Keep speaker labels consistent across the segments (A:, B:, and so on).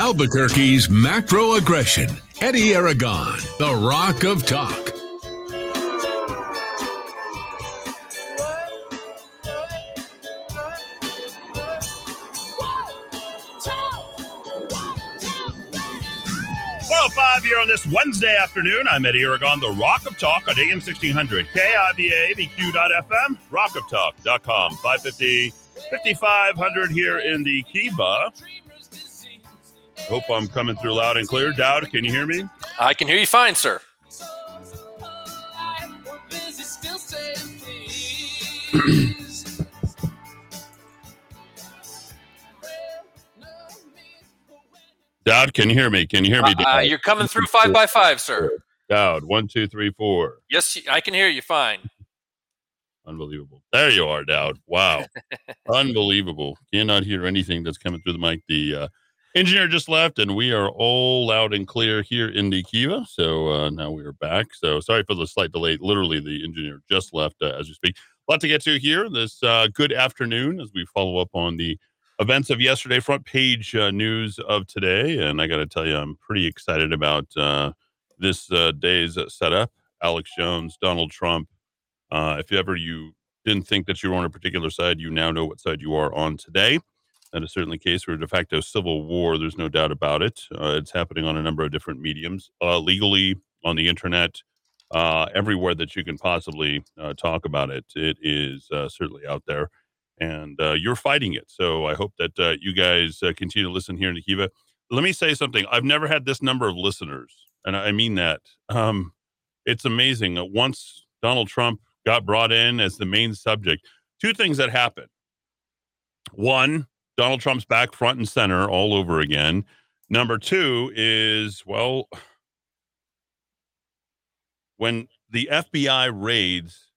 A: Albuquerque's macro aggression. Eddie Aragon, the Rock of Talk.
B: Oh five here on this Wednesday afternoon. I'm Eddie Aragon, the Rock of Talk on AM 1600, KIVA, ABQ.FM, rockoftalk.com, 550, 5500 here in the Kiva. Hope I'm coming through loud and clear. Dowd, can you hear me?
C: I can hear you fine, sir.
B: Dowd, can you hear me? Can you hear me?
C: Uh, you're coming through five by five, sir.
B: Dowd, one, two, three, four.
C: Yes, I can hear you fine.
B: Unbelievable. There you are, Dowd. Wow. Unbelievable. Cannot hear anything that's coming through the mic. The uh, engineer just left, and we are all loud and clear here in the Kiva. So uh, now we are back. So sorry for the slight delay. Literally, the engineer just left uh, as we speak. A lot to get to here this uh, good afternoon as we follow up on the events of yesterday, front page uh, news of today. And I got to tell you, I'm pretty excited about uh, this uh, day's setup. Alex Jones, Donald Trump. If ever you didn't think that you were on a particular side, you now know what side you are on today. That is certainly the case. We're de facto civil war. There's no doubt about it. Uh, it's happening on a number of different mediums, uh, legally, on the internet, everywhere that you can possibly talk about it. It is certainly out there and uh, you're fighting it. So I hope that uh, you guys uh, continue to listen here in the Kiva. Let me say something. I've never had this number of listeners, and I mean that. Um, it's amazing. Uh, once Donald Trump got brought in as the main subject, two things that happened. One, Donald Trump's back front and center all over again. Number two is, well, when the FBI raids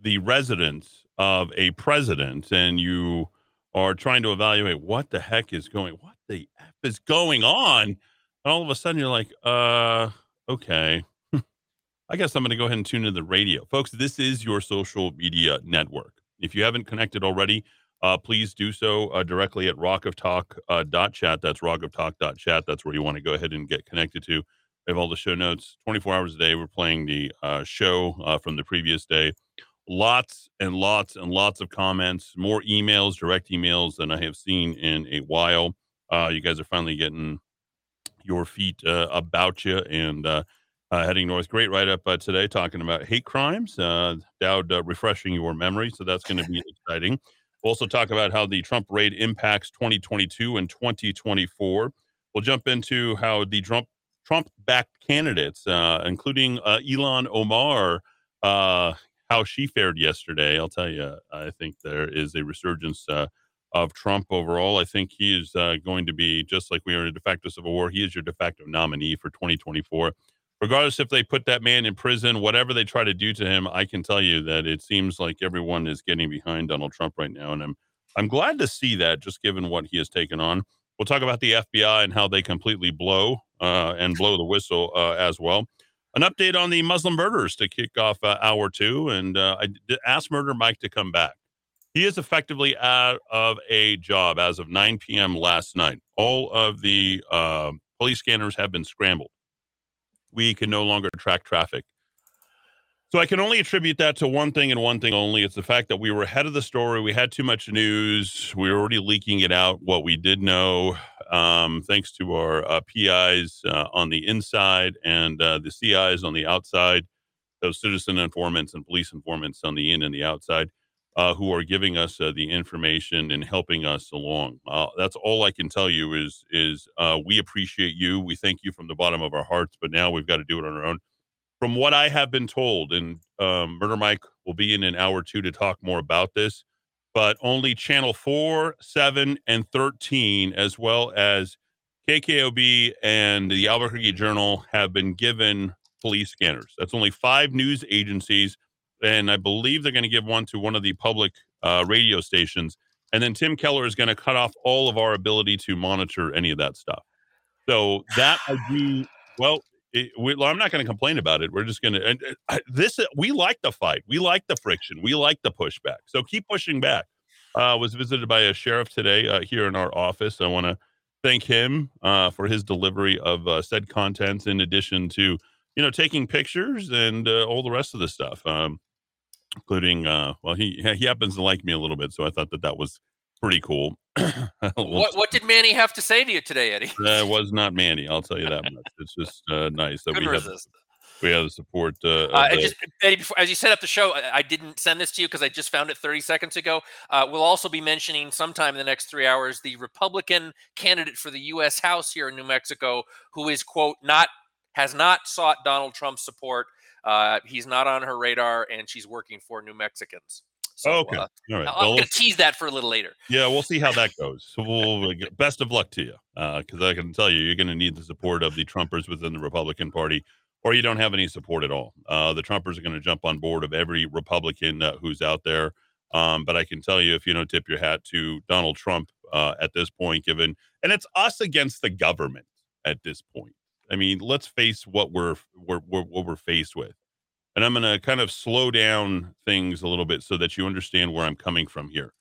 B: the residence of a president and you are trying to evaluate what the heck is going what the f is going on and all of a sudden you're like uh okay. I guess i'm going to go ahead and tune in the radio. Folks this is your social media network. If you haven't connected already uh, please do so uh, directly at rockoftalk.chat. Uh, dot chat. that's rockoftalk.chat. That's where you want to go ahead and get connected to. We have all the show notes 24 hours a day. We're playing the uh, show uh, from the previous day lots and lots and lots of comments, more emails, direct emails than I have seen in a while. Uh, you guys are finally getting your feet uh, about you and uh, uh heading north. Great write up uh, today talking about hate crimes. Uh, Dowd refreshing your memory, so that's going to be exciting. We'll also talk about how the Trump raid impacts 2022 and 2024. We'll jump into how the Trump Trump backed candidates, including Ilhan Omar, uh, how she fared yesterday, I'll tell you, I think there is a resurgence uh, of Trump overall. I think he is uh, going to be, just like we are in a de facto civil war, he is your de facto nominee for 2024. Regardless if they put that man in prison, whatever they try to do to him, I can tell you that it seems like everyone is getting behind Donald Trump right now. And I'm, I'm glad to see that, just given what he has taken on. We'll talk about the FBI and how they completely blow uh, and blow the whistle uh, as well an update on the Muslim murderers to kick off uh, hour two. And uh, I asked Murder Mike to come back. He is effectively out of a job as of 9 p.m. last night. All of the uh, police scanners have been scrambled. We can no longer track traffic. So I can only attribute that to one thing and one thing only. It's the fact that we were ahead of the story. We had too much news. We were already leaking it out, what we did know, um, thanks to our uh, PIs uh, on the inside and uh, the CIs on the outside, those citizen informants and police informants on the in and the outside, uh, who are giving us uh, the information and helping us along. Uh, that's all I can tell you is is we appreciate you. We thank you from the bottom of our hearts, but now we've got to do it on our own from what I have been told, and um, Murder Mike will be in an hour or two to talk more about this, but only channel four, seven, and 13, as well as KKOB and the Albuquerque Journal, have been given police scanners. That's only five news agencies. And I believe they're going to give one to one of the public uh, radio stations. And then Tim Keller is going to cut off all of our ability to monitor any of that stuff. So that I do. Well, it, we, I'm not going to complain about it. We're just going to uh, this. We like the fight. We like the friction. We like the pushback. So keep pushing back. Uh, was visited by a sheriff today uh, here in our office. I want to thank him uh, for his delivery of uh, said contents, in addition to you know taking pictures and uh, all the rest of the stuff, um, including uh, well, he he happens to like me a little bit, so I thought that that was pretty cool.
C: What what did Manny have to say to you today, Eddie?
B: That was not Manny. I'll tell you that much. It's just uh, nice that
C: Couldn't
B: we have we have the support. Uh,
C: Uh,
B: the-
C: just Eddie, before, as you set up the show, I, I didn't send this to you because I just found it 30 seconds ago. Uh, we'll also be mentioning sometime in the next three hours the Republican candidate for the U.S. House here in New Mexico, who is quote not has not sought Donald Trump's support. Uh, he's not on her radar, and she's working for New Mexicans. So,
B: okay,
C: uh,
B: all right.
C: I'm
B: Well,
C: going to tease that for a little later.
B: Yeah, we'll see how that goes. So we'll best of luck to you, because I can tell you, you're going to need the support of the Trumpers within the Republican Party, or you don't have any support at all. Uh, the Trumpers are going to jump on board of every Republican uh, who's out there. Um, but I can tell you, if you don't tip your hat to Donald Trump uh, at this point, given and it's us against the government at this point. I mean, let's face what we're, we're, we're what we're faced with. And I'm going to kind of slow down things a little bit so that you understand where I'm coming from here.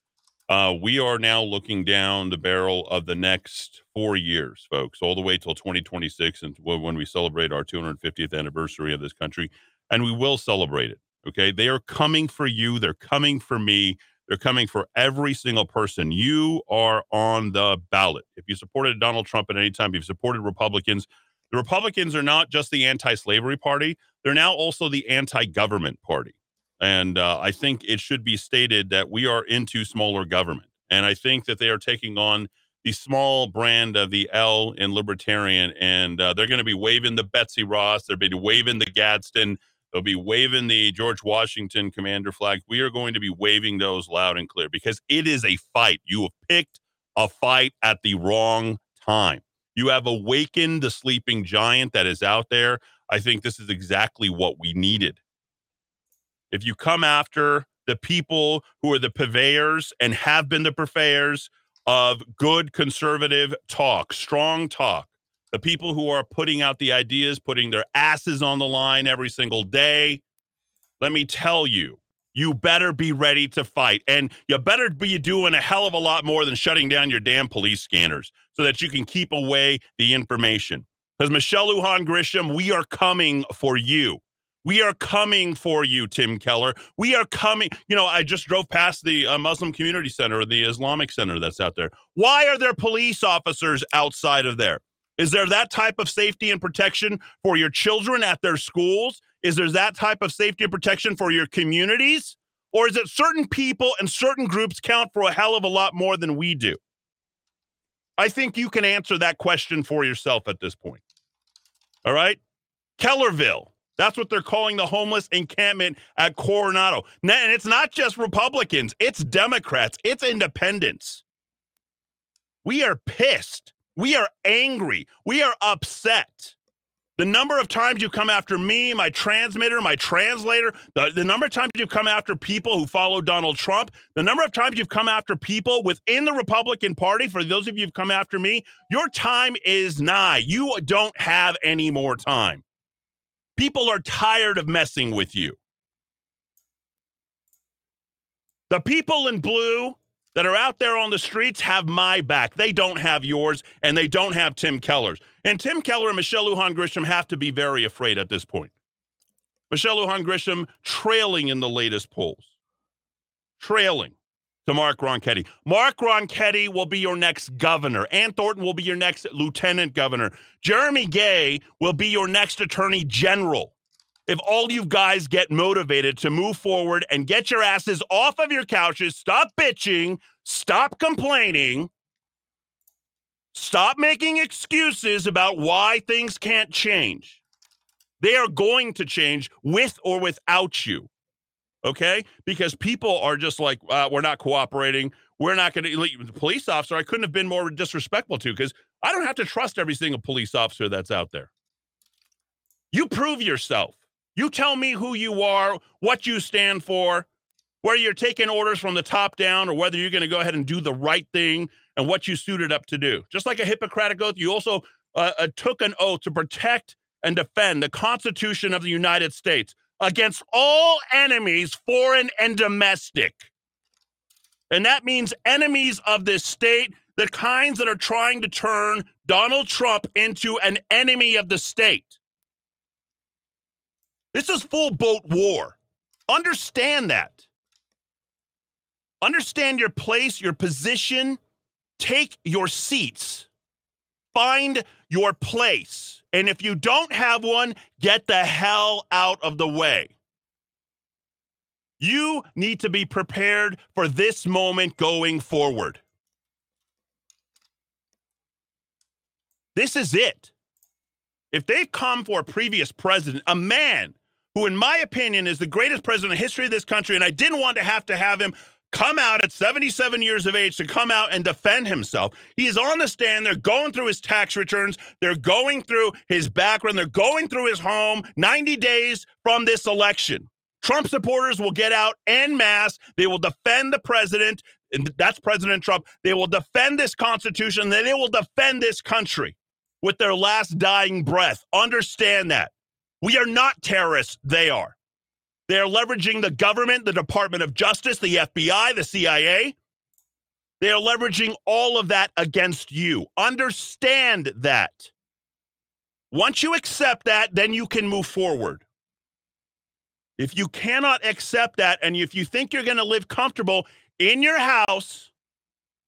B: Uh, we are now looking down the barrel of the next four years, folks, all the way till 2026 and when we celebrate our 250th anniversary of this country. And we will celebrate it. Okay. They are coming for you. They're coming for me. They're coming for every single person. You are on the ballot. If you supported Donald Trump at any time, if you've supported Republicans, the Republicans are not just the anti slavery party, they're now also the anti government party. And uh, I think it should be stated that we are into smaller government. And I think that they are taking on the small brand of the L in libertarian. And uh, they're going to be waving the Betsy Ross, they'll be waving the Gadsden, they'll be waving the George Washington commander flag. We are going to be waving those loud and clear because it is a fight. You have picked a fight at the wrong time. You have awakened the sleeping giant that is out there. I think this is exactly what we needed. If you come after the people who are the purveyors and have been the purveyors of good conservative talk, strong talk, the people who are putting out the ideas, putting their asses on the line every single day, let me tell you, you better be ready to fight. And you better be doing a hell of a lot more than shutting down your damn police scanners so that you can keep away the information. Because Michelle Lujan Grisham, we are coming for you. We are coming for you, Tim Keller. We are coming. You know, I just drove past the uh, Muslim Community Center the Islamic Center that's out there. Why are there police officers outside of there? Is there that type of safety and protection for your children at their schools? Is there that type of safety and protection for your communities? Or is it certain people and certain groups count for a hell of a lot more than we do? I think you can answer that question for yourself at this point. All right? Kellerville. That's what they're calling the homeless encampment at Coronado. And it's not just Republicans, it's Democrats, it's independents. We are pissed. We are angry. We are upset. The number of times you come after me, my transmitter, my translator, the, the number of times you've come after people who follow Donald Trump, the number of times you've come after people within the Republican Party, for those of you who've come after me, your time is nigh. You don't have any more time. People are tired of messing with you. The people in blue that are out there on the streets have my back. They don't have yours, and they don't have Tim Keller's. And Tim Keller and Michelle Lujan Grisham have to be very afraid at this point. Michelle Lujan Grisham trailing in the latest polls, trailing to Mark Ronchetti. Mark Ronchetti will be your next governor. Ant Thornton will be your next lieutenant governor. Jeremy Gay will be your next attorney general. If all you guys get motivated to move forward and get your asses off of your couches, stop bitching, stop complaining, stop making excuses about why things can't change. They are going to change with or without you okay? Because people are just like, uh, we're not cooperating. We're not going to. The police officer, I couldn't have been more disrespectful to because I don't have to trust every single police officer that's out there. You prove yourself. You tell me who you are, what you stand for, whether you're taking orders from the top down or whether you're going to go ahead and do the right thing and what you suited up to do. Just like a Hippocratic oath, you also uh, uh, took an oath to protect and defend the Constitution of the United States against all enemies, foreign and domestic. And that means enemies of this state, the kinds that are trying to turn Donald Trump into an enemy of the state. This is full boat war. Understand that. Understand your place, your position. Take your seats. Find your place. And if you don't have one, get the hell out of the way. You need to be prepared for this moment going forward. This is it. If they've come for a previous president, a man who, in my opinion, is the greatest president in the history of this country, and I didn't want to have to have him come out at 77 years of age to come out and defend himself. He is on the stand. They're going through his tax returns. They're going through his background. They're going through his home 90 days from this election. Trump supporters will get out en masse. They will defend the president. And that's President Trump. They will defend this Constitution. They will defend this country with their last dying breath. Understand that. We are not terrorists. They are. They're leveraging the government, the Department of Justice, the FBI, the CIA. They are leveraging all of that against you. Understand that. Once you accept that, then you can move forward. If you cannot accept that, and if you think you're going to live comfortable in your house,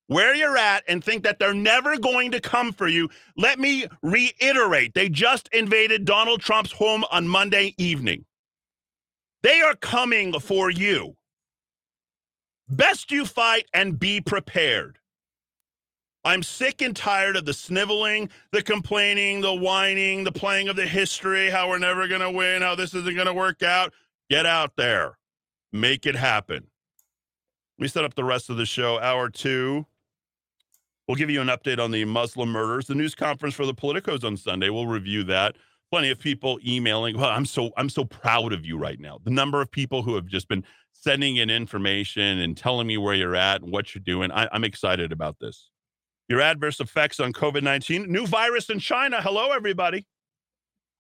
B: where you're at, and think that they're never going to come for you, let me reiterate they just invaded Donald Trump's home on Monday evening. They are coming for you. Best you fight and be prepared. I'm sick and tired of the sniveling, the complaining, the whining, the playing of the history, how we're never going to win, how this isn't going to work out. Get out there, make it happen. We set up the rest of the show, hour two. We'll give you an update on the Muslim murders. The news conference for the Politicos on Sunday. We'll review that plenty of people emailing. Well, I'm so I'm so proud of you right now. The number of people who have just been sending in information and telling me where you're at and what you're doing. I, I'm excited about this. Your adverse effects on COVID 19. New virus in China. Hello, everybody.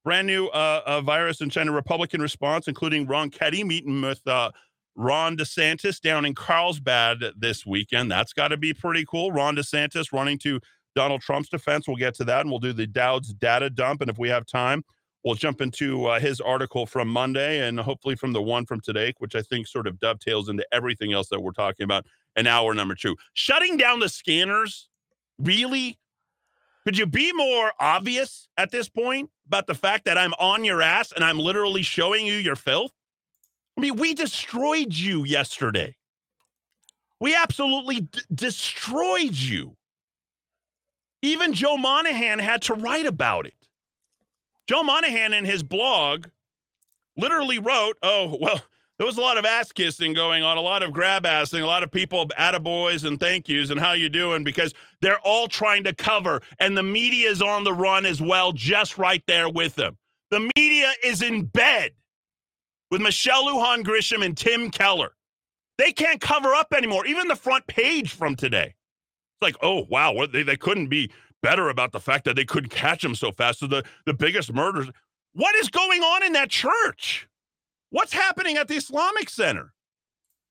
B: Brand new uh, uh, virus in China. Republican response, including Ronchetti meeting with uh, Ron DeSantis down in Carlsbad this weekend. That's got to be pretty cool. Ron DeSantis running to Donald Trump's defense. We'll get to that, and we'll do the Dowd's data dump. And if we have time, we'll jump into uh, his article from Monday and hopefully from the one from today, which I think sort of dovetails into everything else that we're talking about in hour number two. Shutting down the scanners, really? Could you be more obvious at this point about the fact that I'm on your ass and I'm literally showing you your filth? I mean, we destroyed you yesterday. We absolutely d- destroyed you. Even Joe Monahan had to write about it. Joe Monahan in his blog literally wrote, Oh, well, there was a lot of ass kissing going on, a lot of grab assing, a lot of people attaboys and thank yous and how you doing because they're all trying to cover and the media is on the run as well, just right there with them. The media is in bed with Michelle Lujan Grisham and Tim Keller. They can't cover up anymore, even the front page from today. It's like, oh wow, they, they couldn't be better about the fact that they couldn't catch him so fast. So the, the biggest murders. What is going on in that church? What's happening at the Islamic Center?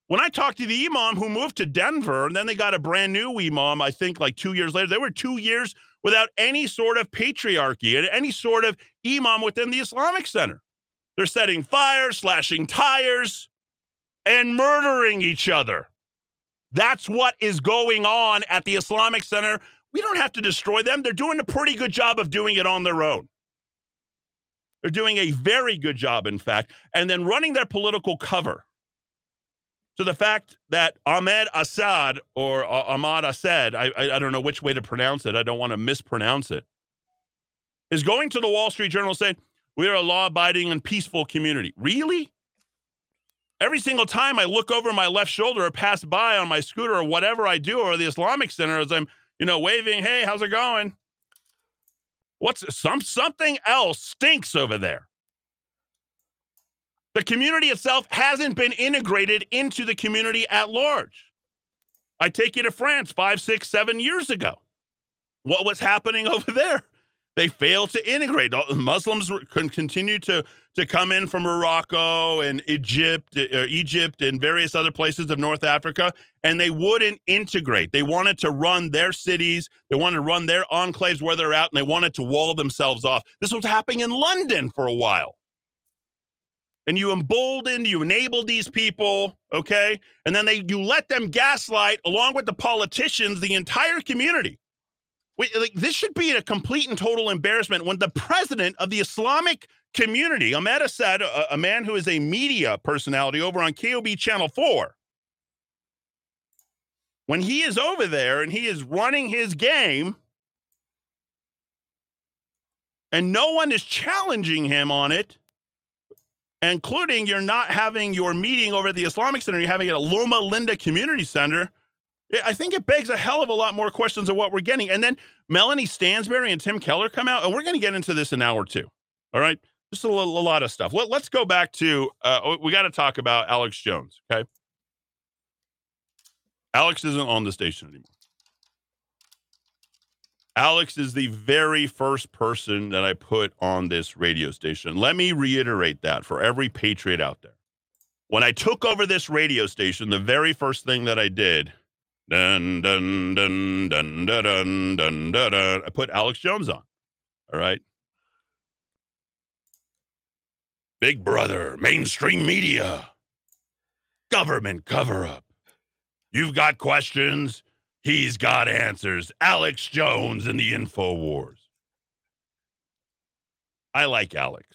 B: When I talked to the imam who moved to Denver, and then they got a brand new imam, I think like two years later, they were two years without any sort of patriarchy and any sort of imam within the Islamic Center. They're setting fires, slashing tires, and murdering each other. That's what is going on at the Islamic Center. We don't have to destroy them. They're doing a pretty good job of doing it on their own. They're doing a very good job, in fact, and then running their political cover to the fact that Ahmed Assad or uh, Ahmad Assad, I, I, I don't know which way to pronounce it, I don't want to mispronounce it, is going to the Wall Street Journal saying, We are a law abiding and peaceful community. Really? Every single time I look over my left shoulder or pass by on my scooter or whatever I do or the Islamic Center as I'm, you know, waving, hey, how's it going? What's some something else stinks over there? The community itself hasn't been integrated into the community at large. I take you to France five, six, seven years ago. What was happening over there? They failed to integrate. Muslims can continue to to come in from Morocco and Egypt, uh, Egypt and various other places of North Africa, and they wouldn't integrate. They wanted to run their cities, they wanted to run their enclaves where they're at, and they wanted to wall themselves off. This was happening in London for a while. And you emboldened, you enabled these people, okay? And then they you let them gaslight along with the politicians the entire community. Wait, like, this should be a complete and total embarrassment when the president of the Islamic community, Ahmed Assed, a, a man who is a media personality over on KOB Channel 4, when he is over there and he is running his game and no one is challenging him on it, including you're not having your meeting over at the Islamic Center, you're having it at Loma Linda Community Center. I think it begs a hell of a lot more questions of what we're getting. And then Melanie Stansbury and Tim Keller come out, and we're going to get into this in an hour two. All right. Just a, little, a lot of stuff. Let, us go back to, uh, we got to talk about Alex Jones. Okay. Alex isn't on the station anymore. Alex is the very first person that I put on this radio station. Let me reiterate that for every patriot out there. When I took over this radio station, the very first thing that I did, dun dun dun dun dun dun dun dun, dun I put Alex Jones on. All right. Big Brother, mainstream media, government cover up. You've got questions, he's got answers. Alex Jones in the Info Wars. I like Alex.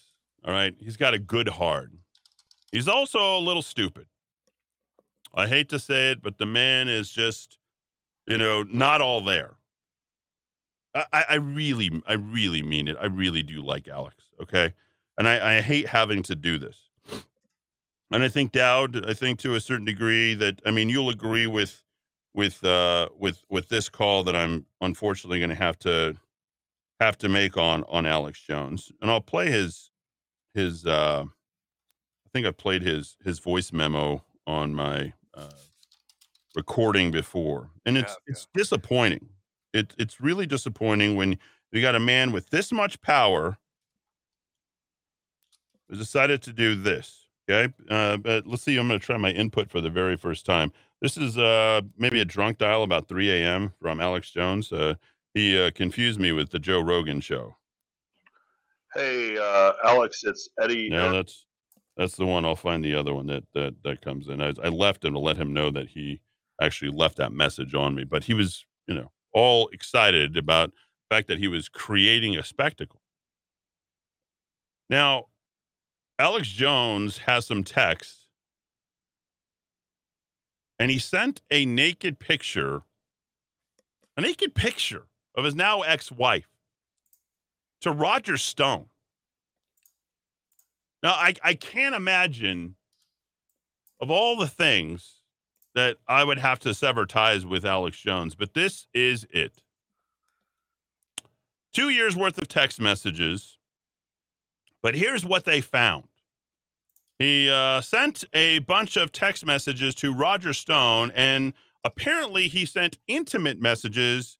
B: All right. He's got a good heart. He's also a little stupid. I hate to say it, but the man is just, you know, not all there. I, I really, I really mean it. I really do like Alex. Okay. And I, I hate having to do this. And I think Dowd, I think to a certain degree that I mean you'll agree with with uh with with this call that I'm unfortunately going to have to have to make on on Alex Jones. And I'll play his his uh I think I played his his voice memo on my uh recording before. And it's yeah, it's disappointing. It it's really disappointing when you got a man with this much power decided to do this. Okay. Uh, but let's see. I'm going to try my input for the very first time. This is uh, maybe a drunk dial about 3 a.m. from Alex Jones. Uh, he uh, confused me with the Joe Rogan show.
D: Hey, uh, Alex, it's Eddie.
B: Yeah, that's that's the one. I'll find the other one that that that comes in. I, I left him to let him know that he actually left that message on me, but he was, you know, all excited about the fact that he was creating a spectacle. Now, Alex Jones has some text and he sent a naked picture, a naked picture of his now ex wife to Roger Stone. Now, I, I can't imagine of all the things that I would have to sever ties with Alex Jones, but this is it. Two years worth of text messages but here's what they found. He uh, sent a bunch of text messages to Roger Stone, and apparently he sent intimate messages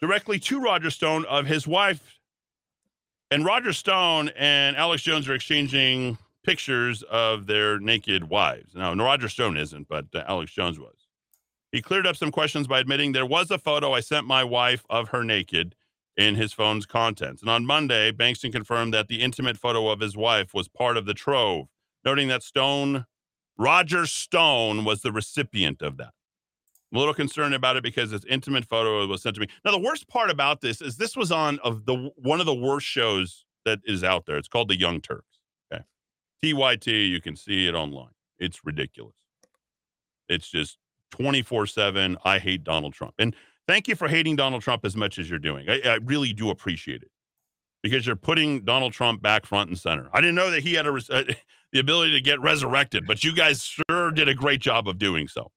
B: directly to Roger Stone of his wife. And Roger Stone and Alex Jones are exchanging pictures of their naked wives. Now, Roger Stone isn't, but uh, Alex Jones was. He cleared up some questions by admitting there was a photo I sent my wife of her naked in his phone's contents. And on Monday, Bankston confirmed that the intimate photo of his wife was part of the trove, noting that Stone, Roger Stone, was the recipient of that. I'm a little concerned about it because this intimate photo was sent to me. Now, the worst part about this is this was on of the one of the worst shows that is out there. It's called The Young Turks. Okay. TYT, you can see it online. It's ridiculous. It's just 24 7. I hate Donald Trump. And thank you for hating Donald Trump as much as you're doing. I, I, really do appreciate it because you're putting Donald Trump back front and center. I didn't know that he had a, uh, the ability to get resurrected, but you guys sure did a great job of doing so.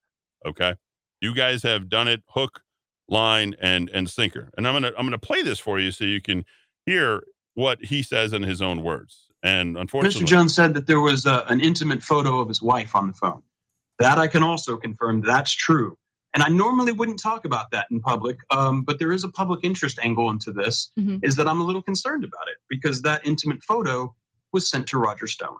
B: Okay, you guys have done it hook, line, and and sinker. And I'm gonna I'm gonna play this for you so you can hear what he says in his own words. And unfortunately,
E: Mr. Jones said that there was uh, an intimate photo of his wife on the phone. That I can also confirm that's true. And I normally wouldn't talk about that in public, um, but there is a public interest angle into this,
F: Mhm.
E: is that I'm a little concerned about it because that intimate photo was sent to Roger Stone.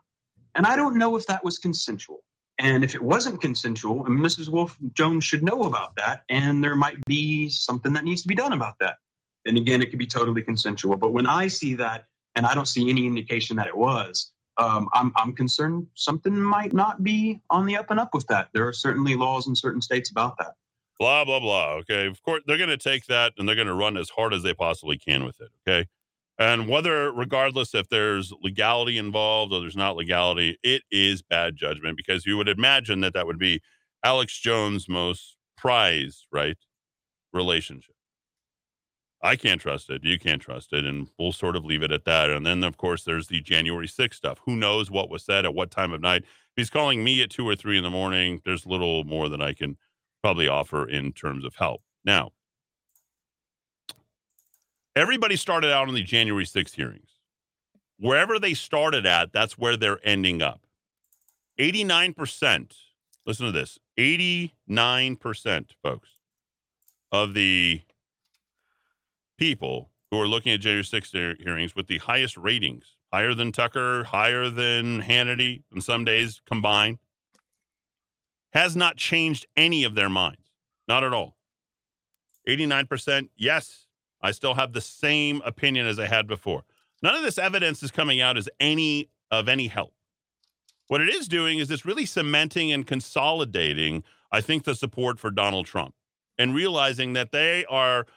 E: And I don't know if that was consensual. And if it wasn't consensual, and Mrs. Wulff Jones should know about that, and there might be something that needs to be done about that. Then again, it could be totally consensual. But when I see that, and I don't see any indication that it was, um, I'm, I'm concerned something might not be on the up and up with that. There are certainly laws in certain states about that.
B: blah blah blah okay of course they're going to take that and they're going to run as hard as they possibly can with it okay and whether regardless if there's legality involved or there's not legality it is bad judgment because you would imagine that that would be alex jones most prized right relationship. I can't trust it. You can't trust it. And we'll sort of leave it at that. And then of course there's the january 6th stuff. Who knows what was said at what time of night? If he's calling me at two or three in the morning there's little more that i can probably offer in terms of help. Now, everybody started out on the January 6th hearings. Wherever they started at, that's where they're ending up. 89%, listen to this 89%, folks, of the people who are looking at January 6th hearings with the highest ratings, higher than Tucker, higher than Hannity, and some days combined, has not changed any of their minds. Not at all. 89%, yes, I still have the same opinion as I had before. None of this evidence is coming out as any of any help. What it is doing is it's really cementing and consolidating, I think, the support for Donald Trump and realizing that they are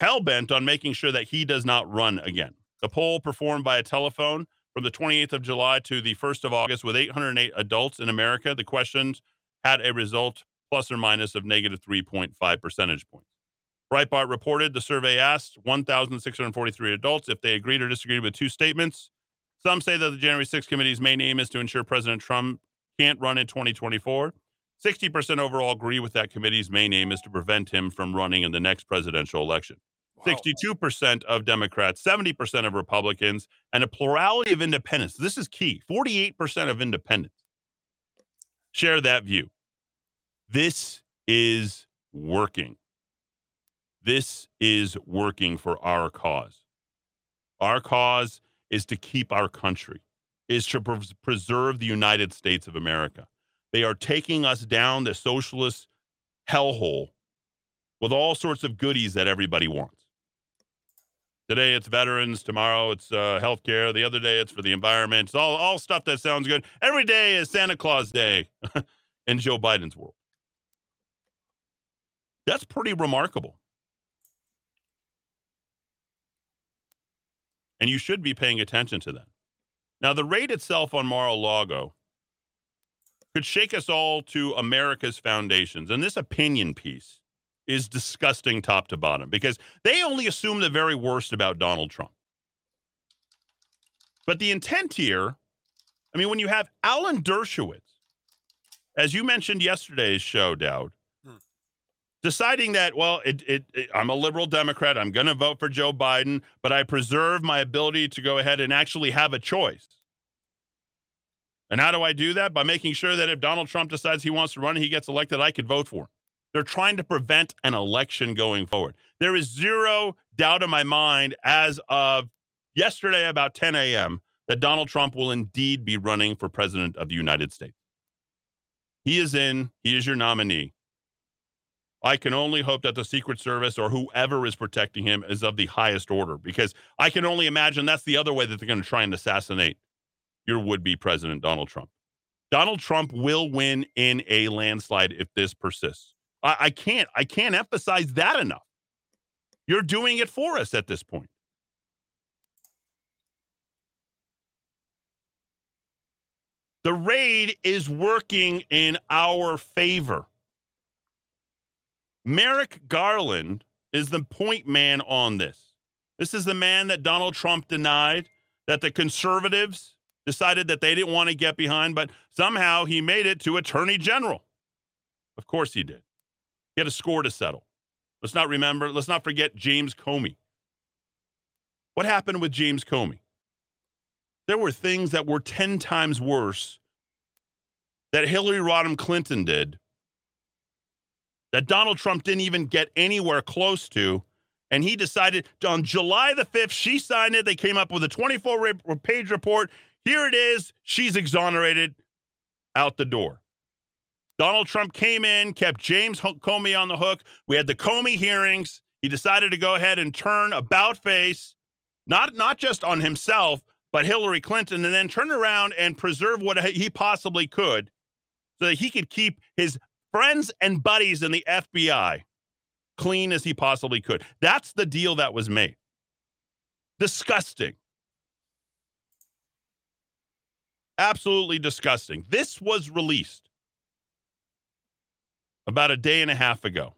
B: hell bent on making sure that he does not run again. The poll performed by a telephone from the 28th of July to the 1st of August with 808 adults in America. The questions had a result plus or minus of negative 3.5 percentage points. Breitbart reported the survey asked 1,643 adults if they agreed or disagreed with two statements. Some say that the January 6th committee's main aim is to ensure President Trump can't run in 2024. 60% overall agree with that committee's main aim is to prevent him from running in the next presidential election. 62% of Democrats, 70% of Republicans, and a plurality of independents. This is key 48% of independents share that view. This is working. This is working for our cause. Our cause is to keep our country, is to pres- preserve the United States of America. They are taking us down the socialist hellhole with all sorts of goodies that everybody wants. Today it's veterans. Tomorrow it's uh, healthcare. The other day it's for the environment. It's all all stuff that sounds good. Every day is Santa Claus Day in Joe Biden's world. That's pretty remarkable. And you should be paying attention to that. Now, the raid itself on Mar-a-Lago could shake us all to America's foundations. And this opinion piece is disgusting top to bottom because they only assume the very worst about Donald Trump. But the intent here, I mean, when you have Alan Dershowitz, as you mentioned yesterday's show, Dowd. Deciding that, well, it, it, it- I'm a liberal Democrat, I'm going to vote for Joe Biden, but I preserve my ability to go ahead and actually have a choice. And how do I do that? By making sure that if Donald Trump decides he wants to run and he gets elected, I could vote for him. They're trying to prevent an election going forward. There is zero doubt in my mind as of yesterday about 10 a.m. that Donald Trump will indeed be running for president of the United States. He is in, he is your nominee. I can only hope that the Secret Service or whoever is protecting him is of the highest order because I can only imagine that's the other way that they're going to try and assassinate your would be president, Donald Trump. Donald Trump will win in a landslide if this persists. I, I can't, I can't emphasize that enough. You're doing it for us at this point. The raid is working in our favor. Merrick Garland is the point man on this. This is the man that Donald Trump denied, that the conservatives decided that they didn't want to get behind, but somehow he made it to attorney general. Of course he did. He had a score to settle. Let's not remember, let's not forget James Comey. What happened with James Comey? There were things that were 10 times worse that Hillary Rodham Clinton did that Donald Trump didn't even get anywhere close to. And he decided on July the 5th, she signed it. They came up with a 24 page report. Here it is. She's exonerated out the door. Donald Trump came in, kept James Comey on the hook. We had the Comey hearings. He decided to go ahead and turn about face, not not just on himself, but Hillary Clinton, and then turn around and preserve what he possibly could so that he could keep his friends and buddies in the FBI clean as he possibly could. That's the deal that was made. Disgusting. Absolutely disgusting. This was released about a day and a half ago.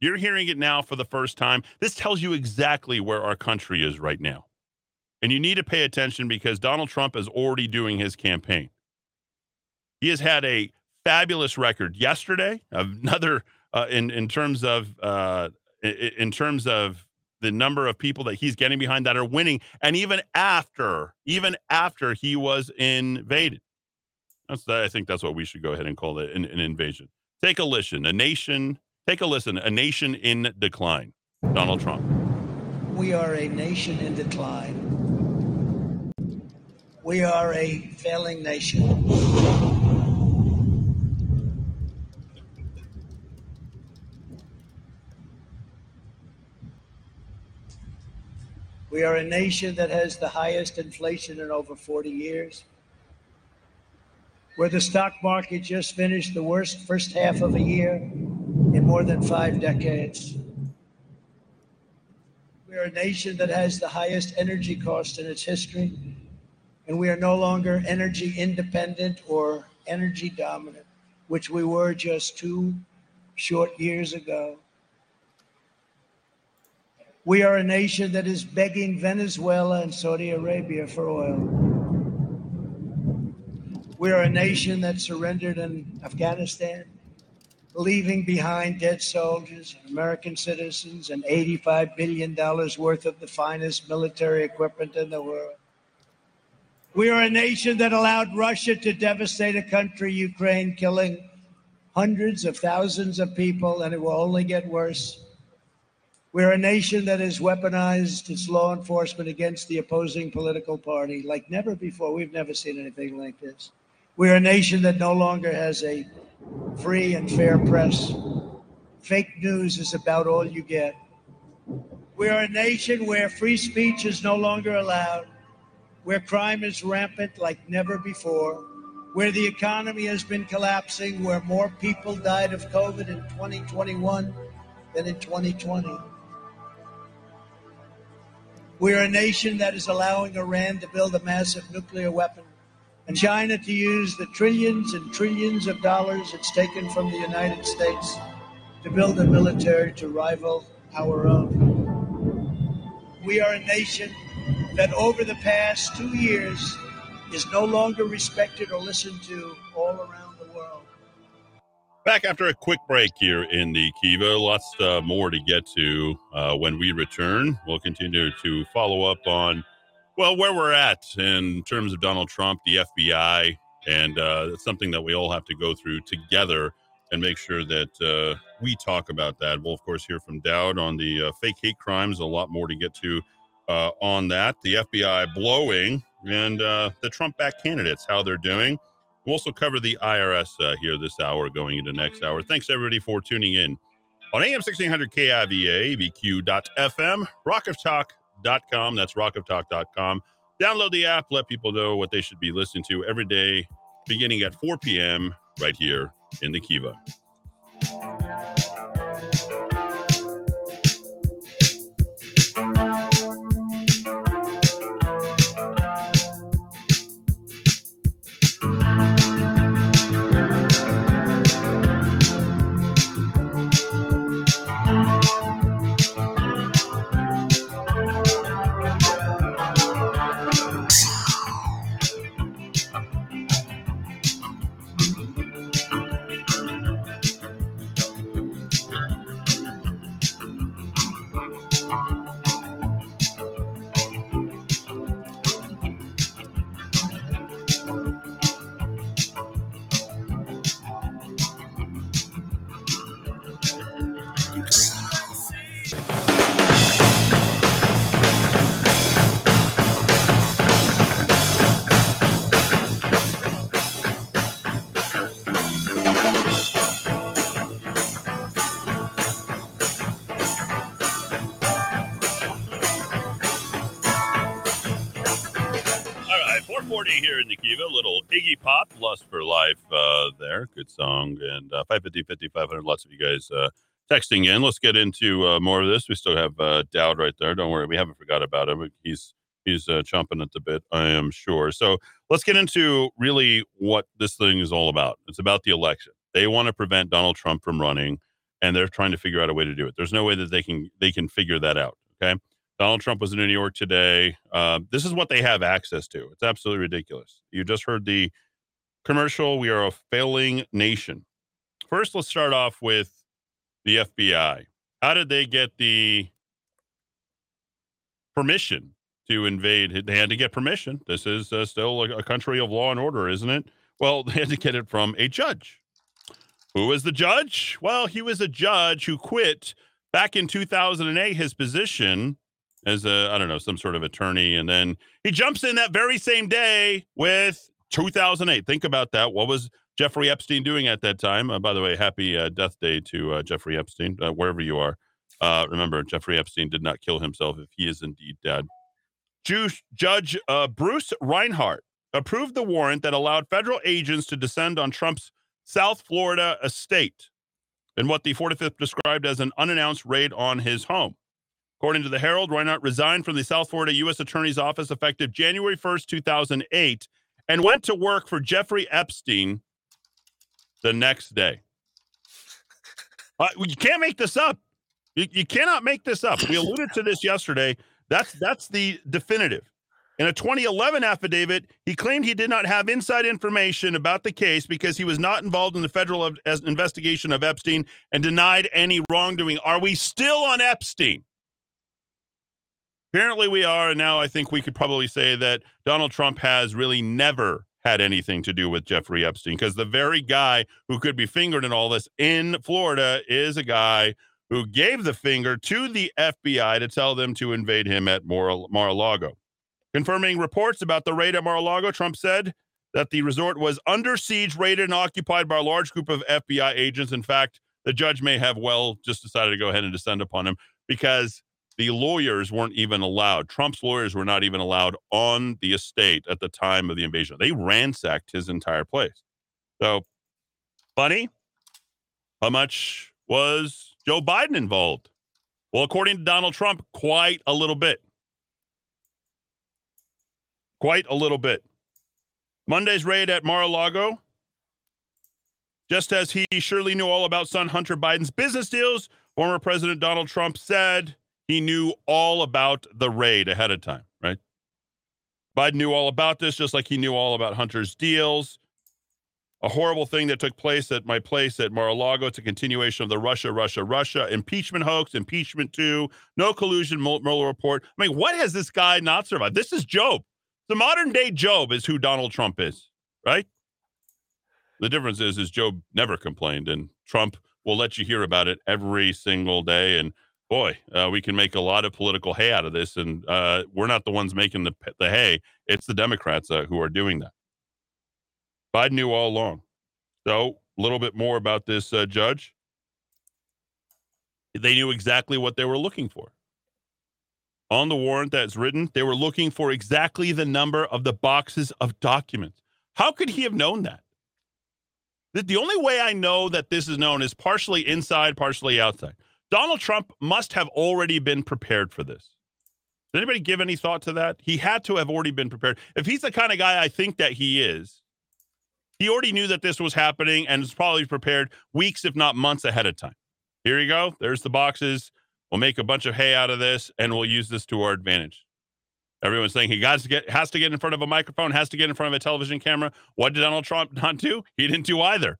B: You're hearing it now for the first time. This tells you exactly where our country is right now. And you need to pay attention because Donald Trump is already doing his campaign. He has had a fabulous record yesterday, another uh, in in terms of uh, in terms of the number of people that he's getting behind that are winning, and even after even after he was invaded. That's I think that's what we should go ahead and call it an, an invasion. Take a listen. A nation Take a listen. A nation in decline. Donald Trump.
F: We are a nation in decline. We are a failing nation. We are a nation that has the highest inflation in over 40 years, where the stock market just finished the worst first half of a year in more than five decades. We are a nation that has the highest energy cost in its history, and we are no longer energy independent or energy dominant, which we were just two short years ago. We are a nation that is begging Venezuela and Saudi Arabia for oil. We are a nation that surrendered in Afghanistan leaving behind dead soldiers, American citizens, and $85 billion worth of the finest military equipment in the world. We are a nation that allowed Russia to devastate a country, Ukraine, killing hundreds of thousands of people, and it will only get worse. We're a nation that has weaponized its law enforcement against the opposing political party like never before. We've never seen anything like this. We're a nation that no longer has a free and fair press. Fake news is about all you get. We are a nation where free speech is no longer allowed, where crime is rampant like never before, where the economy has been collapsing, where more people died of COVID in 2021 than in 2020. We are a nation that is allowing Iran to build a massive nuclear weapon and China to use the trillions and trillions of dollars it's taken from the United States to build a military to rival our own. We are a nation that over the past two years is no longer respected or listened to all around.
B: Back after a quick break here in the Kiva. Lots uh, more to get to uh, when we return. We'll continue to follow up on well, where we're at in terms of Donald Trump, the FBI, and uh, it's something that we all have to go through together and make sure that uh, we talk about that. We'll, of course, hear from Dowd on the uh, fake hate crimes. A lot more to get to uh, on that. The FBI blowing and the Trump back candidates, how they're doing. We'll also cover the IRS uh, here this hour, going into next hour. Thanks, everybody, for tuning in on AM 1600 KIVA, ABQ.FM, Rock of Talk rockoftalk.com. That's rockoftalk.com. Download the app, let people know what they should be listening to every day, beginning at 4 p.m. right here in the Kiva. Lust for Life uh, there. Good song. And uh, 550, 50, 500. Lots of you guys uh, texting in. Let's get into uh, more of this. We still have uh, Dowd right there. Don't worry. We haven't forgot about him. He's he's uh, chomping at the bit, I am sure. So let's get into really what this thing is all about. It's about the election. They want to prevent Donald Trump from running, and they're trying to figure out a way to do it. There's no way that they can they can figure that out. Okay. Donald Trump was in New York today. Uh, this is what they have access to. It's absolutely ridiculous. You just heard the commercial. We are a failing nation. First, let's start off with the FBI. How did they get the permission to invade? They had to get permission. This is uh, still a, a country of law and order, isn't it? Well, they had to get it from a judge. Who was the judge? Well, he was a judge who quit back in 2008 his position as a I don't know some sort of attorney, and then he jumps in that very same day with 2008. Think about that. What was Jeffrey Epstein doing at that time? Uh, by the way, happy uh, death day to uh, Jeffrey Epstein, uh, wherever you are. Uh, remember, Jeffrey Epstein did not kill himself if he is indeed dead. Ju- Judge uh, Bruce Reinhart approved the warrant that allowed federal agents to descend on Trump's South Florida estate in what the 45th described as an unannounced raid on his home. According to the Herald, Reinhart resigned from the South Florida U.S. Attorney's Office effective January 1st, 2008, and went to work for Jeffrey Epstein the next day. Uh, you can't make this up. You, you cannot make this up. We alluded to this yesterday. That's that's the definitive. In a 2011 affidavit, he claimed he did not have inside information about the case because he was not involved in the federal investigation of Epstein and denied any wrongdoing. Are we still on Epstein? Apparently, we are. And now I think we could probably say that Donald Trump has really never had anything to do with Jeffrey Epstein because the very guy who could be fingered in all this in Florida is a guy who gave the finger to the FBI to tell them to invade him at Mar a Lago. Confirming reports about the raid at Mar a Lago, Trump said that the resort was under siege, raided, and occupied by a large group of FBI agents. In fact, the judge may have well just decided to go ahead and descend upon him because the lawyers weren't even allowed. Trump's lawyers were not even allowed on the estate at the time of the invasion. They ransacked his entire place. So, funny. How much was Joe Biden involved? Well, according to Donald Trump, quite a little bit. Quite a little bit. Monday's raid at Mar a Lago, just as he surely knew all about son Hunter Biden's business deals, former President Donald Trump said he knew all about the raid ahead of time, right? Biden knew all about this, just like he knew all about Hunter's deals. A horrible thing that took place at my place at Mar-a-Lago. It's a continuation of the Russia, Russia, Russia impeachment hoax, impeachment two, no collusion, Mueller report. I mean, what has this guy not survived? This is Job. The modern day Job is who Donald Trump is, right? The difference is, is Job never complained, and Trump will let you hear about it every single day. And boy, uh, we can make a lot of political hay out of this, and uh, we're not the ones making the the hay. It's the Democrats uh, who are doing that. Biden knew all along. So, a little bit more about this uh, judge. They knew exactly what they were looking for. On the warrant that's written, they were looking for exactly the number of the boxes of documents. How could he have known that? The, the only way I know that this is known is partially inside, partially outside. Donald Trump must have already been prepared for this. Does anybody give any thought to that? He had to have already been prepared. If he's the kind of guy I think that he is, he already knew that this was happening and was probably prepared weeks, if not months ahead of time. Here you go. There's the boxes. We'll make a bunch of hay out of this and we'll use this to our advantage. Everyone's saying he got to get has to get in front of a microphone, has to get in front of a television camera. What did Donald Trump not do? He didn't do either.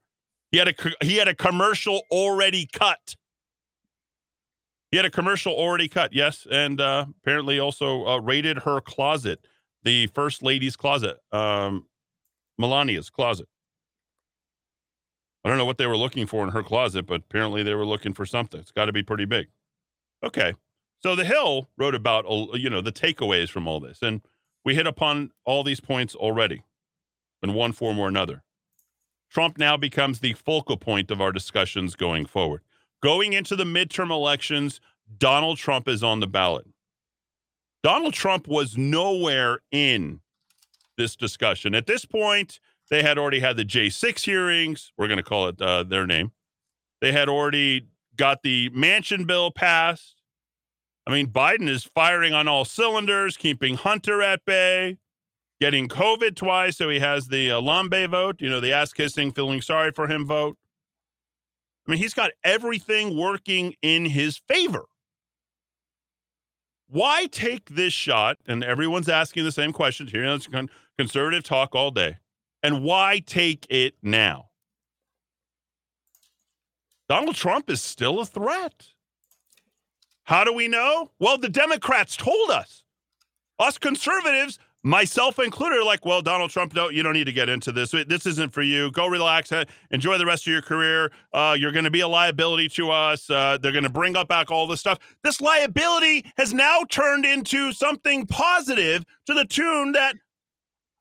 B: He had a he had a commercial already cut. He had a commercial already cut, yes, and uh, apparently also uh, raided her closet, the first lady's closet, um, Melania's closet. I don't know what they were looking for in her closet, but apparently they were looking for something. It's got to be pretty big. Okay, so the Hill wrote about you know the takeaways from all this, and we hit upon all these points already, in one form or another. Trump now becomes the focal point of our discussions going forward. Going into the midterm elections, Donald Trump is on the ballot. Donald Trump was nowhere in this discussion. At this point, they had already had the J6 hearings. We're going to call it uh, their name. They had already got the Manchin bill passed. I mean, Biden is firing on all cylinders, keeping Hunter at bay, getting COVID twice. So he has the uh, Lambe vote, you know, the ass kissing, feeling sorry for him vote. I mean, he's got everything working in his favor. Why take this shot? And everyone's asking the same questions here. It's conservative talk all day. And why take it now? Donald Trump is still a threat. How do we know? Well, the Democrats told us. Us conservatives, myself included, like, well, Donald Trump, no, you don't need to get into this. This isn't for you. Go relax. Enjoy the rest of your career. Uh, you're going to be a liability to us. Uh, they're going to bring up back all this stuff. This liability has now turned into something positive to the tune that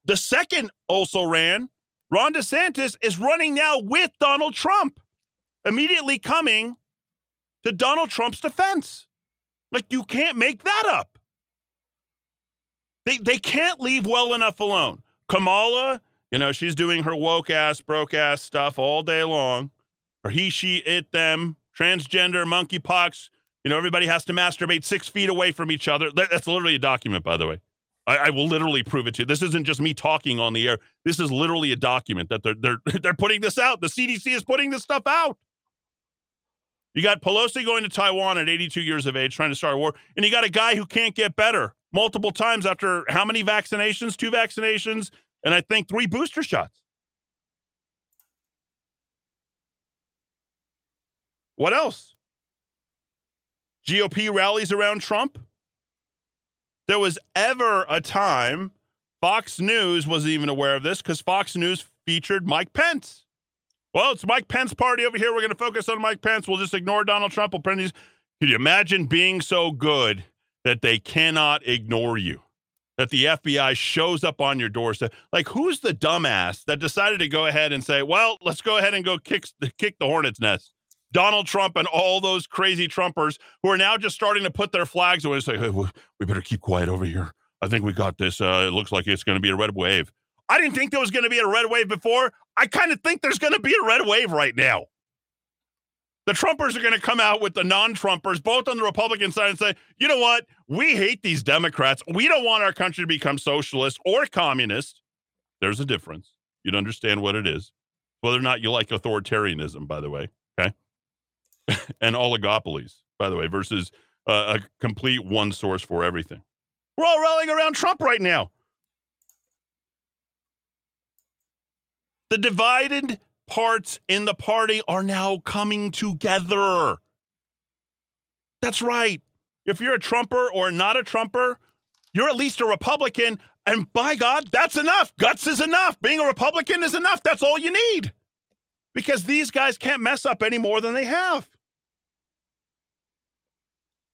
B: the second also ran. Ron DeSantis is running now with Donald Trump, immediately coming to Donald Trump's defense. Like you can't make that up. They they can't leave well enough alone. Kamala, you know, she's doing her woke ass, broke ass stuff all day long. Or he, she, it, them, transgender, monkeypox. You know, everybody has to masturbate six feet away from each other. That's literally a document, by the way. I, I, will literally prove it to you. This isn't just me talking on the air. This is literally a document that they're they're they're putting this out. The CDC is putting this stuff out. You got Pelosi going to Taiwan at 82 years of age, trying to start a war, and you got a guy who can't get better multiple times after how many vaccinations? Two vaccinations, and I think three booster shots. What else? GOP rallies around Trump there was ever a time Fox News wasn't even aware of this because Fox News featured Mike Pence. Well, it's Mike Pence party over here. We're going to focus on Mike Pence. We'll just ignore Donald Trump. We'll print these. Can you imagine being so good that they cannot ignore you? That the FBI shows up on your doorstep. Like, who's the dumbass that decided to go ahead and say, "Well, let's go ahead and go kick kick the hornet's nest"? Donald Trump and all those crazy Trumpers who are now just starting to put their flags away and say, hey, we better keep quiet over here. I think we got this. Uh, it looks like it's going to be a red wave. I didn't think there was going to be a red wave before. I kind of think there's going to be a red wave right now. The Trumpers are going to come out with the non Trumpers, both on the Republican side, and say, you know what? We hate these Democrats. We don't want our country to become socialist or communist. There's a difference. You'd understand what it is. Whether or not you like authoritarianism, by the way. Okay. and oligopolies, by the way, versus uh, a complete one source for everything. We're all rallying around Trump right now. The divided parts in the party are now coming together. That's right. If you're a Trumper or not a Trumper, you're at least a Republican. And by God, that's enough. Guts is enough. Being a Republican is enough. That's all you need. Because these guys can't mess up any more than they have.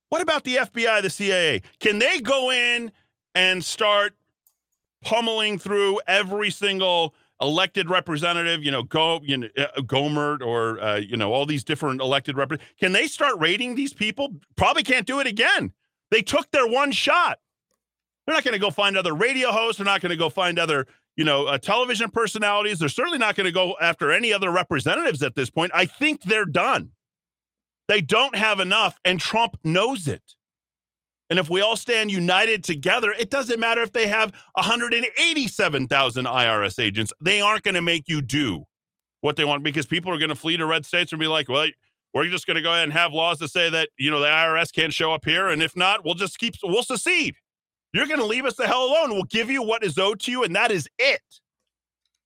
B: What about the FBI, the CIA? Can they go in and start pummeling through every single elected representative, you know, go, you know, uh, Gohmert or, uh, you know, all these different elected representatives. Can they start rating these people? Probably can't do it again. They took their one shot. They're not going to go find other radio hosts. They're not going to go find other, you know, uh, television personalities. They're certainly not going to go after any other representatives at this point. I think they're done. They don't have enough, and Trump knows it. And if we all stand united together, it doesn't matter if they have 187,000 IRS agents. They aren't going to make you do what they want because people are going to flee to red states and be like, well, we're just going to go ahead and have laws to say that, you know, the IRS can't show up here. And if not, we'll just keep, we'll secede. You're going to leave us the hell alone. We'll give you what is owed to you, and that is it.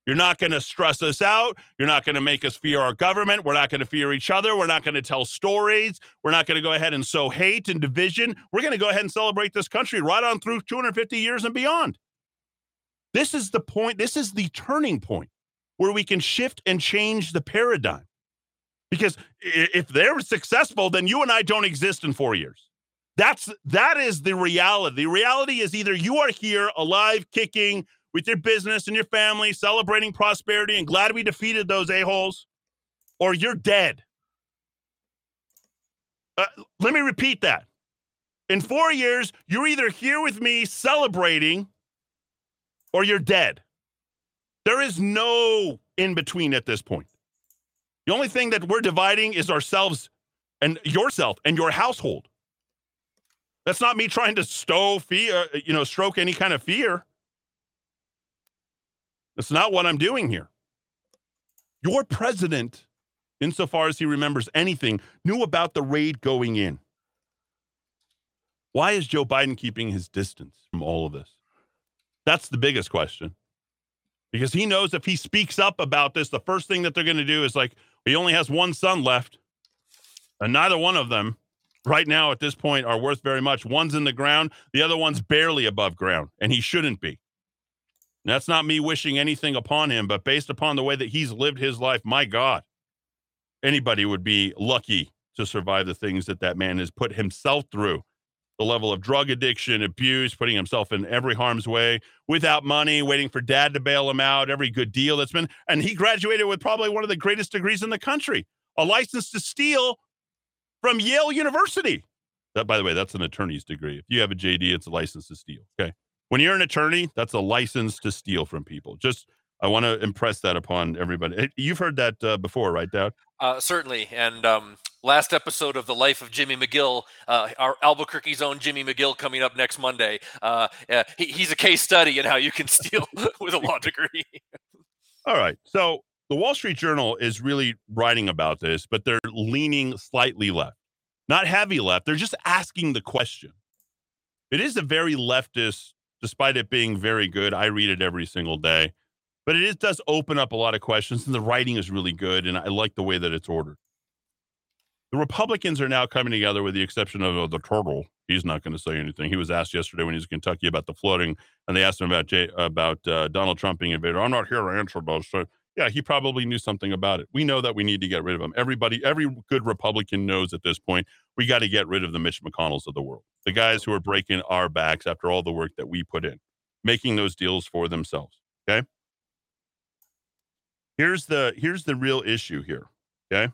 B: You're not going to stress us out. You're not going to make us fear our government. We're not going to fear each other. We're not going to tell stories. We're not going to go ahead and sow hate and division. We're going to go ahead and celebrate this country right on through 250 years and beyond. This is the point. This is the turning point where we can shift and change the paradigm. Because if they're successful, then you and I don't exist in four years. That's that is the reality. The reality is either you are here alive, kicking, with your business and your family, celebrating prosperity and glad we defeated those a-holes, or you're dead. Uh, let me repeat that. In four years, you're either here with me celebrating or you're dead. There is no in between at this point. The only thing that we're dividing is ourselves and yourself and your household. That's not me trying to stow fear, you know, stroke any kind of fear. That's not what I'm doing here. Your president, insofar as he remembers anything, knew about the raid going in. Why is Joe Biden keeping his distance from all of this? That's the biggest question. Because he knows if he speaks up about this, the first thing that they're going to do is like, he only has one son left. And neither one of them, right now at this point, are worth very much. One's in the ground, the other one's barely above ground, and he shouldn't be. And that's not me wishing anything upon him, but based upon the way that he's lived his life, my God, anybody would be lucky to survive the things that that man has put himself through the level of drug addiction, abuse, putting himself in every harm's way without money, waiting for dad to bail him out, every good deal that's been. And he graduated with probably one of the greatest degrees in the country, a license to steal from Yale University. That, by the way, that's an attorney's degree. If you have a JD, it's a license to steal. Okay. When you're an attorney, that's a license to steal from people. Just I want to impress that upon everybody. You've heard that uh, before, right, Dad?
C: Uh, certainly. And um, last episode of the life of Jimmy McGill, uh, our Albuquerque's own Jimmy McGill coming up next Monday. Uh, he, he's a case study in how you can steal with a law degree.
B: All right. So the Wall Street Journal is really writing about this, but they're leaning slightly left, not heavy left. They're just asking the question. It is a very leftist, despite it being very good. I read it every single day but it is, does open up a lot of questions, and the writing is really good, and I like the way that it's ordered. The Republicans are now coming together, with the exception of uh, the turtle. He's not going to say anything. He was asked yesterday when he was in Kentucky about the flooding, and they asked him about Jay, about uh, Donald Trump being invaded. I'm not here to answer those. So, yeah, he probably knew something about it. We know that we need to get rid of him. Everybody, every good Republican knows at this point we got to get rid of the Mitch McConnells of the world, the guys who are breaking our backs after all the work that we put in, making those deals for themselves. Okay. Here's the here's the real issue here. Okay.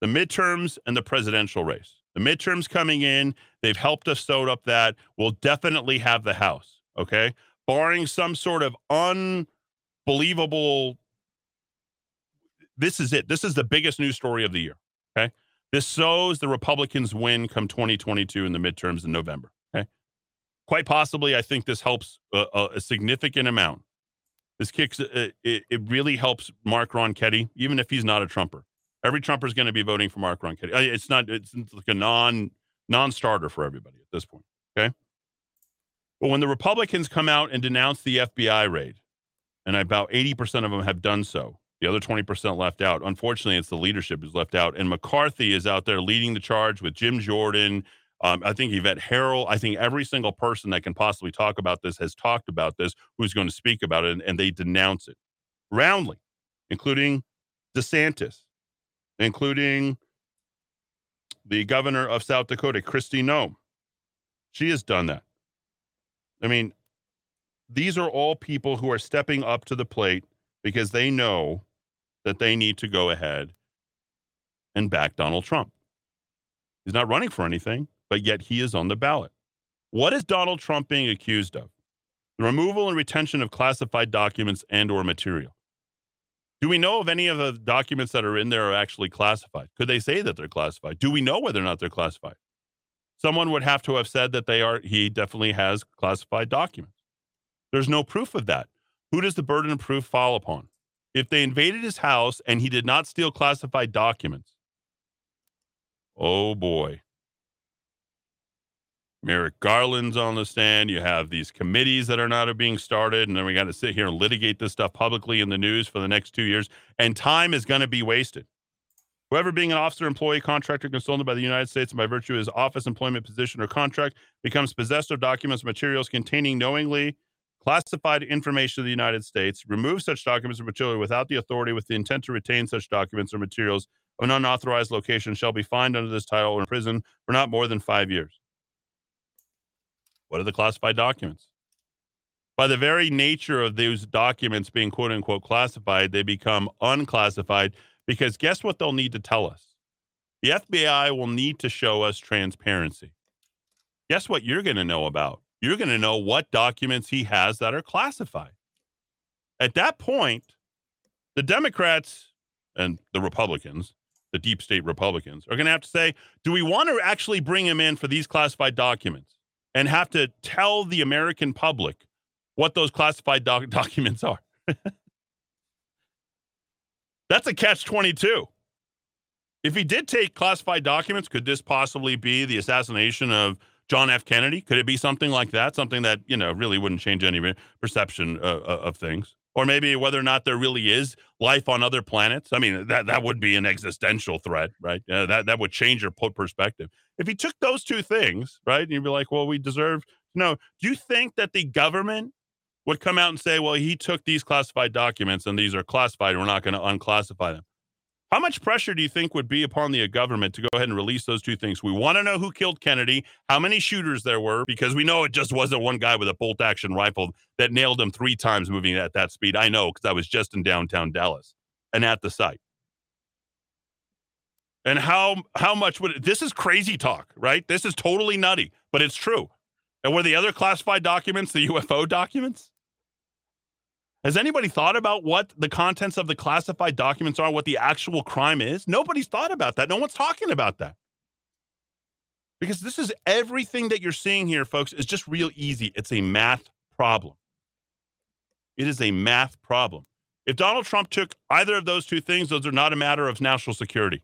B: The midterms and the presidential race. The midterms coming in, they've helped us sewed up that we'll definitely have the House. Okay. Barring some sort of unbelievable. This is it. This is the biggest news story of the year. Okay. This sows the Republicans win come 2022 in the midterms in November. Okay. Quite possibly, I think this helps a, a, significant amount this kicks uh, it, it really helps Mark Ronchetti, even if he's not a Trumper. Every Trumper is going to be voting for Mark Ronchetti. It's not. It's like a non non-starter for everybody at this point. Okay. But when the Republicans come out and denounce the FBI raid, and about 80% of them have done so, the other 20% left out. Unfortunately, it's the leadership who's left out. And McCarthy is out there leading the charge with Jim Jordan, um, I think Yvette Herrell, I think every single person that can possibly talk about this has talked about this, who's going to speak about it, and, and they denounce it roundly, including DeSantis, including the governor of South Dakota, Kristi Noem. She has done that. I mean, these are all people who are stepping up to the plate because they know that they need to go ahead and back Donald Trump. He's not running for anything but yet he is on the ballot. What is Donald Trump being accused of? The removal and retention of classified documents and or material. Do we know if any of the documents that are in there are actually classified? Could they say that they're classified? Do we know whether or not they're classified? Someone would have to have said that they are he definitely has classified documents. There's no proof of that. Who does the burden of proof fall upon? If they invaded his house and he did not steal classified documents, oh boy, Merrick Garland's on the stand. You have these committees that are not being started, and then we got to sit here and litigate this stuff publicly in the news for the next two years, and time is going to be wasted. Whoever being an officer, employee, contractor, consultant by the United States by virtue of his office, employment, position, or contract becomes possessed of documents, materials containing knowingly classified information of the United States, remove such documents or material without the authority with the intent to retain such documents or materials of an unauthorized location shall be fined under this title or in prison for not more than five years. What are the classified documents? By the very nature of those documents being quote unquote classified, they become unclassified because guess what they'll need to tell us? The FBI will need to show us transparency. Guess what you're going to know about? You're going to know what documents he has that are classified. At that point, the Democrats and the Republicans, the deep state Republicans, are going to have to say, do we want to actually bring him in for these classified documents and have to tell the American public what those classified doc- documents are? That's a catch 22. If he did take classified documents, could this possibly be the assassination of John F. Kennedy? Could it be something like that? Something that, you know, really wouldn't change any perception uh, uh, of things? Or maybe whether or not there really is life on other planets. I mean, that, that would be an existential threat, right? Uh, that, that would change your perspective. If he took those two things, right, and you'd be like, well, we deserve. No. Do you think that the government would come out and say, well, he took these classified documents and these are classified. We're not going to unclassify them? How much pressure do you think would be upon the government to go ahead and release those two things? We want to know who killed Kennedy, how many shooters there were, because we know it just wasn't one guy with a bolt action rifle that nailed him three times moving at that speed. I know because I was just in downtown Dallas and at the site. And how how much would this is crazy talk, right? This is totally nutty, but it's true. And were the other classified documents the UFO documents? Has anybody thought about what the contents of the classified documents are, what the actual crime is? Nobody's thought about that. No one's talking about that. Because this is everything that you're seeing here, folks, is just real easy. It's a math problem. It is a math problem. If Donald Trump took either of those two things, those are not a matter of national security.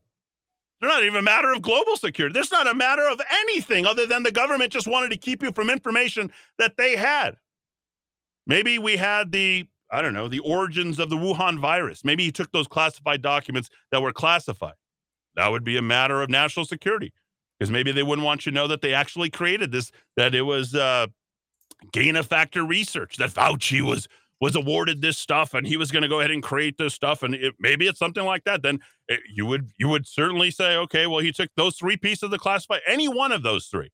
B: They're not even a matter of global security. This is not a matter of anything other than the government just wanted to keep you from information that they had. Maybe we had the I don't know, the origins of the Wuhan virus. Maybe he took those classified documents that were classified. That would be a matter of national security because maybe they wouldn't want you to know that they actually created this, that it was uh, gain of factor research, that Fauci was was awarded this stuff and he was going to go ahead and create this stuff and it, maybe it's something like that then it, you would you would certainly say okay well he took those three pieces of the classified any one of those three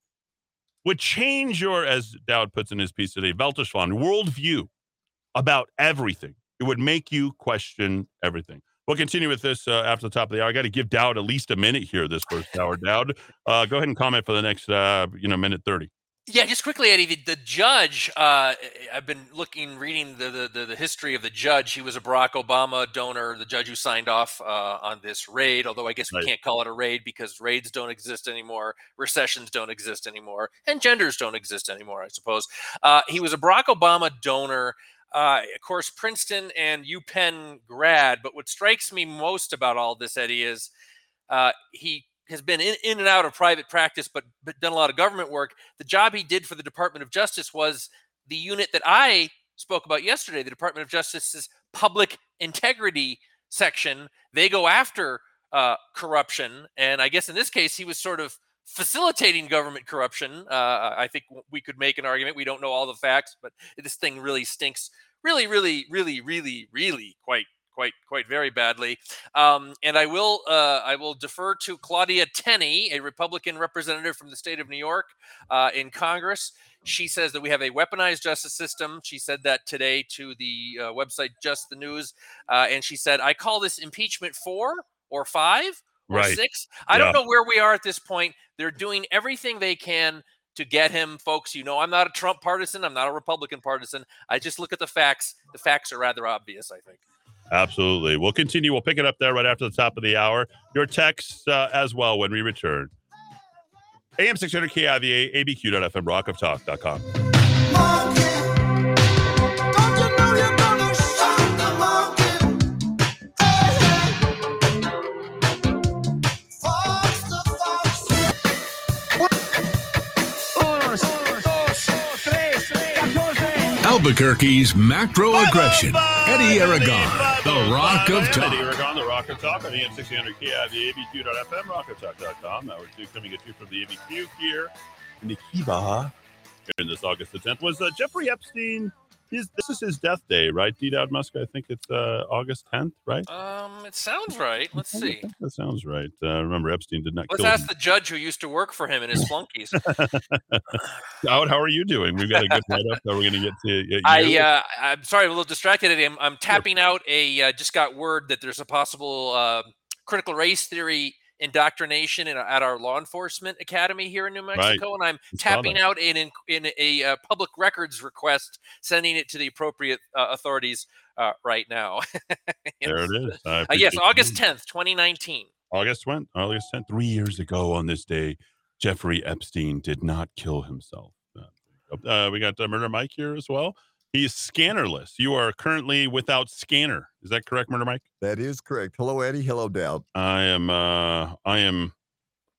B: would change your as dowd puts in his piece today weltanschauung worldview about everything. It would make you question everything. We'll continue with this uh, after the top of the hour. I got to give Dowd at least a minute here this first hour. Dowd, uh, go ahead and comment for the next, uh, you know, minute 30.
C: Yeah, just quickly, Eddie. The, the judge. Uh, I've been looking, reading the, the, the history of the judge. He was a Barack Obama donor, the judge who signed off uh, on this raid. Although I guess we right. can't call it a raid because raids don't exist anymore, recessions don't exist anymore, and genders don't exist anymore. I suppose uh, he was a Barack Obama donor. Uh, of course, Princeton and UPenn grad. But what strikes me most about all this, Eddie, is uh, he has been in, in and out of private practice, but, but done a lot of government work. The job he did for the Department of Justice was the unit that I spoke about yesterday, the Department of Justice's public integrity section. They go after uh, corruption. And I guess in this case, he was sort of facilitating government corruption. Uh, I think we could make an argument. We don't know all the facts, but this thing really stinks really, really, really, really, really quite quite quite very badly. Um, and I will uh, I will defer to Claudia Tenney, a Republican representative from the state of New York uh, in Congress. She says that we have a weaponized justice system. She said that today to the uh, website Just the News, uh, and she said, "I call this impeachment four or five or right. six. I yeah. don't know where we are at this point. They're doing everything they can." to get him, folks. You know, I'm not a Trump partisan. I'm not a Republican partisan. I just look at the facts. The facts are rather obvious, I think.
B: Absolutely. We'll continue. We'll pick it up there right after the top of the hour. Your texts uh, as well when we return. AM 600 KIVA, abq.fm, rockoftalk.com.
A: Albuquerque's macro aggression. Eddie Aragon, the Rock of Talk.
B: Eddie Aragon, the Rock of Talk on the M600 KIV, ABQ.FM, rockoftalk.com. Now we're coming at you from the ABQ here in the Kiva. In this August the 10th was uh, Jeffrey Epstein his, this is his death day, right? D. Dowd Muska. I think it's uh, August 10th, right?
C: Um, it sounds right. Let's see.
B: that sounds right. Uh, remember, Epstein did not.
C: Let's ask him. the judge who used to work for him and his flunkies.
B: Dowd, how are you doing? We've got a good write up. Are we're going to get to?
C: Uh, I uh, I'm sorry, I'm a little distracted. I'm, I'm tapping out a. Uh, just got word that there's a possible uh, critical race theory indoctrination in, at our law enforcement academy here in New
B: Right.
C: Mexico, and I'm
B: I saw
C: tapping out in in, in a uh, public records request, sending it to the appropriate uh, authorities uh, right now.
B: There it is.
C: Uh, yes, August 10th, 2019.
B: August went. August 10th. Three years ago on this day, Jeffrey Epstein did not kill himself. Uh, we got uh, Murder Mike here as well. He's scannerless. You are currently without scanner. Is that correct, Murder Mike?
G: That is correct. Hello, Eddie. Hello, Dowd.
B: I am. Uh, I am.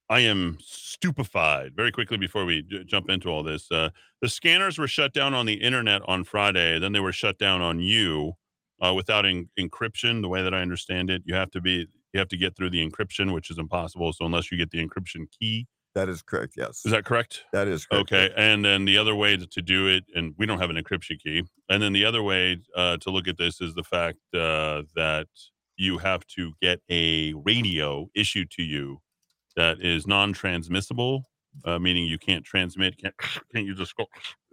B: I am stupefied. Very quickly before we j- jump into all this, uh, the scanners were shut down on the internet on Friday. Then they were shut down on you uh, without en- encryption. The way that I understand it, you have to be you have to get through the encryption, which is impossible. So unless you get the encryption key,
G: That is correct. Yes.
B: is that correct?
G: that is correct.
B: Okay, and then the other way to, to do it, and we don't have an encryption key. And then the other way uh, to look at this is the fact uh, that you have to get a radio issued to you that is non-transmissible, uh, meaning you can't transmit. Can't, can't you just go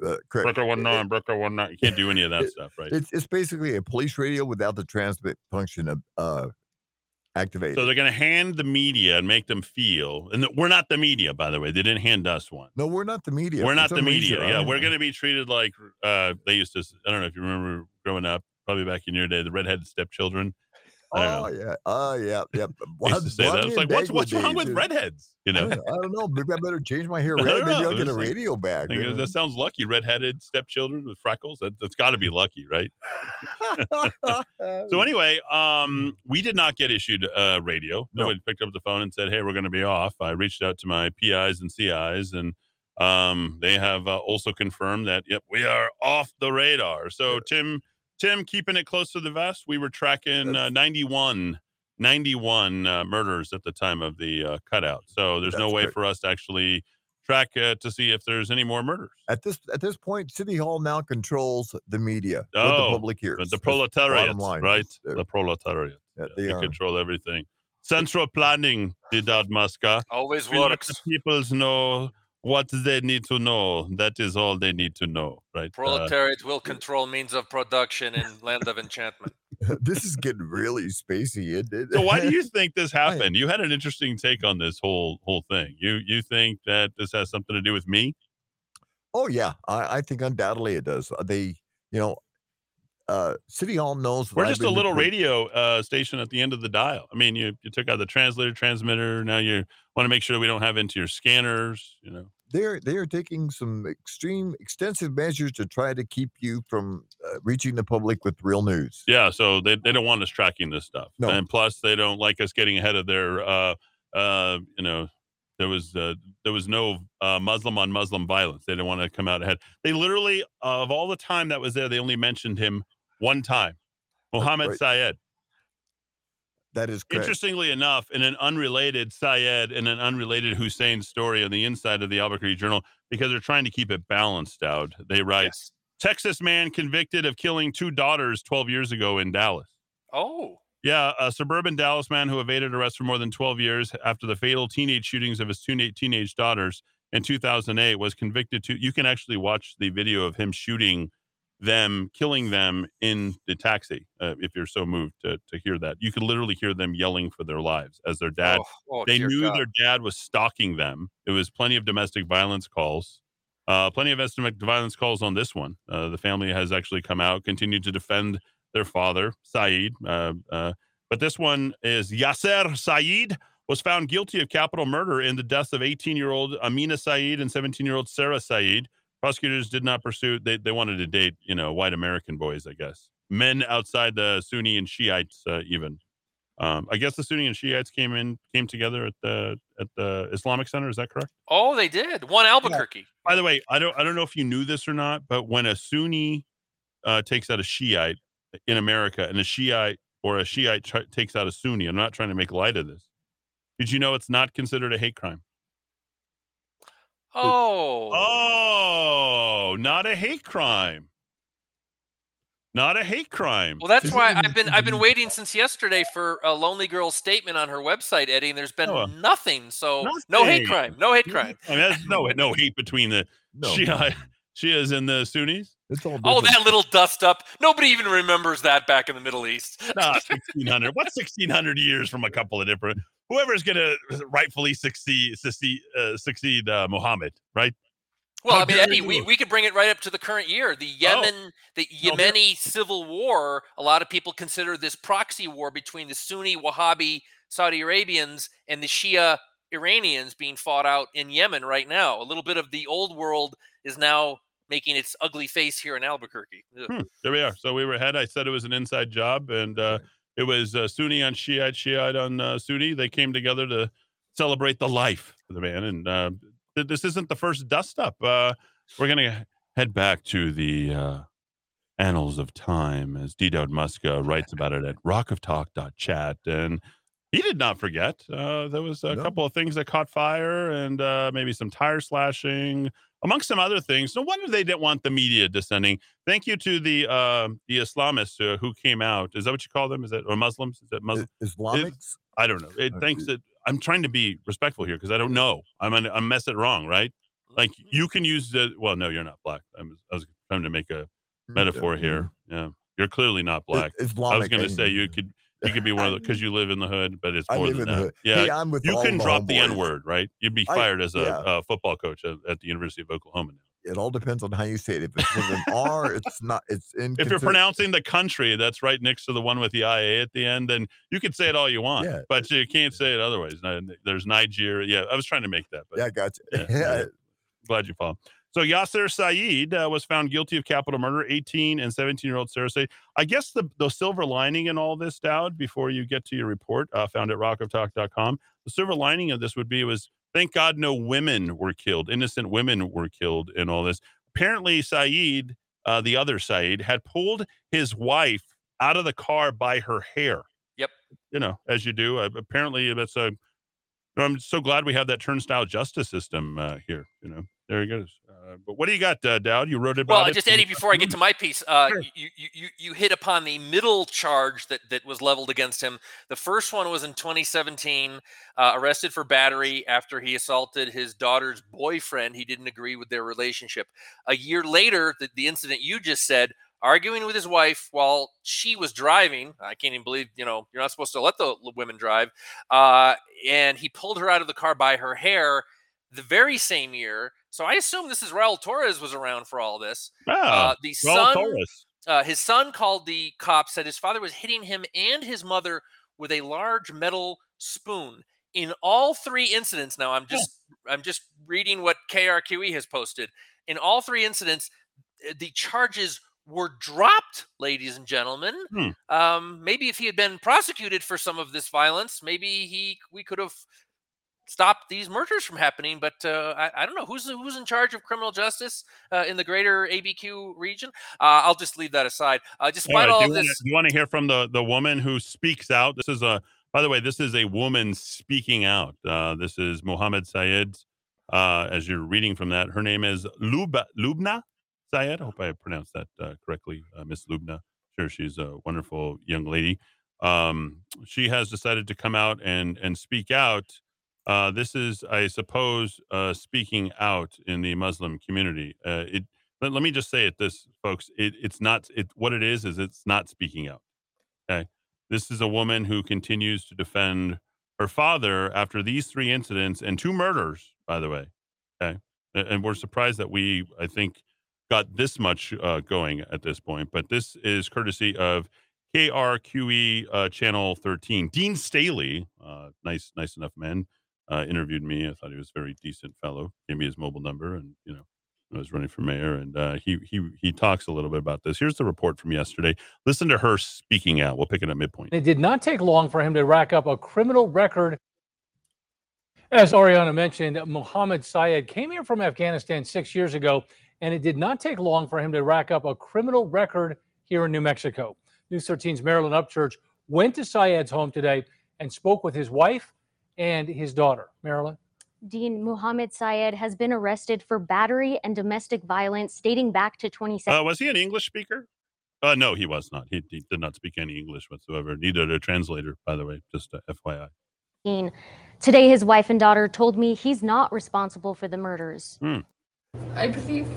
G: Uh, correct.
B: breaker one nine, breaker one nine? You can't do any of that
G: It-
B: stuff, right?
G: It's, it's basically a police radio without the transmit function of uh, activated.
B: So they're going to hand the media and make them feel, and we're not the media, by the way. They didn't hand us one.
G: no, we're not the media.
B: we're not the
G: some reason,
B: media. Yeah, we're going to be treated like uh, they used to. I don't know if you remember growing up, probably back in your day, the redheaded stepchildren. I
G: Oh yeah. Oh yeah. Yeah.
B: They used say that. It's like, what's what's wrong with redheads? You
G: I
B: know,
G: don't, I don't know. Maybe I better change my hair
B: I
G: red. Maybe. I'll get a radio back. You know?
B: that sounds lucky. Redheaded stepchildren with freckles. That, that's got to be lucky, right? So anyway, um, we did not get issued uh, radio.
G: No.
B: Nobody picked up the phone and said, "Hey, we're going to be off." I reached out to my PIs and CIs, and um, they have uh, also confirmed that yep, we are off the radar. So Tim, Tim, keeping it close to the vest, we were tracking uh, 91, 91 uh, murders at the time of the uh, cutout. So there's no way
G: great.
B: for us to actually track uh, to see if there's any more murders.
G: at this at this point, City Hall now controls the media. what
B: Oh,
G: the public hears.
B: The proletariat,
G: bottom line.
B: right?
G: It's,
B: The proletariat.
G: yeah,
B: Yeah,
G: they
B: they control everything. Central planning, Didad Maska.
C: Always
B: We
C: works.
B: the peoples know what they need to know. That is all they need to know, right? Uh,
C: Proletariat will control means of production in Land of Enchantment.
G: this is getting really spacey. Isn't it?
B: so why do you think this happened? You had an interesting take on this whole whole thing. You you think that this has something to do with me?
G: Oh yeah, I, I think undoubtedly it does. Uh, They, you know, uh, City Hall knows.
B: We're just a
G: been the
B: little
G: poli-
B: radio uh, station at the end of the dial. I mean, you you took out the translator, transmitter. Now you want to make sure we don't have into your scanners. You know.
G: They're they are taking some extreme, extensive measures to try to keep you from uh, reaching the public with real news.
B: Yeah, so they, they don't want us tracking this stuff.
G: No.
B: And plus they don't like us getting ahead of their uh uh you know there was uh, there was no uh, Muslim on Muslim violence. They didn't want to come out ahead. They literally of all the time that was there, they only mentioned him one time. Mohammed
G: right.
B: Syed.
G: That is correct.
B: Interestingly enough, in an unrelated Syed and an unrelated Hussein story on the inside of the Albuquerque Journal, because they're trying to keep it balanced out, they write
C: Yes.
B: Texas man convicted of killing two daughters 12 years ago in Dallas.
C: Oh,
B: Yeah, a suburban Dallas man who evaded arrest for more than 12 years after the fatal teenage shootings of his two teenage daughters in 2008 was convicted to. You can actually watch the video of him shooting them, killing them in the taxi. Uh, if you're so moved to, to hear that, you can literally hear them yelling for their lives as their dad.
C: oh, oh,
B: they knew
C: God.
B: their dad was stalking them. It was plenty of domestic violence calls. Uh, plenty of domestic violence calls on this one. Uh, the family has actually come out, continued to defend their father, Saeed. Uh, uh, but this one is Yasser Saeed was found guilty of capital murder in the deaths of 18 year old Amina Saeed and 17 year old Sarah Saeed. Prosecutors did not pursue, they, they wanted to date, you know, white American boys, I guess. Men outside the Sunni and Shiites, uh, even. Um, I guess the Sunni and Shiites came in, came together at the at the Islamic Center. Is that correct?
C: Oh, they did. One Albuquerque.
B: By the way, I don't I don't know if you knew this or not, but when a Sunni uh, takes out a Shiite in America, and a Shiite or a Shiite tr- takes out a Sunni, I'm not trying to make light of this. Did you know it's not considered a hate crime?
C: Oh.
B: Oh, not a hate crime. Not a hate crime.
C: Well, that's why I've been I've been waiting since yesterday for a lonely girl's statement on her website, Eddie, and there's been
B: Oh,
C: nothing. So no hate crime. No hate crime.
B: I mean, there's no no hate between the
G: no,
B: Shiite Shias and the Sunnis.
G: it's all
C: Oh, that little dust up. Nobody even remembers that back in the Middle East.
B: Nah, 1600. What's 1600 years from a couple of different? Whoever's going to rightfully succeed succeed uh, succeed uh, Mohammed, right?
C: Well,
B: How
C: I mean, Eddie, we, we could bring it right up to the current year. The
B: Oh.
C: Yemen, the
B: No,
C: Yemeni civil war. A lot of people consider this proxy war between the Sunni Wahhabi Saudi Arabians and the Shia Iranians being fought out in Yemen right now. A little bit of the old world is now making its ugly face here in Albuquerque.
B: Hmm, there we are. So we were ahead. I said it was an inside job, and uh, it was uh, Sunni on Shiite, Shiite on uh, Sunni. They came together to celebrate the life of the man. And uh, th- this isn't the first dust up. Uh, we're going to head back to the uh, annals of time as D. Dowd Muska writes about it at rockoftalk.chat. And he did not forget. Uh, there was a
G: No.
B: couple of things that caught fire and uh, maybe some tire slashing, amongst some other things. No wonder they didn't want the media descending. Thank you to the uh, the Islamists uh, who came out. Is that what you call them? Is that or Muslims? Is that Muslim?
G: Islamics?
B: I don't know. It
G: Uh,
B: thanks that I'm trying to be respectful here because I don't know. I'm gonna, I'm mess it wrong, right? Like you can use the well, no, you're not black. I'm, I was trying to make a metaphor here. Yeah, you're clearly not black. I was going to say you could you could be one of the because you live in the hood, but it's
G: I
B: more
G: live
B: than
G: in the
B: that.
G: hood.
B: Yeah,
G: Hey, I'm with
B: you
G: all
B: can
G: my
B: drop the
G: homeboys.
B: N word, right? You'd be
G: I-
B: fired as a,
G: yeah.
B: uh football coach at, at the University of Oklahoma. Now.
G: It all depends on how you say it. If it's with an R, it's not. It's in.
B: If you're pronouncing the country that's right next to the one with the IA at the end, then you can say it all you want,
G: Yeah.
B: but you can't say it otherwise. There's Nigeria. Yeah, I was trying to make that, but
G: Yeah, I got you.
B: Yeah, yeah. glad you follow. So Yasser Saeed uh, was found guilty of capital murder. 18 and 17 year old Sarah Saeed. I guess the, the silver lining in all this, Dowd, before you get to your report, uh, found at rockoftalk.com. The silver lining of this would be was thank God no women were killed, innocent women were killed in all this. Apparently, Saeed, uh, the other Saeed, had pulled his wife out of the car by her hair.
C: Yep.
B: You know, as you do. Uh, apparently, that's a. I'm so glad we have that turnstile justice system uh, here. You know, there he goes. Uh, but what do you got, uh, Dowd? You wrote about
C: Well, just Eddie, before I get to my piece, uh,
B: Sure.
C: you, you you you hit upon the middle charge that that was leveled against him. The first one was in 2017, uh, arrested for battery after he assaulted his daughter's boyfriend. He didn't agree with their relationship. A year later, the, the incident you just said, arguing with his wife while she was driving. I can't even believe you know you're not supposed to let the women drive. Uh, and he pulled her out of the car by her hair. The very same year, so I assume this is Raul Torrez was around for all this.
B: Ah,
C: Uh, the
B: Raul
C: son,
B: Torrez.
C: uh, his son called the cops. Said his father was hitting him and his mother with a large metal spoon. In all three incidents, now I'm just I'm just reading what KRQE has posted. In all three incidents, uh, the charges were dropped, ladies and gentlemen.
B: Hmm.
C: Um, maybe if he had been prosecuted for some of this violence, maybe he we could have stopped these murders from happening. But uh, I, I don't know who's who's in charge of criminal justice uh, in the greater ABQ region. Uh, I'll just leave that aside. Uh,
B: All
C: despite
B: right,
C: all
B: do
C: of
B: you wanna- you want to hear from the the woman who speaks out? This is a, by the way, this is a woman speaking out. Uh, this is Mohammed Sayed. Uh, as you're reading from that, her name is Luba, Lubna Sayed. I hope I pronounced that uh, correctly, uh, Miss Lubna. Sure, she's a wonderful young lady. Um, she has decided to come out and and speak out. Uh, this is, I suppose, uh, speaking out in the Muslim community. Uh, it let, let me just say it this folks it, it's not it what it is is it's not speaking out okay? This is a woman who continues to defend her father after these three incidents and two murders by the way okay? And we're surprised that we i think got this much uh, going at this point but this is courtesy of krqe uh, channel 13 dean staley uh, nice nice enough man uh, interviewed me i thought he was a very decent fellow gave me his mobile number and you know I was running for mayor, and uh, he he he talks a little bit about this. Here's the report from yesterday. Listen to her speaking out. We'll pick it at midpoint.
H: It did not take long for him to rack up a criminal record. As Ariana mentioned, Mohammed Syed came here from Afghanistan six years ago, and it did not take long for him to rack up a criminal record here in New Mexico. News 13's Marilyn Upchurch went to Syed's home today and spoke with his wife and his daughter. Marilyn?
I: Dean Muhammad Syed has been arrested for battery and domestic violence dating back to 2017.
B: Uh, was he an English speaker? Uh, no, he was not. He, he did not speak any English whatsoever. Neither did a translator, by the way. Just uh, FYI. Dean.
I: Today, his wife and daughter told me he's not responsible for the murders.
J: I believe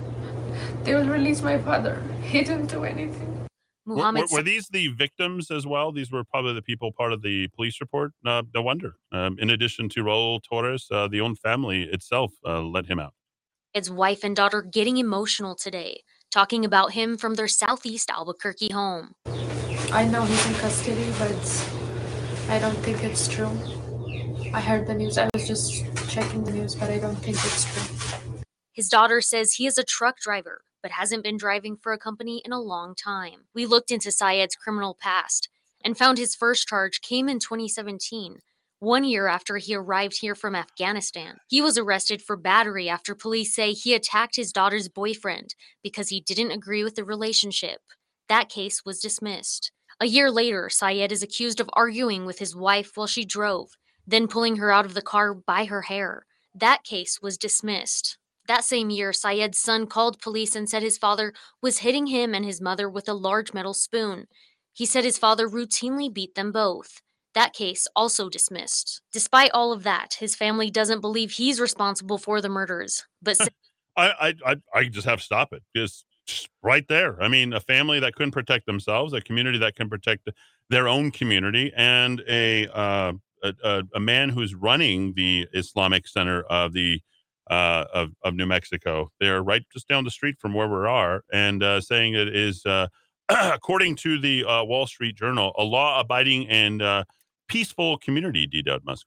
J: they will release my father. He didn't do anything.
B: Were,
I: Muhammad
B: were, were these the victims as well? These were probably the people part of the police report. Uh, no wonder. Um, in addition to Raul Torrez, uh, the own family itself uh, let him out.
I: Sayed's wife and daughter getting emotional today, talking about him from their southeast Albuquerque home.
J: I know he's in custody, but I don't think it's true. I heard the news. I was just checking the news, but I don't think it's true.
I: His daughter says he is a truck driver, but hasn't been driving for a company in a long time. We looked into Sayed's criminal past and found his first charge came in 2017, one year after he arrived here from Afghanistan. He was arrested for battery after police say he attacked his daughter's boyfriend because he didn't agree with the relationship. That case was dismissed. A year later, Sayed is accused of arguing with his wife while she drove, then pulling her out of the car by her hair. That case was dismissed. That same year, Sayed's son called police and said his father was hitting him and his mother with a large metal spoon. He said his father routinely beat them both. That case also dismissed. Despite all of that, his family doesn't believe he's responsible for the murders, but
B: I, I, I, I just have to stop it. Just, just right there. I mean, a family that couldn't protect themselves, a community that can protect their own community, and a uh, a, a, a man who's running the Islamic Center of the uh, of, of New Mexico. They're right just down the street from where we are, and uh, saying it is, uh, according to the uh, Wall Street Journal, a law-abiding and uh, peaceful community. D. Dowd Muska.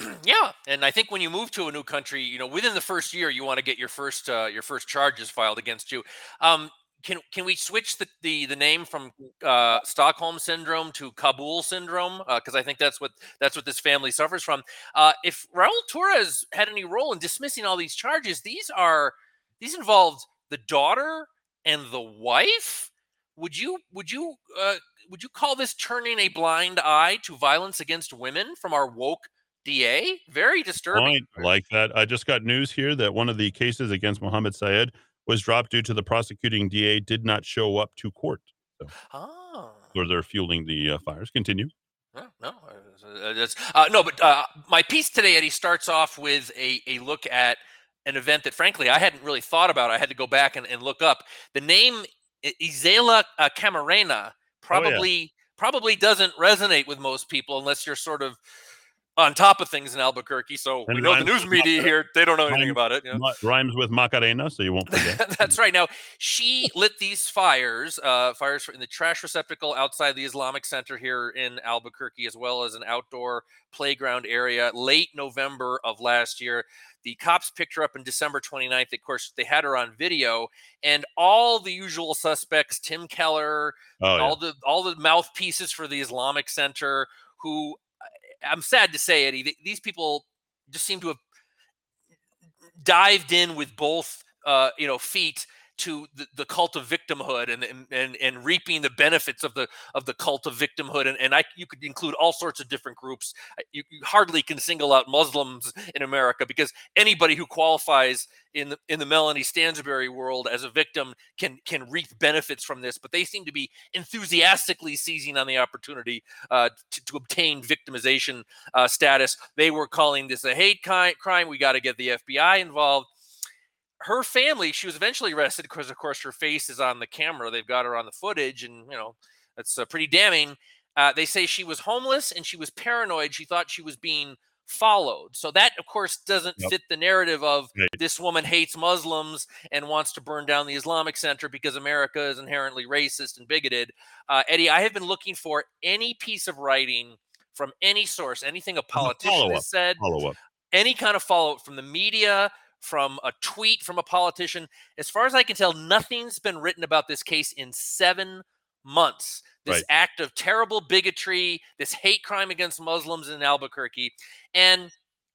C: yeah, and I think when you move to a new country, you know, within the first year, you want to get your first uh, your first charges filed against you. Um, can can we switch the the, the name from uh, Stockholm syndrome to Kabul syndrome? Because uh, I think that's what that's what this family suffers from. Uh, if Raul Torrez had any role in dismissing all these charges, these are these involved the daughter and the wife. Would you would you uh, would you call this turning a blind eye to violence against women from our woke DA? Very disturbing.
B: Point like that. I just got news here that one of the cases against Mohammed Sayed was dropped due to the prosecuting DA did not show up to court. So,
C: oh.
B: Or they're fueling the uh, fires. Continue.
C: No, no, uh, no. But uh, my piece today, Eddie, starts off with a, a look at an event that, frankly, I hadn't really thought about. I had to go back and, and look up. The name Isela uh, Camarena probably
B: oh, yeah.
C: probably doesn't resonate with most people unless you're sort of on top of things in Albuquerque. So
B: And
C: we know the news media here, they don't know anything
B: rhymes-
C: about it. you know.
B: Rhymes with Macarena, so you won't forget.
C: That's right. Now she lit these fires, uh, fires in the trash receptacle outside the Islamic Center here in Albuquerque, as well as an outdoor playground area. Late November of last year, the cops picked her up in December 29th. Of course, they had her on video, and all the usual suspects: Tim Keller,
B: Oh, yeah.
C: all the all the mouthpieces for the Islamic Center. Who I'm sad to say, Eddie, th- these people just seem to have dived in with both uh, you know feet to the, the cult of victimhood and, and and reaping the benefits of the of the cult of victimhood. And, and I you could include all sorts of different groups. You, you hardly can single out Muslims in America because anybody who qualifies in the in the Melanie Stansbury world as a victim can can reap benefits from this but they seem to be enthusiastically seizing on the opportunity uh, to, to obtain victimization uh, status. They were calling this a hate crime. We got to get the FBI involved her family, she was eventually arrested because, of course, her face is on the camera. They've got her on the footage, and you know that's uh, pretty damning. Uh, they say she was homeless and she was paranoid. She thought she was being followed. So that, of course, doesn't
B: Yep.
C: fit the narrative of
B: Right.
C: this woman hates Muslims and wants to burn down the Islamic Center because America is inherently racist and bigoted. Uh, Eddie, I have been looking for any piece of writing from any source, anything a politician
B: follow-up.
C: has said,
B: Follow up.
C: any kind of follow up from the media, from a tweet from a politician. As far as I can tell, nothing's been written about this case in seven months. This
B: Right.
C: act of terrible bigotry, this hate crime against Muslims in Albuquerque. And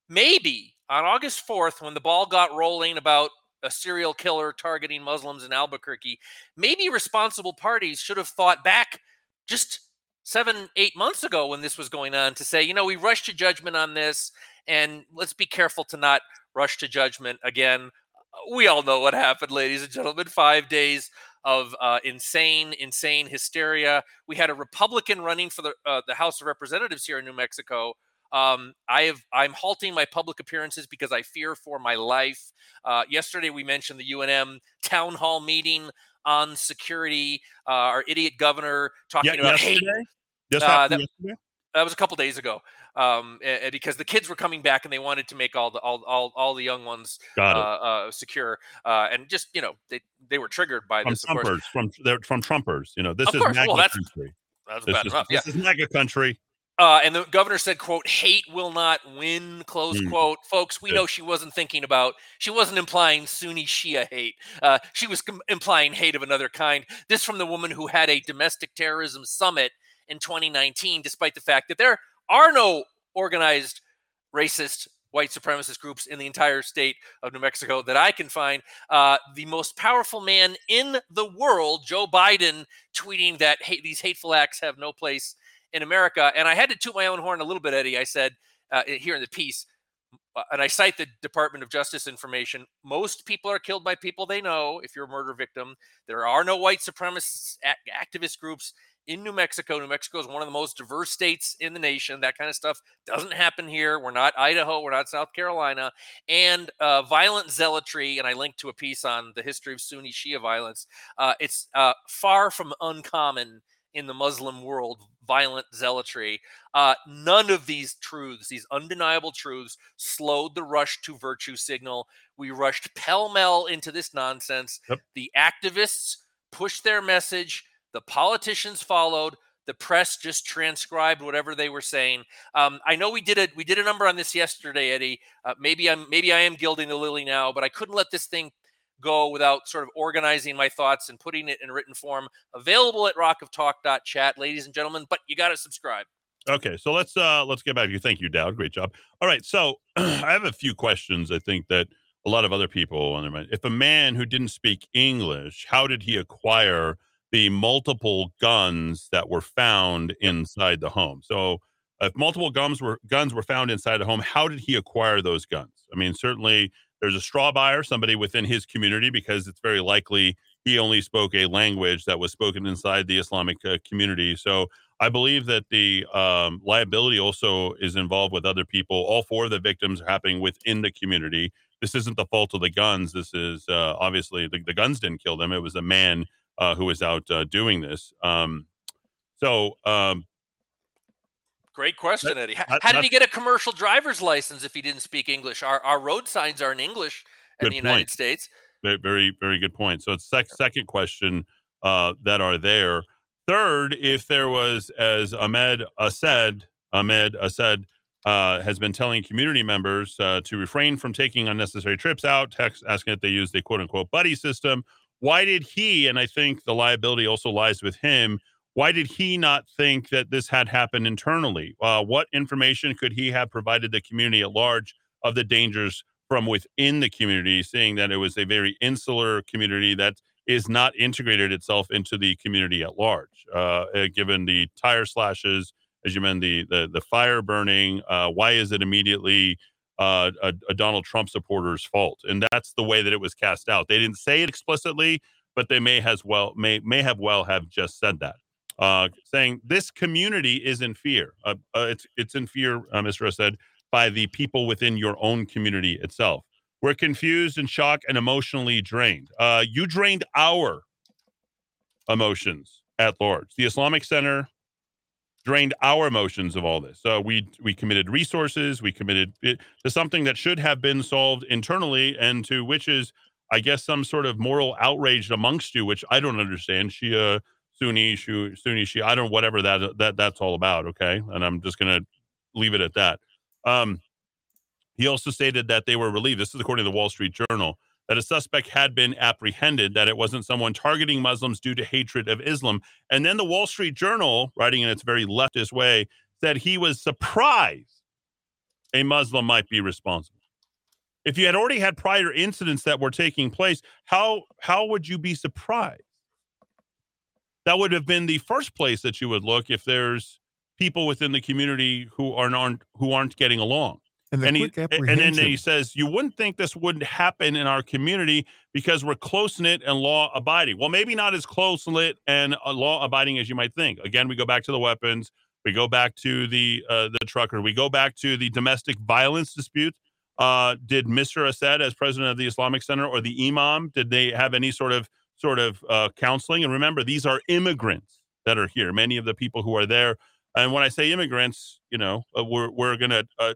C: maybe on August 4th, when the ball got rolling about a serial killer targeting Muslims in Albuquerque, maybe responsible parties should have thought back just seven, eight months ago when this was going on to say, you know, we rushed to judgment on this, and let's be careful to not rush to judgment again. We all know what happened, ladies and gentlemen. Five days of uh, insane, insane hysteria. We had a Republican running for the uh, the House of Representatives here in New Mexico. Um, I have I'm halting my public appearances because I fear for my life. Uh, yesterday we mentioned the UNM town hall meeting on security. Uh, our idiot governor talking
B: Yeah,
C: about hate.
B: yesterday? Just
C: Uh, that-
B: yesterday?
C: That was a couple days ago, um, because the kids were coming back and they wanted to make all the all all, all the young ones uh, uh, secure, uh, and just you know they they were triggered by
B: from
C: this. Of course,
B: Trumpers, from they're from Trumpers. You know, this
C: Of
B: is
C: course,
B: MAGA
C: well,
B: country.
C: that's
B: This is,
C: enough. Yeah,
B: this is MAGA country.
C: Uh, and the governor said, "quote Hate will not win." Close
B: Mm.
C: quote. Folks, we
B: Good.
C: know she wasn't thinking about. She wasn't implying Sunni Shia hate. Uh, she was com- implying hate of another kind. This from the woman who had a domestic terrorism summit in 2019, despite the fact that there are no organized racist white supremacist groups in the entire state of New Mexico that I can find. Uh, the most powerful man in the world, Joe Biden, tweeting that these hateful acts have no place in America. And I had to toot my own horn a little bit, Eddie. I said uh, here in the piece, uh, and I cite the Department of Justice information. Most people are killed by people they know. If you're a murder victim, there are no white supremacist ac- activist groups in New Mexico. New Mexico is one of the most diverse states in the nation. That kind of stuff doesn't happen here. We're not Idaho. We're not South Carolina. And uh, violent zealotry, and I linked to a piece on the history of Sunni Shia violence. Uh, it's uh, far from uncommon in the Muslim world, violent zealotry. Uh, none of these truths, these undeniable truths, slowed the rush to virtue signal. We rushed pell mell into this nonsense.
B: Yep.
C: The activists pushed their message, the politicians followed. The press just transcribed whatever they were saying. Um, I know we did a we did a number on this yesterday, Eddie. Uh, maybe I'm maybe I am gilding the lily now, but I couldn't let this thing go without sort of organizing my thoughts and putting it in written form. Available at rockoftalk.chat, ladies and gentlemen. But you got to subscribe.
B: Okay, so let's uh let's get back to you. Thank you, Dowd. Great job. All right, so I have a few questions. I think that a lot of other people on their mind. If a man who didn't speak English, how did he acquire the multiple guns that were found inside the home? So, if multiple guns were guns were found inside the home, how did he acquire those guns? I mean, certainly there's a straw buyer, somebody within his community, because it's very likely he only spoke a language that was spoken inside the Islamic uh, community. So I believe that the um, liability also is involved with other people. All four of the victims are happening within the community. This isn't the fault of the guns. This is uh, obviously the, the guns didn't kill them. It was a man uh, who was out uh, doing this. Um, so um,
C: Great question, Eddie. How,
B: that-
C: how did he get a commercial driver's license if he didn't speak English? Our, our road signs are in English in the United
B: point.
C: States.
B: Very, very, very good point. So it's sec- second question uh, that are there. Third, if there was, as Ahmed Assad, Ahmed Assad uh, has been telling community members uh, to refrain from taking unnecessary trips out, text asking that they use the quote unquote buddy system. Why did he, and I think the liability also lies with him, why did he not think that this had happened internally? Uh, what information could he have provided the community at large of the dangers from within the community, seeing that it was a very insular community that is not integrated itself into the community at large. Uh, uh, given the tire slashes, as you mentioned, the the, the fire burning, uh, why is it immediately uh, a, a Donald Trump supporter's fault? And that's the way that it was cast out. They didn't say it explicitly, but they may has well may may have well have just said that. Uh, saying this community is in fear. Uh, uh, it's it's in fear, uh, Mr. Rose said, by the people within your own community itself. We're confused and shocked and emotionally drained. Uh, you drained our emotions at large. The Islamic Center drained our emotions of all this. So we we committed resources, we committed it to something that should have been solved internally, and to which is, I guess, some sort of moral outrage amongst you, which I don't understand. Shia, Sunni, Shu, Sunni, Shia, I don't whatever that that that's all about. Okay, and I'm just gonna leave it at that. Um, he also stated that they were relieved. This is according to the Wall Street Journal that a suspect had been apprehended, that it wasn't someone targeting Muslims due to hatred of Islam. And then the Wall Street Journal, writing in its very leftist way, said he was surprised a Muslim might be responsible. If you had already had prior incidents that were taking place, how how would you be surprised? That would have been the first place that you would look if there's people within the community who aren't, aren't who aren't getting along
G: And the
B: and, he, and then he says, You wouldn't think this wouldn't happen in our community because we're close knit and law abiding. Well, maybe not as close knit and uh, law abiding as you might think. Again, we go back to the weapons, we go back to the uh, the trucker, we go back to the domestic violence dispute. Uh, did Mr. Assad, as president of the Islamic Center, or the Imam, did they have any sort of sort of uh, counseling. And remember, these are immigrants that are here. Many of the people who are there, and when I say immigrants, you know, uh, we're we're gonna. Uh,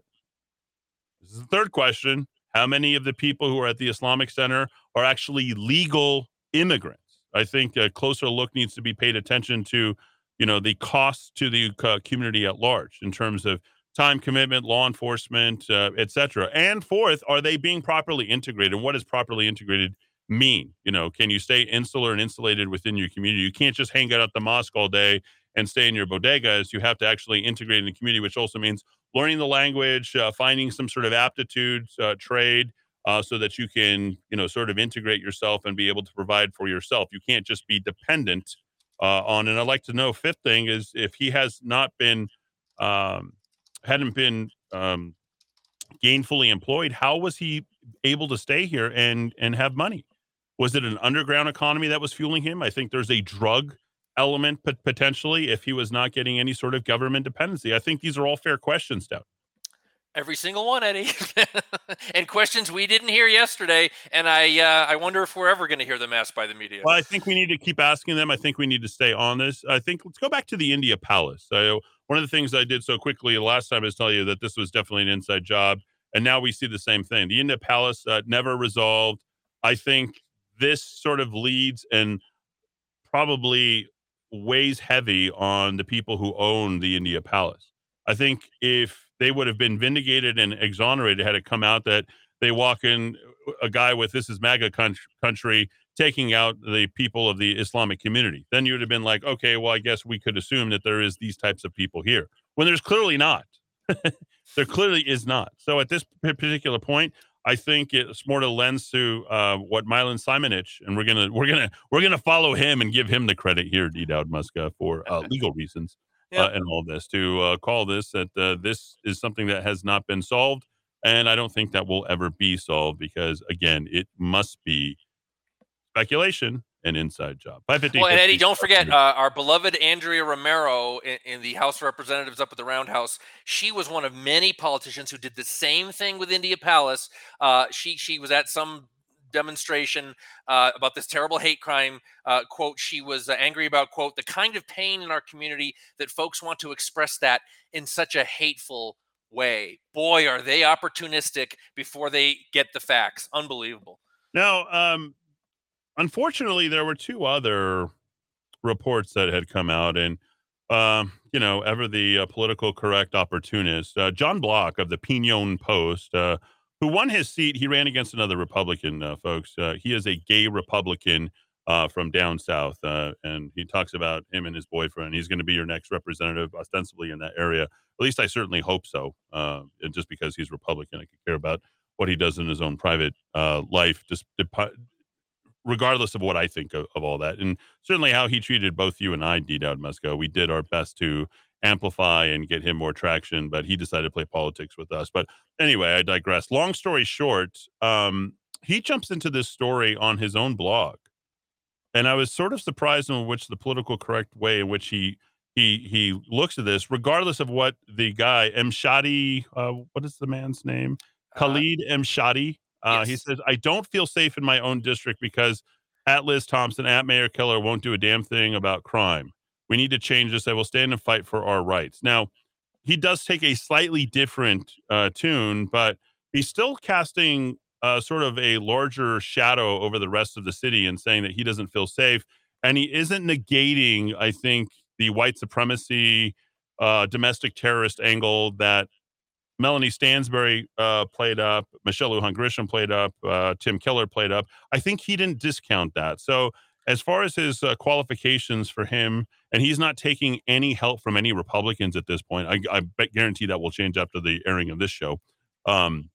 B: this is the third question: How many of the people who are at the Islamic Center are actually legal immigrants? I think a closer look needs to be paid attention to, you know, the cost to the uh, community at large in terms of time commitment, law enforcement, uh, et cetera. And fourth, are they being properly integrated? What does properly integrated mean? You know, can you stay insular and insulated within your community? You can't just hang out at the mosque all day and stay in your bodegas. You have to actually integrate in the community, which also means learning the language, uh, finding some sort of aptitude, uh, trade, uh, so that you can, you know, sort of integrate yourself and be able to provide for yourself. You can't just be dependent uh, on. And I'd like to know. Fifth thing is if he has not been, um, hadn't been um, gainfully employed, how was he able to stay here and and have money? Was it an underground economy that was fueling him? I think there's a drug element but potentially if he was not getting any sort of government dependency. I think these are all fair questions, Dowd.
C: Every single one, Eddie, and questions we didn't hear yesterday, and I uh, I wonder if we're ever going to hear them asked by the media.
B: Well, I think we need to keep asking them. I think we need to stay on this. I think let's go back to the India Palace. So one of the things I did so quickly last time is tell you that this was definitely an inside job, and now we see the same thing. The India Palace uh, never resolved. I think this sort of leads and probably weighs heavy on the people who own the India Palace. I think if they would have been vindicated and exonerated had it come out that they walk in a guy with this is MAGA country taking out the people of the Islamic community. Then you would have been like, okay, well, I guess we could assume that there is these types of people here when there's clearly not. there clearly is not. So at this particular point, I think it's more to lens to uh, what Milan Simonich, and we're gonna we're gonna we're gonna follow him and give him the credit here, D. Dowd Muska, for uh, legal reasons yeah. uh, and all this to uh, call this that uh, this is something that has not been solved, and I don't think that will ever be solved because again, it must be speculation an inside job.
C: Well, and Eddie, don't forget uh, our beloved Andrea Romero in, in, the House of Representatives up at the Roundhouse. She was one of many politicians who did the same thing with India Palace. Uh, she she was at some demonstration uh, about this terrible hate crime. Uh, quote, she was uh, angry about, quote, the kind of pain in our community that folks want to express that in such a hateful way. Boy, are they opportunistic before they get the facts. Unbelievable.
B: Now, um, unfortunately, there were two other reports that had come out, and um, you know, ever the uh, political correct opportunist, uh, John Block of the Pinon Post, uh, who won his seat. He ran against another Republican, uh, folks. Uh, he is a gay Republican uh, from down south, uh, and he talks about him and his boyfriend. He's going to be your next representative, ostensibly in that area. At least I certainly hope so. Uh, just because he's Republican, I could care about what he does in his own private uh, life, just regardless of what I think of, of, all that, and certainly how he treated both you and I, D. Dowd Muska. We did our best to amplify and get him more traction, but he decided to play politics with us. But anyway, I digress. Long story short, um, he jumps into this story on his own blog. And I was sort of surprised in which the political correct way in which he he he looks at this, regardless of what the guy Emshadi, uh, what is the man's name? Uh, Khalid Emshadi. Uh, yes. He says, "I don't feel safe in my own district because at Liz Thompson, at Mayor Keller won't do a damn thing about crime. We need to change this. I will stand and fight for our rights. Now, he does take a slightly different uh, tune, but he's still casting uh, sort of a larger shadow over the rest of the city and saying that he doesn't feel safe. And he isn't negating, I think, the white supremacy, uh, domestic terrorist angle that Melanie Stansbury uh, played up, Michelle Lujan Grisham played up, uh, Tim Keller played up. I think he didn't discount that. So, as far as his uh, qualifications for him and he's not taking any help from any Republicans at this point. I, I bet guarantee that will change after the airing of this show. Um,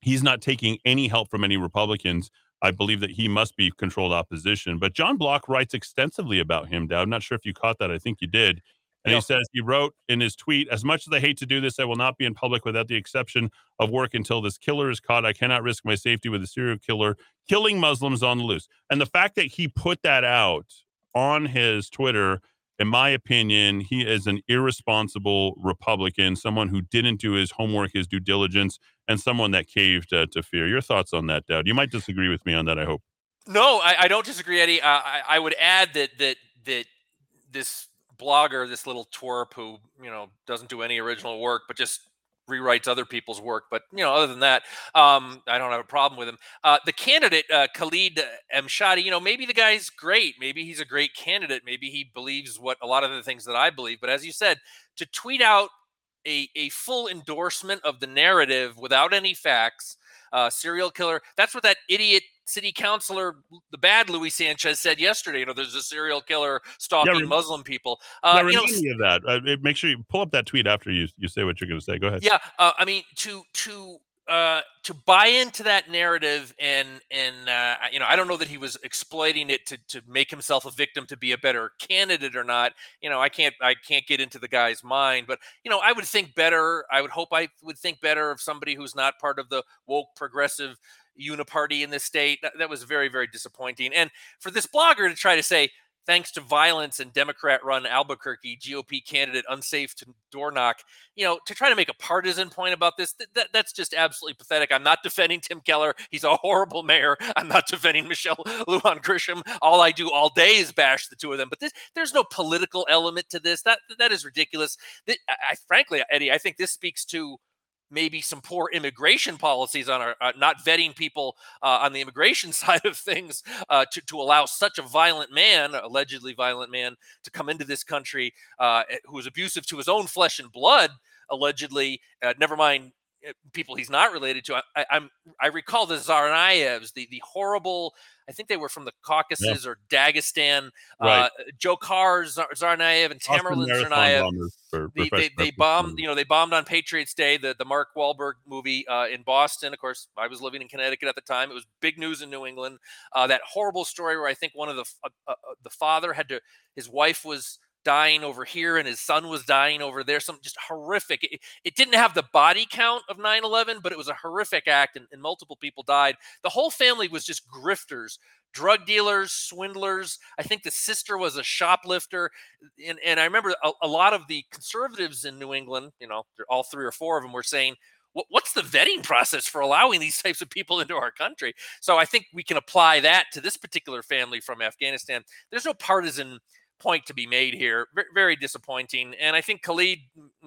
B: he's not taking any help from any Republicans. I believe that he must be controlled opposition. But John Block writes extensively about him, Dowd. I'm not sure if you caught that. I think you did. And he says he wrote in his tweet, as much as I hate to do this, I will not be in public without the exception of work until this killer is caught. I cannot risk my safety with a serial killer killing Muslims on the loose. And the fact that he put that out on his Twitter in my opinion, he is an irresponsible Republican, someone who didn't do his homework, his due diligence, and someone that caved uh, to fear. Your thoughts on that, Dowd? You might disagree with me on that, I hope.
C: No, I, I don't disagree, Eddie. Uh, I, I would add that that that this blogger, this little twerp who you know doesn't do any original work, but just rewrites other people's work. But you know, other than that, um, I don't have a problem with him. Uh, the candidate uh, Khalid Emshadi, you know, maybe the guy's great. Maybe he's a great candidate. Maybe he believes what a lot of the things that I believe. But as you said, to tweet out a, a full endorsement of the narrative without any facts, uh, serial killer. That's what that idiot city councilor, the bad Luis Sanchez, said yesterday. You know, there's a serial killer stalking
B: rem-
C: Muslim people.
B: yeah,
C: Uh, you know,
B: remind me of that. Uh, make sure you pull up that tweet after you you say what you're going to say. Go ahead.
C: yeah, uh, I mean to to uh, to buy into that narrative and and uh, you know I don't know that he was exploiting it to to make himself a victim to be a better candidate or not. You know I can't I can't get into the guy's mind, but you know I would think better. I would hope I would think better of somebody who's not part of the woke progressive uniparty in this state. That, that was very very disappointing. And for this blogger to try to say thanks to violence and Democrat run Albuquerque, GOP candidate unsafe to door knock, you know, to try to make a partisan point about this, th- that, that's just absolutely pathetic. I'm not defending Tim Keller. He's a horrible mayor. I'm not defending Michelle Lujan Grisham. All I do all day is bash the two of them. But this, there's no political element to this. That that is ridiculous. I, frankly, Eddie, I think this speaks to maybe some poor immigration policies on our uh, not vetting people uh, on the immigration side of things uh, to, to allow such a violent man allegedly violent man to come into this country uh, who is abusive to his own flesh and blood allegedly uh, never mind uh, people he's not related to. I, i'm i recall the Tsarnaevs, the the horrible i think they were from the caucasus or dagestan
B: Right.
C: uh, Dzhokhar Tsar- Tsarnaev and Tamerlan Tsarnaev they, they, they bombed you know they bombed on patriots day the, the mark Wahlberg movie uh, in boston. Of course i was living in connecticut at the time. It was big news in new england. Uh, that horrible story where i think one of the uh, uh, uh, the father had to his wife was dying over here and his son was dying over there some just horrific it, it didn't have the body count of 9-11 but it was a horrific act and, and multiple people died the whole family was just grifters drug dealers swindlers i think the sister was a shoplifter and, and I remember a, a lot of the conservatives in New England, you know, all three or four of them were saying, what's the vetting process for allowing these types of people into our country? So I think we can apply that to this particular family from Afghanistan. There's no partisan point to be made here. Very, very disappointing. And I think Khalid,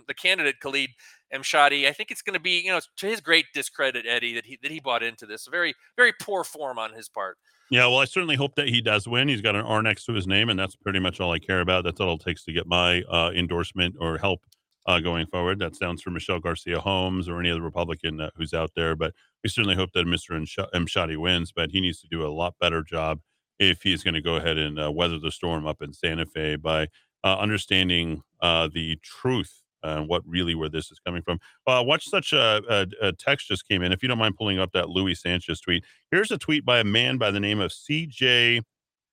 C: the candidate Khalid Emshadi, I think it's going to be, you know, to his great discredit, Eddie, that he that he bought into this. Very, very poor form on his part.
B: Yeah, well, I certainly hope that he does win. He's got an R next to his name, and that's pretty much all I care about. That's all it takes to get my uh, endorsement or help uh, going forward. That sounds for Michelle Garcia Holmes or any other Republican uh, who's out there. But we certainly hope that Mr. Emshadi wins, but he needs to do a lot better job if he's going to go ahead and uh, weather the storm up in Santa Fe by uh, understanding uh, the truth and what really where this is coming from. Uh, watch such a, a, a text just came in. If you don't mind pulling up that Louis Sanchez tweet, here's a tweet by a man by the name of C.J.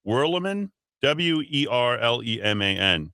B: Werleman, W E R L E M A N.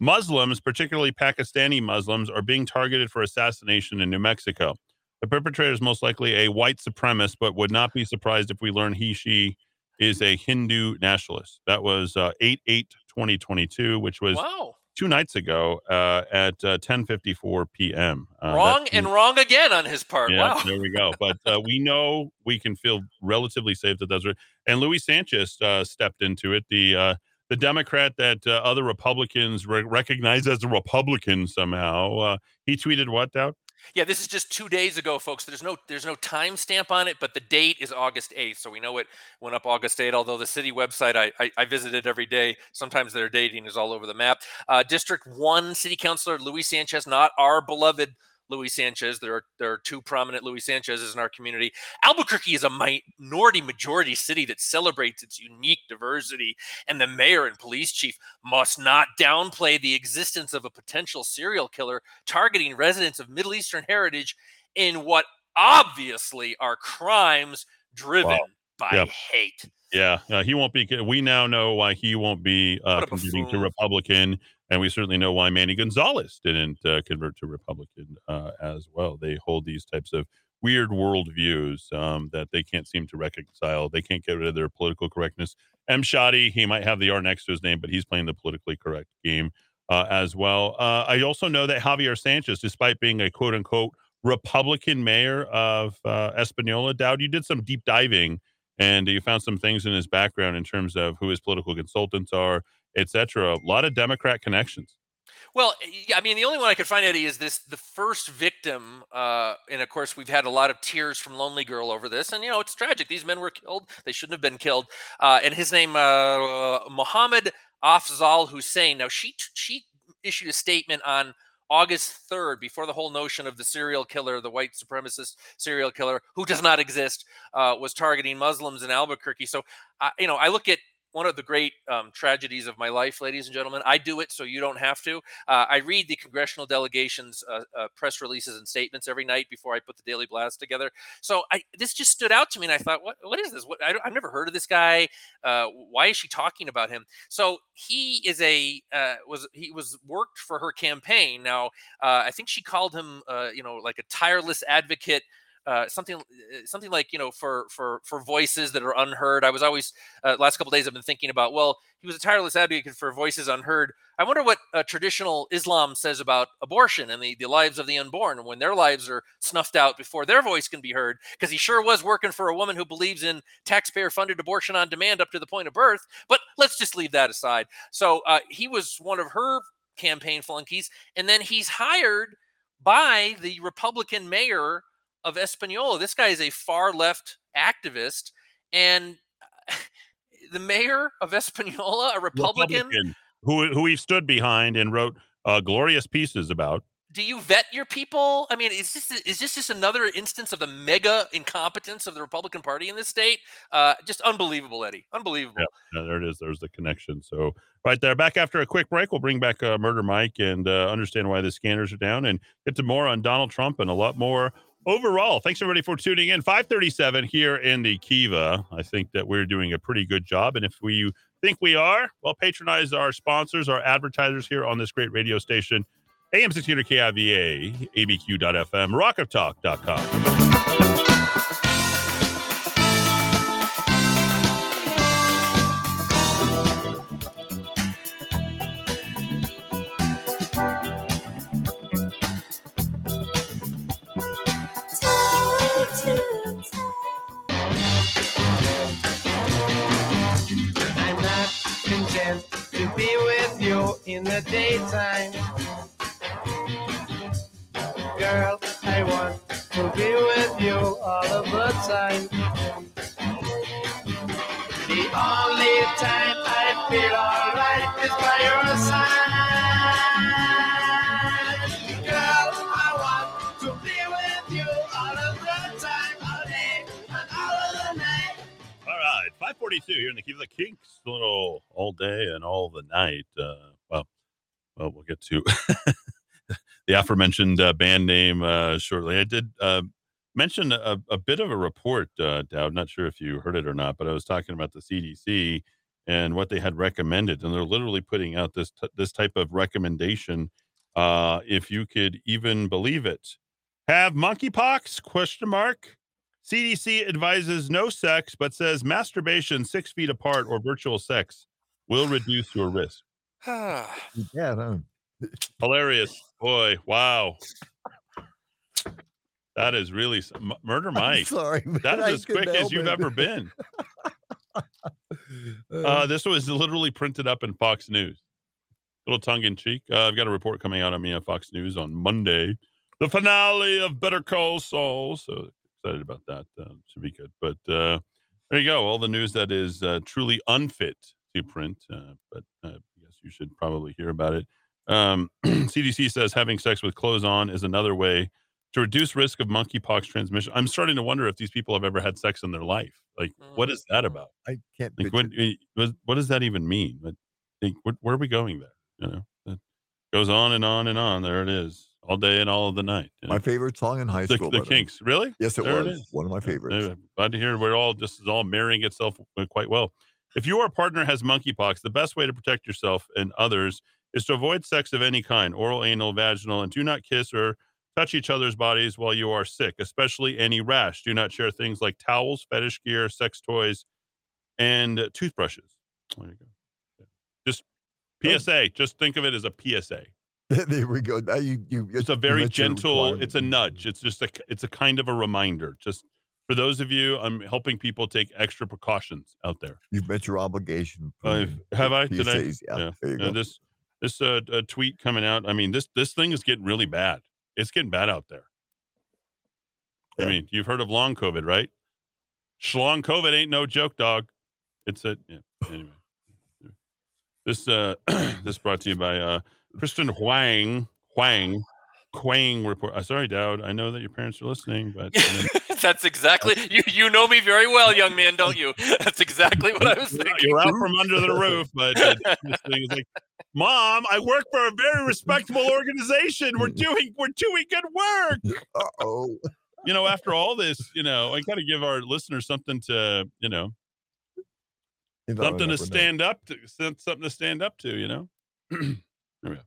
B: Muslims, particularly Pakistani Muslims, are being targeted for assassination in New Mexico. The perpetrator is most likely a white supremacist, but would not be surprised if we learn he, she is a Hindu nationalist. That was uh, 8 8 2022, which was
C: Wow.
B: two nights ago uh, at uh, 10:54 p.m. Uh,
C: wrong and wrong again on his part.
B: yeah,
C: wow.
B: there we go. But uh, we know we can feel relatively safe that that's right. And Louis Sanchez uh, stepped into it. The uh, the Democrat that uh, other Republicans re- recognize as a Republican somehow. Uh, he tweeted what, Dowd?
C: Yeah, this is just two days ago, folks. There's no there's no timestamp on it, but the date is August 8th. So we know it went up August 8th. Although the city website I I, I visit it every day. Sometimes their dating is all over the map. Uh, District One City Councilor Luis Sanchez, not our beloved Luis Sanchez. There are there are two prominent Luis Sanchez's in our community. Albuquerque is a minority majority city that celebrates its unique diversity, and the mayor and police chief must not downplay the existence of a potential serial killer targeting residents of Middle Eastern heritage in what obviously are crimes driven
B: Wow.
C: by
B: Yeah.
C: hate.
B: Yeah, uh, he won't be. We now know why he won't be uh, converting to. Republican, and we certainly know why Manny Gonzalez didn't uh, convert to Republican uh, as well. They hold these types of weird worldviews um, that they can't seem to reconcile. They can't get rid of their political correctness. Emshadi, he might have the R next to his name, but he's playing the politically correct game uh, as well. Uh, I also know that Javier Sanchez, despite being a quote unquote Republican mayor of uh, Espanola, Dowd, you did some deep diving and you found some things in his background in terms of who his political consultants are, etc. A lot of Democrat connections.
C: Well, I mean, the only one I could find, Eddie, is this the first victim. Uh, and of course, we've had a lot of tears from Lonely Girl over this. And, you know, it's tragic. These men were killed. They shouldn't have been killed. Uh, and his name, uh, Mohammed Afzal Hussein. Now, she, she issued a statement on August 3rd, before the whole notion of the serial killer, the white supremacist serial killer, who does not exist, uh, was targeting Muslims in Albuquerque. So, uh, you know, I look at one of the great um, tragedies of my life, ladies and gentlemen. I do it so you don't have to. Uh, I read the congressional delegations' uh, uh, press releases and statements every night before I put the Daily Blast together. So I, this just stood out to me, and I thought, what What is this? What, I, have never heard of this guy. Uh, why is she talking about him? So he is a uh, was he was worked for her campaign. Now uh, I think she called him, you know, like a tireless advocate uh, something uh, something like you know for for for voices that are unheard. I was always uh, last couple days I've been thinking about. Well, he was a tireless advocate for voices unheard. I wonder what uh, traditional Islam says about abortion and the the lives of the unborn when their lives are snuffed out before their voice can be heard. Because he sure was working for a woman who believes in taxpayer funded abortion on demand up to the point of birth. But let's just leave that aside. So uh, he was one of her campaign flunkies, and then he's hired by the Republican mayor of Espanola. This guy is a far left activist, and the mayor of Espanola, a Republican,
B: Republican who who he stood behind and wrote uh, glorious pieces about.
C: Do you vet your people? I mean, is this is this just another instance of the mega incompetence of the Republican Party in this state? Uh, just unbelievable, Eddie. Unbelievable.
B: Yeah, yeah, there it is. There's the connection. So right there. Back after a quick break, we'll bring back uh, Murder Mike and uh, understand why the scanners are down and get to more on Donald Trump and a lot more overall, thanks everybody for tuning in. 537 here in the Kiva. I think that we're doing a pretty good job. And if we think we are, well, patronize our sponsors, our advertisers here on this great radio station, AM 600 KIVA, ABQ.FM, rockoftalk.com.
K: daytime.
B: Aforementioned uh, band name uh, shortly. I did uh, mention a, a, bit of a report, uh, Dowd. Not sure if you heard it or not, but I was talking about the CDC and what they had recommended, and they're literally putting out this t- this type of recommendation. Uh, if you could even believe it, have monkeypox? Question mark. CDC advises no sex, but says masturbation six feet apart or virtual sex will reduce your risk.
G: yeah, no.
B: Hilarious. Boy, wow. That is really murder, Mike.
G: I'm sorry,
B: that is as quick as you've it. ever been. uh, this was literally printed up in Fox News. Little tongue in cheek. Uh, I've got a report coming out on me on Fox News on Monday. The finale of Better Call Saul. So excited about that. Uh, should be good. But uh, there you go. All the news that is uh, truly unfit to print. Uh, but uh, you should probably hear about it. Um, CDC says having sex with clothes on is another way to reduce risk of monkeypox transmission. I'm starting to wonder if these people have ever had sex in their life. Like, what is that mm. about?
G: I can't.
B: Like, what, eh, what, what does that even mean? Like, where, where, are we going there? You know, it goes on and on and on. There it is, all day and all of the night.
G: You know? My favorite song in high
B: the,
G: school.
B: The Kinks, really?
G: Yes, it there was it one of my favorites.
B: Glad to hear we're all this is all marrying itself uh, quite well. If your partner has monkeypox, the best way to protect yourself and others is to avoid sex of any kind, oral, anal, vaginal, and do not kiss or touch each other's bodies while you are sick, especially any rash. Do not share things like towels, fetish gear, sex toys, and toothbrushes. There you go. Just PSA. Just think of it as a PSA.
G: there we go. Now you, you,
B: it's a very gentle. It's a nudge. It's just a. It's a kind of a reminder. Just For those of you, I'm helping people take extra precautions out there.
G: You've met your obligation.
B: Uh, have I? Did I?
G: PSAs. Yeah, there you
B: Uh,
G: go.
B: this this uh, uh, tweet coming out. I mean, this this thing is getting really bad. It's getting bad out there. I mean, you've heard of long COVID, right? Schlong COVID ain't no joke, dog. It's a yeah. Anyway, this uh this brought to you by uh Kristen Huang Huang Quang report. Uh, sorry, Dowd. I know that your parents are listening, but
C: That's exactly you. You know me very well, young man, don't you? That's exactly what I was thinking.
B: you're out from under the roof. But uh, this thing is like, Mom, I work for a very respectable organization. We're doing we're doing good work.
G: Uh oh.
B: You know, after all this, you know, I got to give our listeners something to, you know, something to stand up to, something to stand up to. You know. There we go.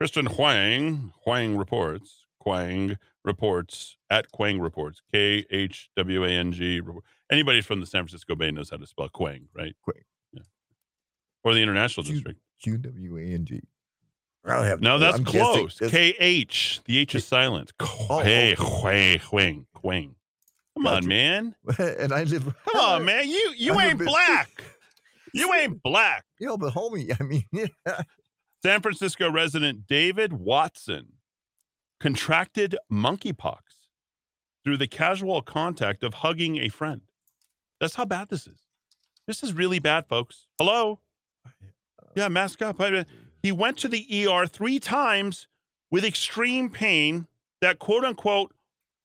B: Kristen Huang Huang reports. Huang reports at Quang reports. K H W A N G. Anybody from the San Francisco Bay knows how to spell Quang, right?
G: Quang.
B: Yeah. Or the International
G: Q-
B: District.
G: Q W A N G. I have
B: No, that's
G: I'm
B: close. K H. The H is silent.
G: Oh,
B: Hey,
G: okay.
B: Huang, Huang, Quang. Come on, man.
G: and I live.
B: Come on, man. You you ain't
G: bit-
B: black. You ain't black.
G: You know, but homie, I mean, yeah.
B: San Francisco resident David Watson contracted monkeypox through the casual contact of hugging a friend. That's how bad this is. This is really bad, folks. Hello? Yeah, mask up. He went to the ER three times with extreme pain that quote unquote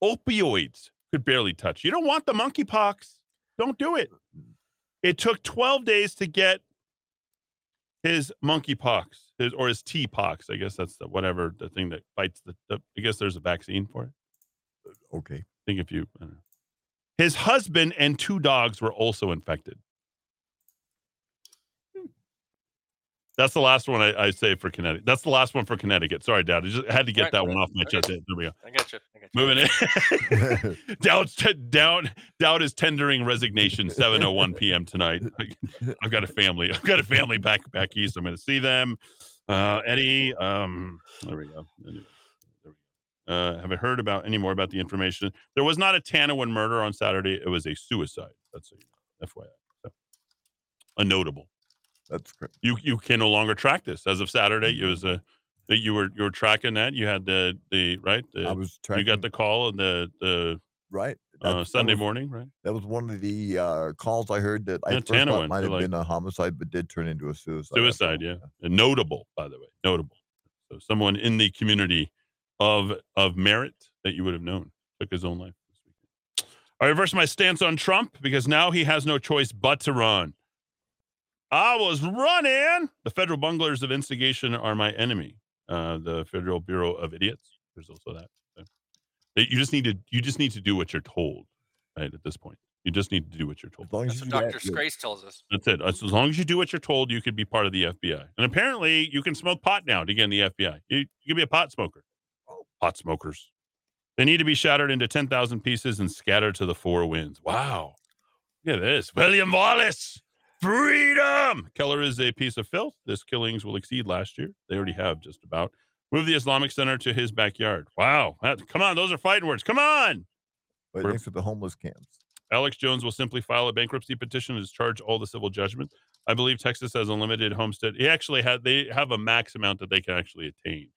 B: opioids could barely touch. You don't want the monkeypox. Don't do it. It took 12 days to get his monkeypox, his or his T pox. I guess that's the whatever the thing that bites the, the. I guess there's a vaccine for it.
G: Uh, okay.
B: I think if you, I don't know. his husband and two dogs were also infected. Hmm. That's the last one I, I say for Connecticut. That's the last one for Connecticut. Sorry, Dad. I just had to get
C: Right,
B: that
C: right,
B: one off my
C: right.
B: chest. There we go.
C: I got you. I got you.
B: Moving in. Dowd's te- down. Dowd is tendering resignation. 7:01 p.m. tonight. I've got a family. I've got a family back back east. I'm going to see them. Uh, Eddie. Um, there we go. Anyway, there we go. Uh, have I heard about any more about the information? There was not a Tanawin murder on Saturday. It was a suicide. That's a FYI. So, a notable.
G: That's great.
B: You you can no longer track this as of Saturday. It was a that you were you were tracking that. You had the the right. The,
G: I was
B: you got the call and the the
G: right.
B: uh, Sunday
G: was-
B: morning, right?
G: That was one of the uh, calls I heard that I first thought might have
B: like-
G: been a homicide, but did turn into a suicide.
B: Suicide, yeah. Notable, by the way, notable. So someone in the community of of merit that you would have known took his own life. I reverse my stance on Trump because now he has no choice but to run. I was running. The federal bunglers of instigation are my enemy. Uh, the Federal Bureau of Idiots. There's also that. So, they- you just need to you just need to do what you're told, right? At this point, you just need to do what you're told.
G: As long as
C: That's
G: you
C: what Dr.
G: you're-
C: Scrace tells us.
B: That's it. As as long as you do what you're told, you could be part of the FBI. And apparently, you can smoke pot now to get in the FBI. You, you can be a pot smoker. Pot smokers. They need to be shattered into 10,000 pieces and scattered to the four winds. Wow. Look at this. William Wallace. Freedom. Keller is a piece of filth. This killings will exceed last year. They already have just about. Move the Islamic Center to his backyard. Wow. That, come on. Those are fighting words. Come on.
G: Next to the homeless camps.
B: Alex Jones will simply file a bankruptcy petition to discharge all the civil judgments. I believe Texas has a limited homestead. He actually had they have a max amount that they can actually attain.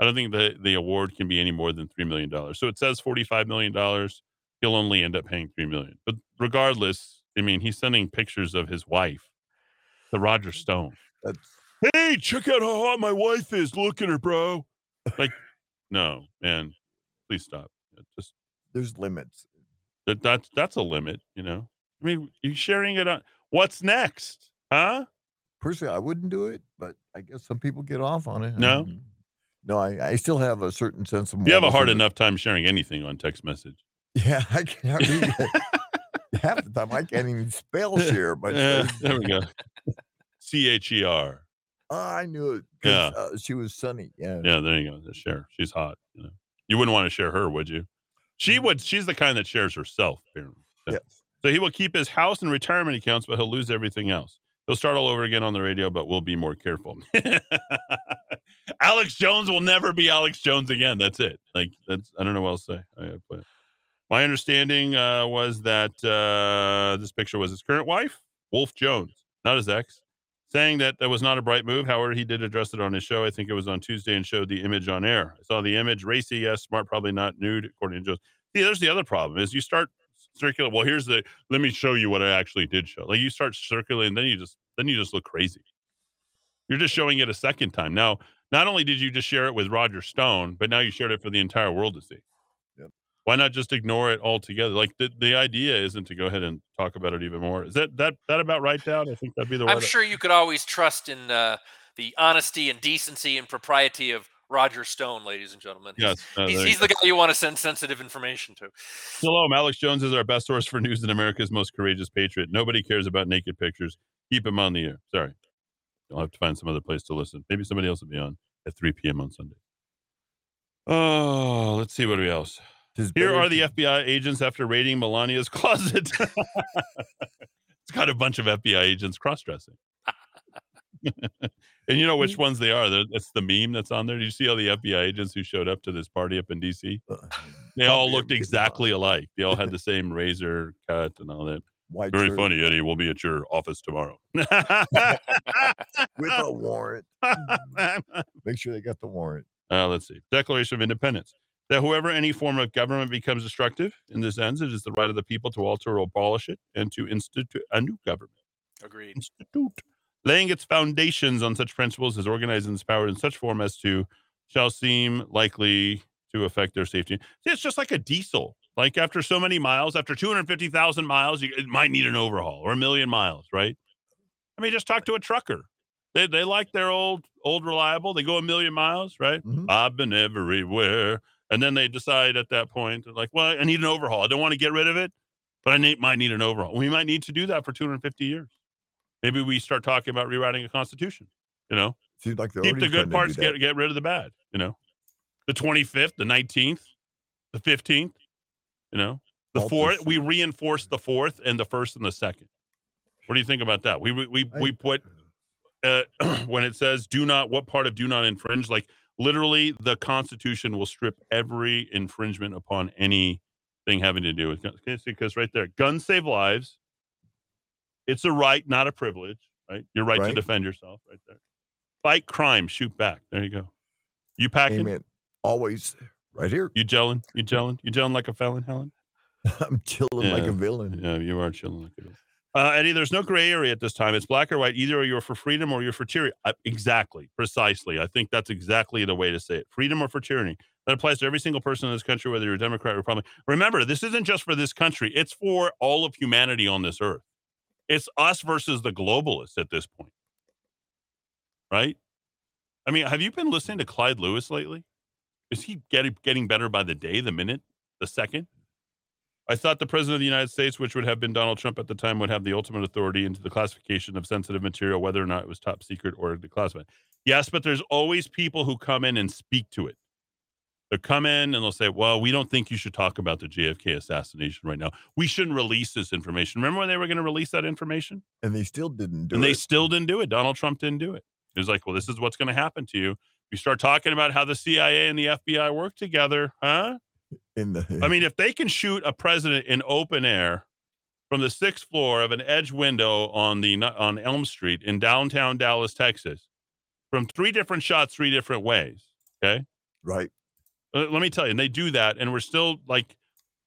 B: I don't think the the award can be any more than three million dollars. So it says forty five million dollars. He'll only end up paying three million. But regardless, I mean, he's sending pictures of his wife the Roger Stone.
G: That's
B: Hey, check out how hot my wife is. Look at her, bro. Like, no, man, please stop. Just
G: there's limits.
B: that that's that's a limit, you know. I mean, you sharing it on what's next, huh?
G: Personally, I wouldn't do it, but I guess some people get off on it.
B: No?
G: Um, no, I, I still have a certain sense of.
B: You have a hard
G: in it.
B: enough time sharing anything on text message.
G: Yeah, I can't read it. Half the time I can't even spell share, but
B: Yeah, there we go. C H E R.
G: Oh, I knew it. 'cause,
B: Yeah.
G: uh, she was sunny. Yeah,
B: Yeah, there you go. Share. She's hot. You, know. you wouldn't want to share her, would you? She would. She's the kind that shares herself. Apparently. So-
G: Yes.
B: So he will keep his house and retirement accounts, but he'll lose everything else. He'll start all over again on the radio, but we'll be more careful. Alex Jones will never be Alex Jones again. That's it. Like that's I don't know what else to say. I gotta. My understanding uh, was that uh, this picture was his current wife, Wulff Jones, not his ex, saying that that was not a bright move. However, he did address it on his show. I think it was on Tuesday and showed the image on air. I saw the image. Racy, yes. Smart, probably not nude, according to Jones. See, there's the other problem is you start circulating. Well, here's the. Let me show you what I actually did show. Like you start circulating, then you just then you just look crazy. You're just showing it a second time. Now, not only did you just share it with Roger Stone, but now you shared it for the entire world to see. Why not just ignore it altogether? Like the, the idea isn't to go ahead and talk about it even more. Is that that that about right, Dowd? I think that'd be the.
C: I'm sure you could always trust in uh, the honesty and decency and propriety of Roger Stone, ladies and gentlemen. He's-
B: Yes, uh,
C: he's, he's the guy you want to send sensitive information to.
B: Shalom. Alex Jones is our best source for news in America's most courageous patriot. Nobody cares about naked pictures. Keep him on the air. Sorry. You'll have to find some other place to listen. Maybe somebody else will be on at 3 p.m. on Sunday. Oh, let's see what we else.
G: Tis
B: Here
G: better
B: are the FBI agents after raiding Melania's closet. it's got a bunch of FBI agents cross dressing. and you know which ones they are. They're- That's the meme that's on there. Did you see all the FBI agents who showed up to this party up in D.C.?
G: uh,
B: They all looked exactly alike. They all had the same razor cut and all that.
G: White
B: Very
G: shirt
B: funny, Eddie. We'll be at your office tomorrow.
G: with a warrant. Make sure they got the warrant.
B: Uh, let's see. Declaration of Independence. That whoever any form of government becomes destructive, in this ends, it is the right of the people to alter or abolish it and to institute a new government.
C: Agreed.
B: Institute. Laying its foundations on such principles is organized and empowered in such form as to shall seem likely to affect their safety. See, it's just like a diesel. Like after so many miles, after 250,000 miles, you, it might need an overhaul or a million miles, right? I mean, just talk to a trucker. They, they like their old, old reliable. They go a million miles, right?
G: Mhm.
B: I've been everywhere. And then they decide at that point, like, well, I need an overhaul. I don't want to get rid of it, but I need, might need an overhaul. We might need to do that for 250 years. Maybe we start talking about rewriting a constitution, you know?
G: Seems like
B: keep the good
G: trying to do
B: parts, get get rid of the bad. You know, the twenty fifth, the nineteenth, the fifteenth. You know, the
G: Alter
B: fourth. We reinforce the fourth and the first and the second. What do you think about that? We we we, we put uh, when it says do not. What part of do not infringe? Like literally, the Constitution will strip every infringement upon anything having to do with guns. Because right there, guns save lives. It's a right, not a privilege. Right, your right, to defend yourself. Right there. Fight crime, shoot back. There you go. You packing?
G: Amen. Always right here.
B: You gelling? You gelling? You gelling like a felon, Helen?
G: I'm chilling like a villain.
B: Yeah, you are chilling like it is. Uh, Eddie, there's no gray area at this time. It's black or white. Either you're for freedom or you're for tyranny. Uh, exactly, precisely. I think that's exactly the way to say it. Freedom or for tyranny. That applies to every single person in this country, whether you're a Democrat or Republican. Remember, this isn't just for this country. It's for all of humanity on this earth. It's us versus the globalists at this point. Right? I mean, have you been listening to Clyde Lewis lately? Is he getting getting better by the day, the minute, the second? I thought the president of the United States, which would have been Donald Trump at the time, would have the ultimate authority into the classification of sensitive material, whether or not it was top secret or declassified. Yes, but there's always people who come in and speak to it. They'll come in and they'll say, Well, we don't think you should talk about the JFK assassination right now. We shouldn't release this information. Remember when they were going to release that information?
G: And they still didn't do
B: and
G: it.
B: they still didn't do it. Donald Trump didn't do it. It was like, Well, this is what's going to happen to you. You start talking about how the CIA and the FBI work together, huh?
G: In the
B: I mean, if they can shoot a president in open air from the sixth floor of an edge window on the on Elm Street in downtown Dallas, Texas, from three different shots, three different ways. Okay,
G: right.
B: Uh, let me tell you, and they do that, and we're still like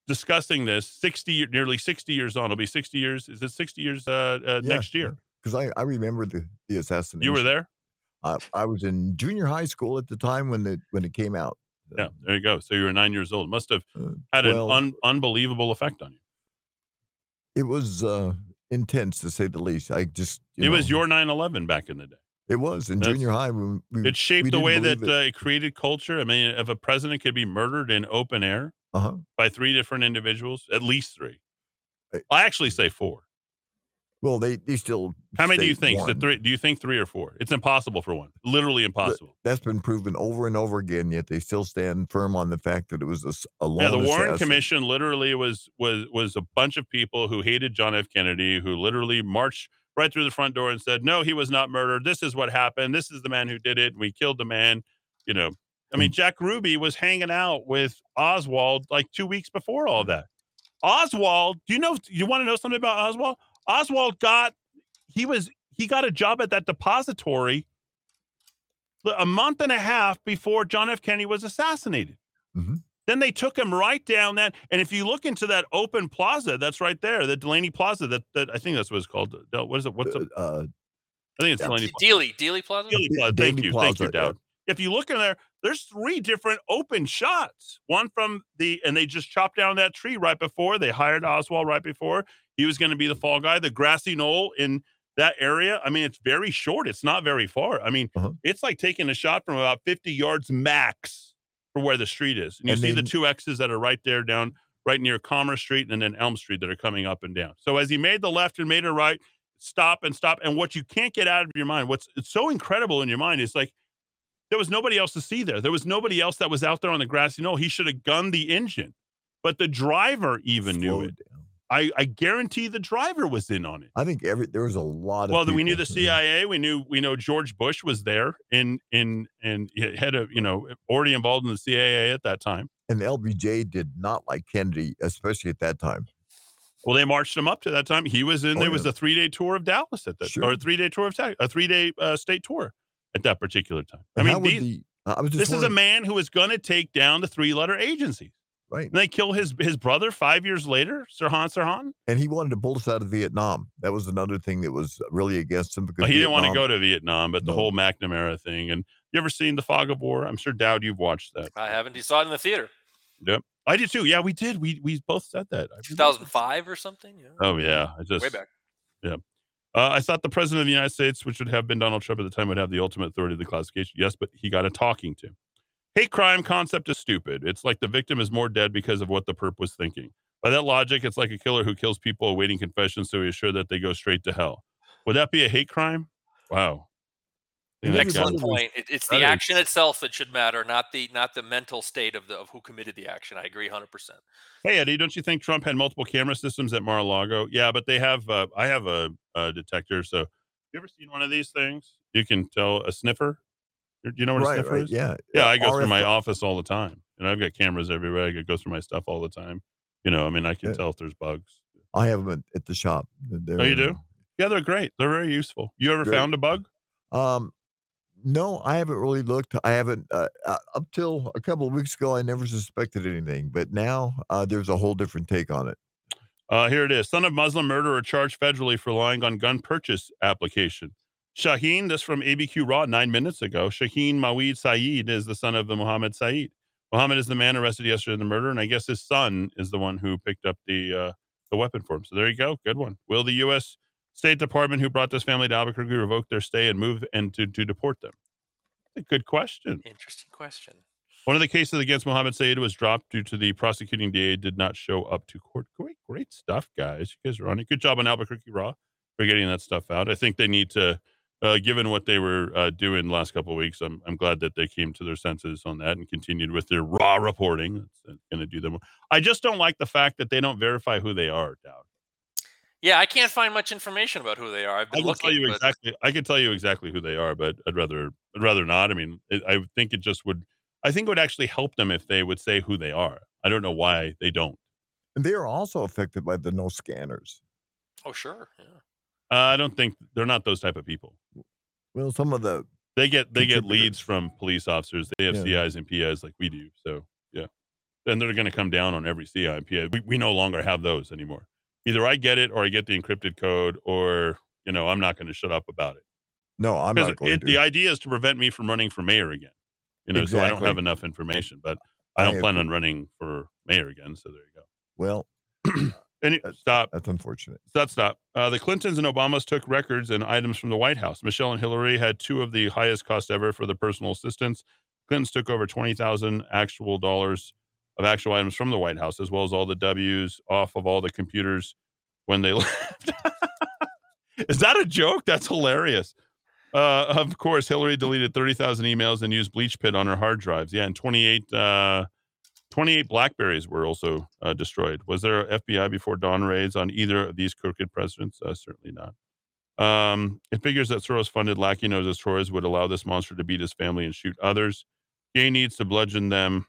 B: discussing this. Sixty, nearly sixty years on. It'll be sixty years. Is it sixty years uh, uh,
G: Yeah,
B: next year?
G: Because I, I remember the, the assassination.
B: You were there.
G: I, I was in junior high school at the time when the when it came out.
B: Yeah, there you go. So you were nine years old. It Must have
G: Uh,
B: had an
G: 12.
B: un- unbelievable effect on you.
G: It was uh, intense to say the least. I just
B: it was your 9-11 back in the day.
G: It was in
B: That's-
G: junior high. We, we,
B: It shaped the way that
G: believe
B: uh,
G: it.
B: it created culture. I mean, if a president could be murdered in open air
G: Uh-huh.
B: by three different individuals, at least three. I actually say four.
G: Well, they they still.
B: How many do you think? It three? Do you think three or four? It's impossible for one. Literally impossible.
G: That's been proven over and over again. Yet they still stand firm on the fact that it was a, lone
B: Yeah, the Warren
G: assassin.
B: Commission literally was was was a bunch of people who hated John F. Kennedy, who literally marched right through the front door and said, "No, he was not murdered. This is what happened. This is the man who did it. We killed the man." You know, I
G: Mm.
B: mean, Jack Ruby was hanging out with Oswald like two weeks before all that. Oswald, do you know? You want to know something about Oswald? Oswald got he was he got a job at that depository a month and a half before John F. Kennedy was assassinated.
G: Mhm.
B: Then they took him right down that. And if you look into that open plaza, that's right there, the Delaney Plaza. That, that I think that's what it's called. What is it? What's it?
G: Uh,
B: I think it's Delaney Plaza.
C: Dealey, Dealey Plaza.
B: Dealey Plaza. Thank
G: Dealey
B: you, thank
G: Plaza,
B: you,
G: yeah.
B: If you look in there, there's three different open shots. One from the, and they just chopped down that tree right before. They hired Oswald right before he was going to be the fall guy. The grassy knoll in that area. I mean, it's very short. It's not very far. I mean,
G: Uh-huh.
B: it's like taking a shot from about 50 yards max for where the street is. And you
G: And
B: see the two X's that are right there down, right near Commerce Street and then Elm Street that are coming up and down. So as he made the left and made a right, stop and stop. And what you can't get out of your mind, what's it's so incredible in your mind is like there was nobody else to see there. There was nobody else that was out there on the grassy knoll. He should have gunned the engine, but the driver even knew it.
G: down.
B: I, I guarantee the driver was in on it.
G: I think every there was a lot of.
B: Well, we knew the CIA. We knew we know George Bush was there in in and he had a you know already involved in the CIA at that time.
G: and LBJ did not like Kennedy, especially at that time.
B: Well, they marched him up to that time. He was in.
G: Oh,
B: there was a three day tour of Dallas at that, or a three day tour of Texas, a three day uh, state tour at that particular time. I
G: And how
B: mean, these,
G: the, I was just
B: this is a man who is going to take down the three letter agencies.
G: Right,
B: And they kill his his brother five years later, Sirhan Sirhan.
G: and he wanted to pull us out of Vietnam. That was another thing that was really against him because
B: Well, he didn't want to go to Vietnam, but the whole McNamara thing. And you ever seen the Fog of War? I'm sure Dowd, you've watched that.
C: I haven't. You saw it in the theater.
B: Yep, I did too. Yeah, we did. We we both said that.
C: 2005 or something. Yeah.
B: Oh yeah, I just
C: Way back. Yeah.
B: Uh, I thought the president of the United States, which would have been Donald Trump at the time, would have the ultimate authority of the classification. Yes, but he got a talking to. Hate crime concept is stupid. It's like the victim is more dead because of what the perp was thinking. By that logic, it's like a killer who kills people awaiting confession, so he's sure that they go straight to hell. Would that be a hate crime? Wow. I think that guy-
C: Excellent point. It, it's
B: that
C: the
B: is-
C: action itself that should matter, not the not the mental state of the of who committed the action. I agree 100. percent
B: Hey Eddie, don't you think Trump had multiple camera systems at Mar-a-Lago? Yeah, but they have. Uh, I have a, a detector. So, you ever seen one of these things? You can tell a sniffer. You know what a
G: Right,
B: sniffer
G: right,
B: is?
G: yeah,
B: Yeah, I go through my office all the time, and I've got cameras everywhere. I go through my stuff all the time. You know, I mean, I can
G: Yeah.
B: tell if there's bugs.
G: I have them at, at the shop. They're,
B: Oh, you do? Yeah, they're great. They're very useful. You ever
G: Great.
B: found a bug?
G: Um, no, I haven't really looked. I haven't uh, uh, up till a couple of weeks ago. I never suspected anything, but now uh, there's a whole different take on it.
B: Uh, here it is. Son of Muslim murderer charged federally for lying on gun purchase application. Shaheen, this from ABQ Raw nine minutes ago. Shaheen Mawid Saeed is the son of the Muhammad Saeed. Muhammad is the man arrested yesterday in the murder, and I guess his son is the one who picked up the uh, the weapon for him. So there you go. Good one. Will the U.S. State Department, who brought this family to Albuquerque, revoke their stay and move and to, to deport them? A good question.
C: Interesting question.
B: One of the cases against Mohammed Said was dropped due to the prosecuting DA did not show up to court. Great, great stuff, guys. You guys are on it. Good job on Albuquerque Raw for getting that stuff out. I think they need to, uh, given what they were uh, doing the last couple of weeks, I'm, I'm glad that they came to their senses on that and continued with their raw reporting. It's going to do them. I just don't like the fact that they don't verify who they are, Dowd.
C: Yeah, I can't find much information about who they are. I've
B: I can
C: looking.
B: tell you
C: but-
B: exactly. I can tell you exactly who they are, but I'd rather I'd rather not. I mean, it, I think it just would. I think it would actually help them if they would say who they are. I don't know why they don't.
G: And they are also affected by the no scanners.
C: Oh, sure. Yeah.
B: Uh, I don't think they're not those type of people.
G: Well, some of the
B: They get they get leads from police officers. They have
G: Yeah.
B: CIs and PIs like we do. So yeah, then they're going to come down on every CI and PI. We, we no longer have those anymore. Either I get it or I get the encrypted code, or you know I'm not going to shut up about it.
G: no, I'm not going
B: it,
G: to.
B: the idea is to prevent me from running for mayor again. You know, so I don't have enough information, but I don't
G: I
B: plan on running for mayor again. So there you go.
G: well,
B: Any, stop.
G: that's unfortunate.
B: Stop, stop. Uh, the Clintons and Obamas took records and items from the White House. Michelle and Hillary had two of the highest costs ever for the personal assistants. Clintons took over 20,000 actual dollars of actual items from the White House, as well as all the W's off of all the computers when they left. Is that a joke? That's hilarious. Uh, of course, Hillary deleted 30,000 emails and used BleachBit on her hard drives. Yeah, and 28, uh, 28 Blackberries were also uh, destroyed. Was there FBI before dawn raids on either of these crooked presidents? Uh, certainly not. Um, it figures that Soros funded Lackey Noses Torrez would allow this monster to beat his family and shoot others. Gay needs to bludgeon them.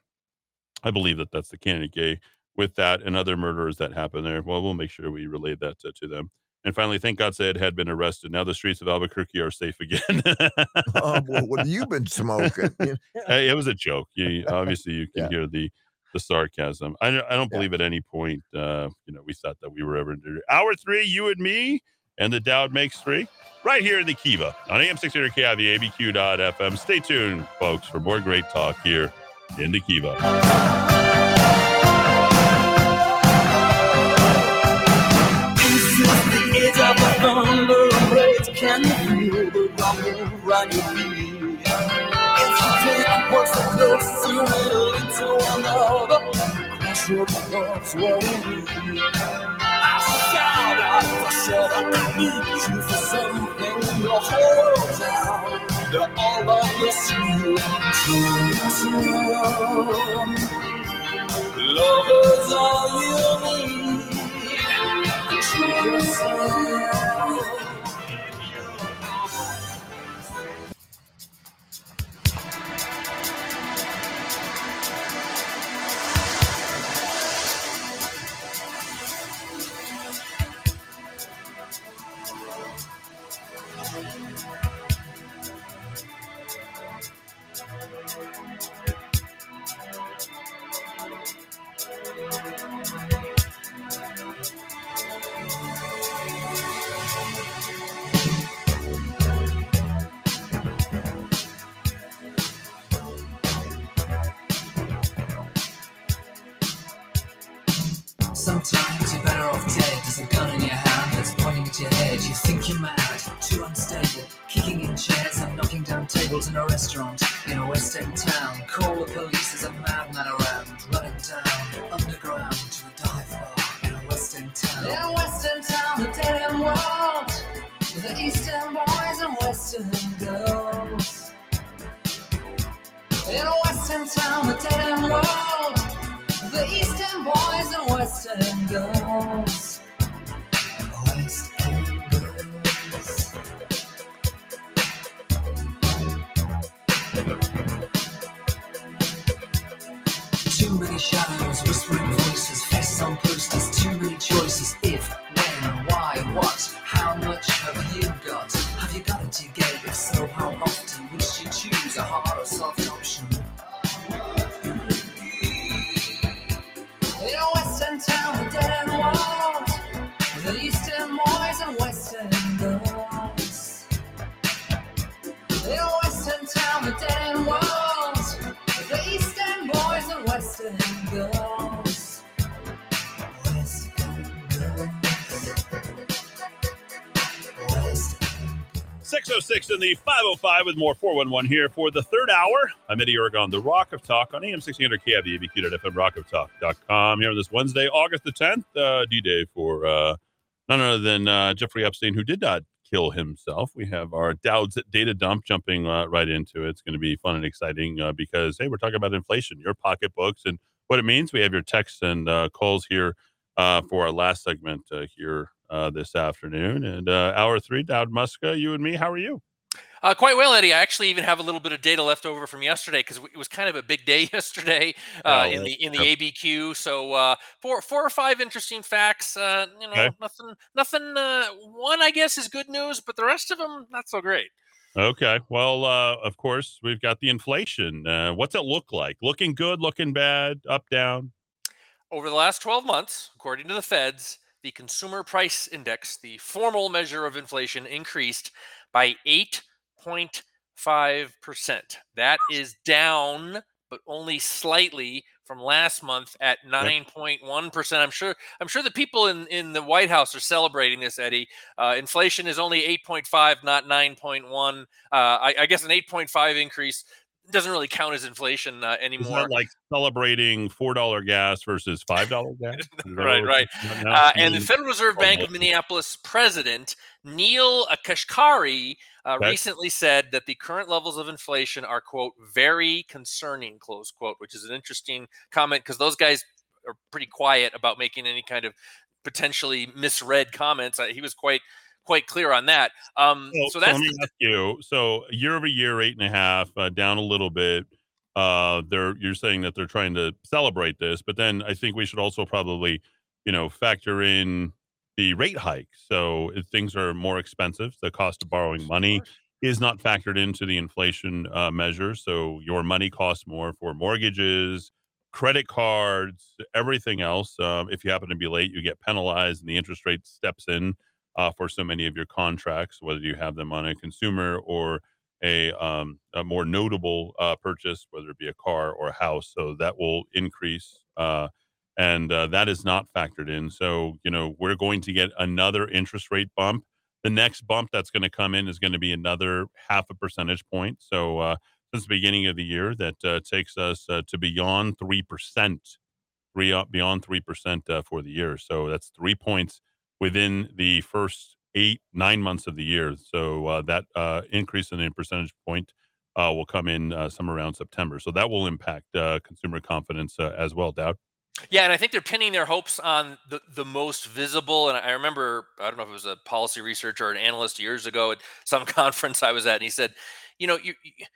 B: I believe that that's the candidate gay. with that and other murders that happened there. Well, we'll make sure we relay that to, to them. And finally, thank God Zed had been arrested. Now the streets of Albuquerque are safe again.
G: Oh, well, what have you been smoking?
B: Hey, it was a joke. You, obviously, you can
G: Yeah.
B: hear the the sarcasm. I, don't- I don't
G: Yeah.
B: believe at any point, uh, you know, we thought that we were ever in danger. Hour three, you and me, and the Dowd makes three, right here in the Kiva on AM 600 KIV, ABQ.FM. Stay tuned, folks, for more great talk here in the Kiva.
K: This is the of a. Can you feel the rumble around take one step closer, you will lead to another. Crash your thoughts rolling. I out, I need you for something. World down. They're all of your Love is all you need.
B: 505 with more 411 here for the third hour. I'm Eddie Aragon, the Rock of Talk on AM 1600 KIV, ABQ.FM, rockoftalk.com. Here on this Wednesday, August the 10th, uh, D Day for uh, none other than uh, Jeffrey Epstein, who did not kill himself. We have our Dowd's data dump jumping uh, right into it. It's going to be fun and exciting uh, because, hey, we're talking about inflation, your pocketbooks, and what it means. We have your texts and uh, calls here uh, for our last segment uh, here uh, this afternoon. And hour three, Dowd Muska, you and me, how are you?
C: Uh, quite well, Eddie. I actually even have a little bit of data left over from yesterday because it was kind of a big day yesterday uh,
B: Oh,
C: in the in the ABQ. So uh, four four or five interesting facts. Uh, you know,
B: Okay.
C: nothing nothing. Uh, one I guess is good news, but the rest of them not so great.
B: Okay. Well, uh, of course, we've got the inflation. Uh, what's it look like? Looking good, looking bad, up, down?
C: Over the last 12 months, according to the feds, the consumer price index, the formal measure of inflation, increased by 8.5%. That is down, but only slightly from last month at 9.1%. I'm sure I'm sure the people in, in the White House are celebrating this, Eddie. Uh, inflation is only 8.5, not 9.1. Uh, I, I guess an 8.5 increase doesn't really count as inflation uh, anymore.
B: like celebrating $4 gas versus $5 gas?
C: Right, right.
B: we're talking about
C: Uh, and the Federal Reserve Bank of. Minneapolis president Neel Kashkari uh, recently said that the current levels of inflation are quote very concerning close quote, which is an interesting comment because those guys are pretty quiet about making any kind of potentially misread comments. Uh, he was quite quite clear on that. Um,
B: So,
C: so
B: so
C: that's
B: let me ask you. So year over year, eight and a half, uh, down a little bit. Uh, they're you're saying that they're trying to celebrate this, but then I think we should also probably, you know, factor in the rate hike. So things are more expensive, the cost of borrowing money is not factored into the inflation uh, measure. So your money costs more for mortgages, credit cards, everything else. Um, if you happen to be late, you get penalized, and the interest rate steps in uh, for so many of your contracts, whether you have them on a consumer or a, um, a more notable uh, purchase, whether it be a car or a house. So that will increase. Uh, and uh, that is not factored in. So, you know, we're going to get another interest rate bump. The next bump that's going to come in is going to be another half a percentage point. So, uh, since the beginning of the year, that uh, takes us uh, to beyond 3%, three, uh, beyond 3% uh, for the year. So, that's three points within the first eight, nine months of the year. So, that increase in a percentage point uh, will come in uh, somewhere around September. So, that will impact uh, consumer confidence as well, Dowd.
C: Yeah, and I think they're pinning their hopes on the, the most visible. And I remember, I don't know if it was a policy researcher or an analyst years ago at some conference I was at, and he said, you know, you, you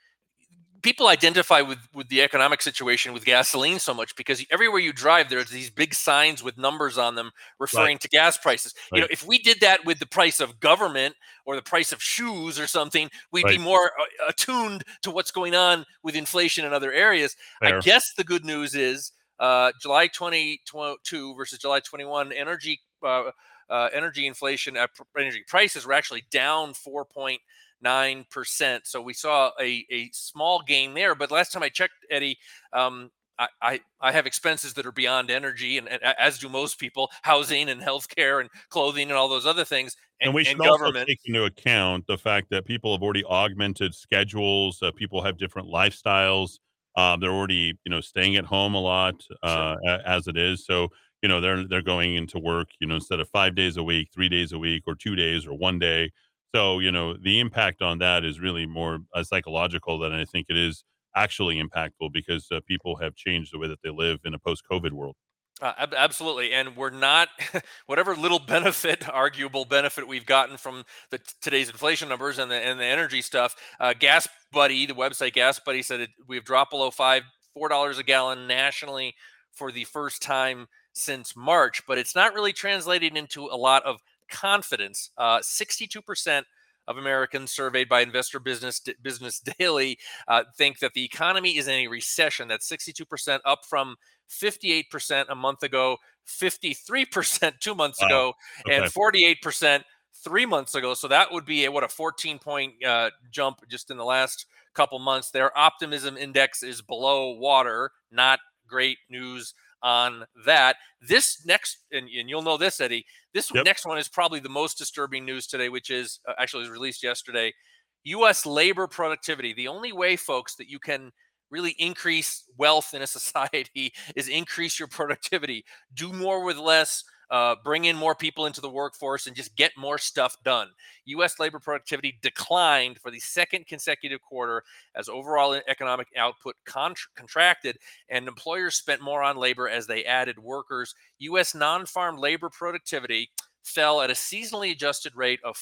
C: people identify with with the economic situation with gasoline so much because everywhere you drive there's these big signs with numbers on them referring
B: Right.
C: to gas prices you know if we did that with the price of government or the price of shoes or something we'd be more uh, attuned to what's going on with inflation in other areas i guess the good news is uh, july 22 versus july 21 energy uh, uh, energy inflation uh, energy prices were actually down 4.9 percent. So we saw a, a small gain there. But last time I checked, Eddie, um, I, I, I have expenses that are beyond energy, and, and as do most people, housing and healthcare and clothing and all those other things, and,
B: and we should
C: and
B: also
C: government.
B: take into account the fact that people have already augmented schedules. Uh, people have different lifestyles. Um, they're already, you know, staying at home a lot uh, a- as it is. So, you know, they're they're going into work, you know, instead of five days a week, three days a week, or two days, or one day. So, you know, the impact on that is really more uh, psychological than I think it is actually impactful because uh, people have changed the way that they live in a post-COVID world.
C: Uh, ab- absolutely, and we're not whatever little benefit, arguable benefit we've gotten from the today's inflation numbers and the and the energy stuff. Uh, Gas Buddy, the website Gas Buddy said it, we've dropped below five four dollars a gallon nationally for the first time since March, but it's not really translating into a lot of confidence. Uh, Sixty-two percent of Americans surveyed by Investor Business Business Daily uh, think that the economy is in a recession. That's 62% up from 58% a month ago, 53% two months
B: Wow.
C: ago, and 48% three months ago. So that would be a, what a 14 point uh, jump just in the last couple months. Their optimism index is below water. Not great news on that. This next, and, and you'll know this, Eddie. This
B: Yep.
C: next one is probably the most disturbing news today, which is uh, actually was released yesterday. U.S. labor productivity. The only way, folks, that you can really increase wealth in a society is increase your productivity. Do more with less. Uh, bring in more people into the workforce and just get more stuff done. U.S. labor productivity declined for the second consecutive quarter as overall economic output contr contracted, and employers spent more on labor as they added workers. U.S. non farm labor productivity fell at a seasonally adjusted rate of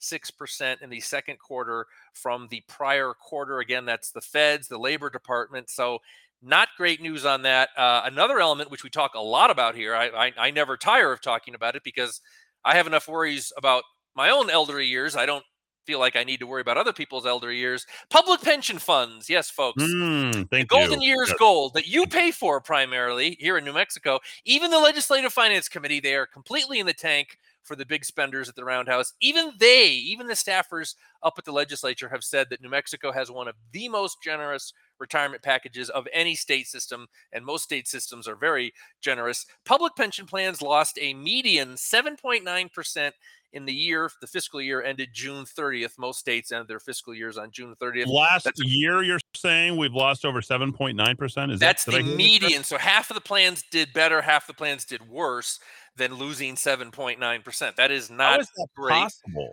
C: 4.6% in the second quarter from the prior quarter. Again, that's the feds, the labor department. So, not great news on that. Uh, another element, which we talk a lot about here, I, I, I never tire of talking about it because I have enough worries about my own elderly years. I don't feel like I need to worry about other people's elderly years. Public pension funds. Yes, folks.
B: Mm,
C: The Golden
B: you.
C: Years
B: Yes.
C: Gold that you pay for primarily here in New Mexico. Even the Legislative Finance Committee, they are completely in the tank for the big spenders at the Roundhouse. Even they, even the staffers up at the legislature, have said that New Mexico has one of the most generous retirement packages of any state system, and most state systems are very generous. Public pension plans lost a median 7.9% in the year, the fiscal year ended June 30th. Most states end their fiscal years on June 30th.
B: Last
C: That's
B: year, you're saying we've lost over 7.9%? Is
C: That's
B: that,
C: the
B: hear that correct?
C: median. So half of the plans did better, half the plans did worse than losing 7.9%. That is not
B: is that
C: great.
B: possible?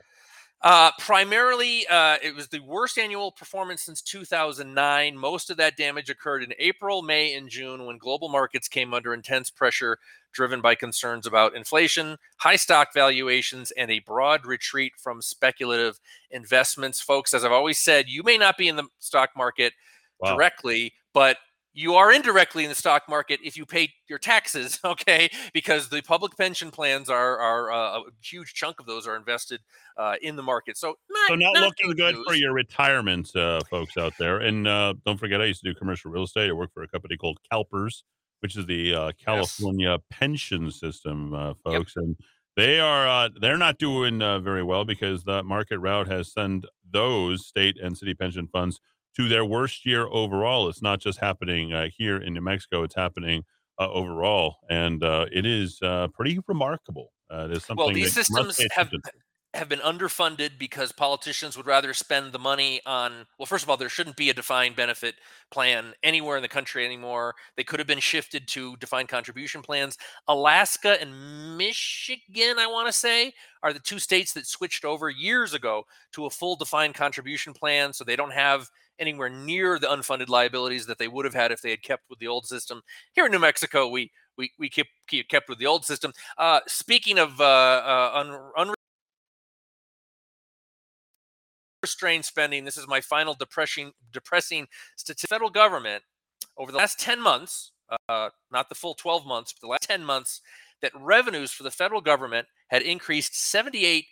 C: Uh, primarily, uh, it was the worst annual performance since 2009. Most of that damage occurred in April, May, and June when global markets came under intense pressure driven by concerns about inflation, high stock valuations, and a broad retreat from speculative investments. Folks, as I've always said, you may not be in the stock market
B: Wow.
C: directly, but you are indirectly in the stock market if you pay your taxes, okay? Because the public pension plans are are uh, a huge chunk of those are invested uh, in the market. So not,
B: So not,
C: not
B: looking good for your retirement, uh, folks out there. And uh, don't forget, I used to do commercial real estate. I worked for a company called CalPERS, which is the uh, California pension system, uh, folks. And they are uh, they're not doing uh, very well because the market route has sent those state and city pension funds to their worst year overall. It's not just happening uh, here in New Mexico; it's happening uh, overall, and uh, it is uh, pretty remarkable. Uh, it is something
C: Well, these systems have
B: to.
C: have been underfunded because politicians would rather spend the money on well first of all there shouldn't be a defined benefit plan anywhere in the country anymore they could have been shifted to defined contribution plans alaska and michigan i want to say are the two states that switched over years ago to a full defined contribution plan so they don't have anywhere near the unfunded liabilities that they would have had if they had kept with the old system here in new mexico we we, we keep, keep kept with the old system uh, speaking of uh, uh, un, unrestrained spending, this is my final depressing depressing statistic. Federal government over the last 10 months, uh, not the full 12 months, but the last 10 months, that revenues for the federal government had increased 78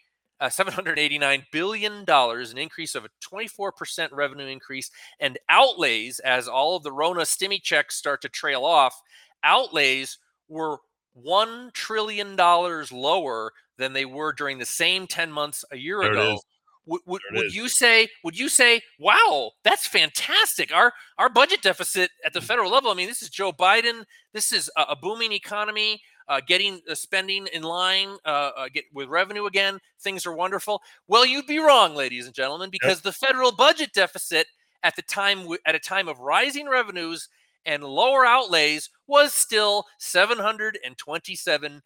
C: uh, 789 billion dollars, an increase of a 24% revenue increase, and outlays as all of the Rona stimmy checks start to trail off, outlays were one trillion dollars lower than they were during the same 10 months a year
B: There
C: ago. would, would, would you say would you say wow that's fantastic. Our our budget deficit at the
B: Mm.
C: federal level i mean this is joe biden. This is a, a booming economy uh, getting the spending in line uh, uh, get with revenue again things are wonderful well you'd be wrong ladies and gentlemen because the federal budget deficit at the time w- at a time of rising revenues and lower outlays was still 727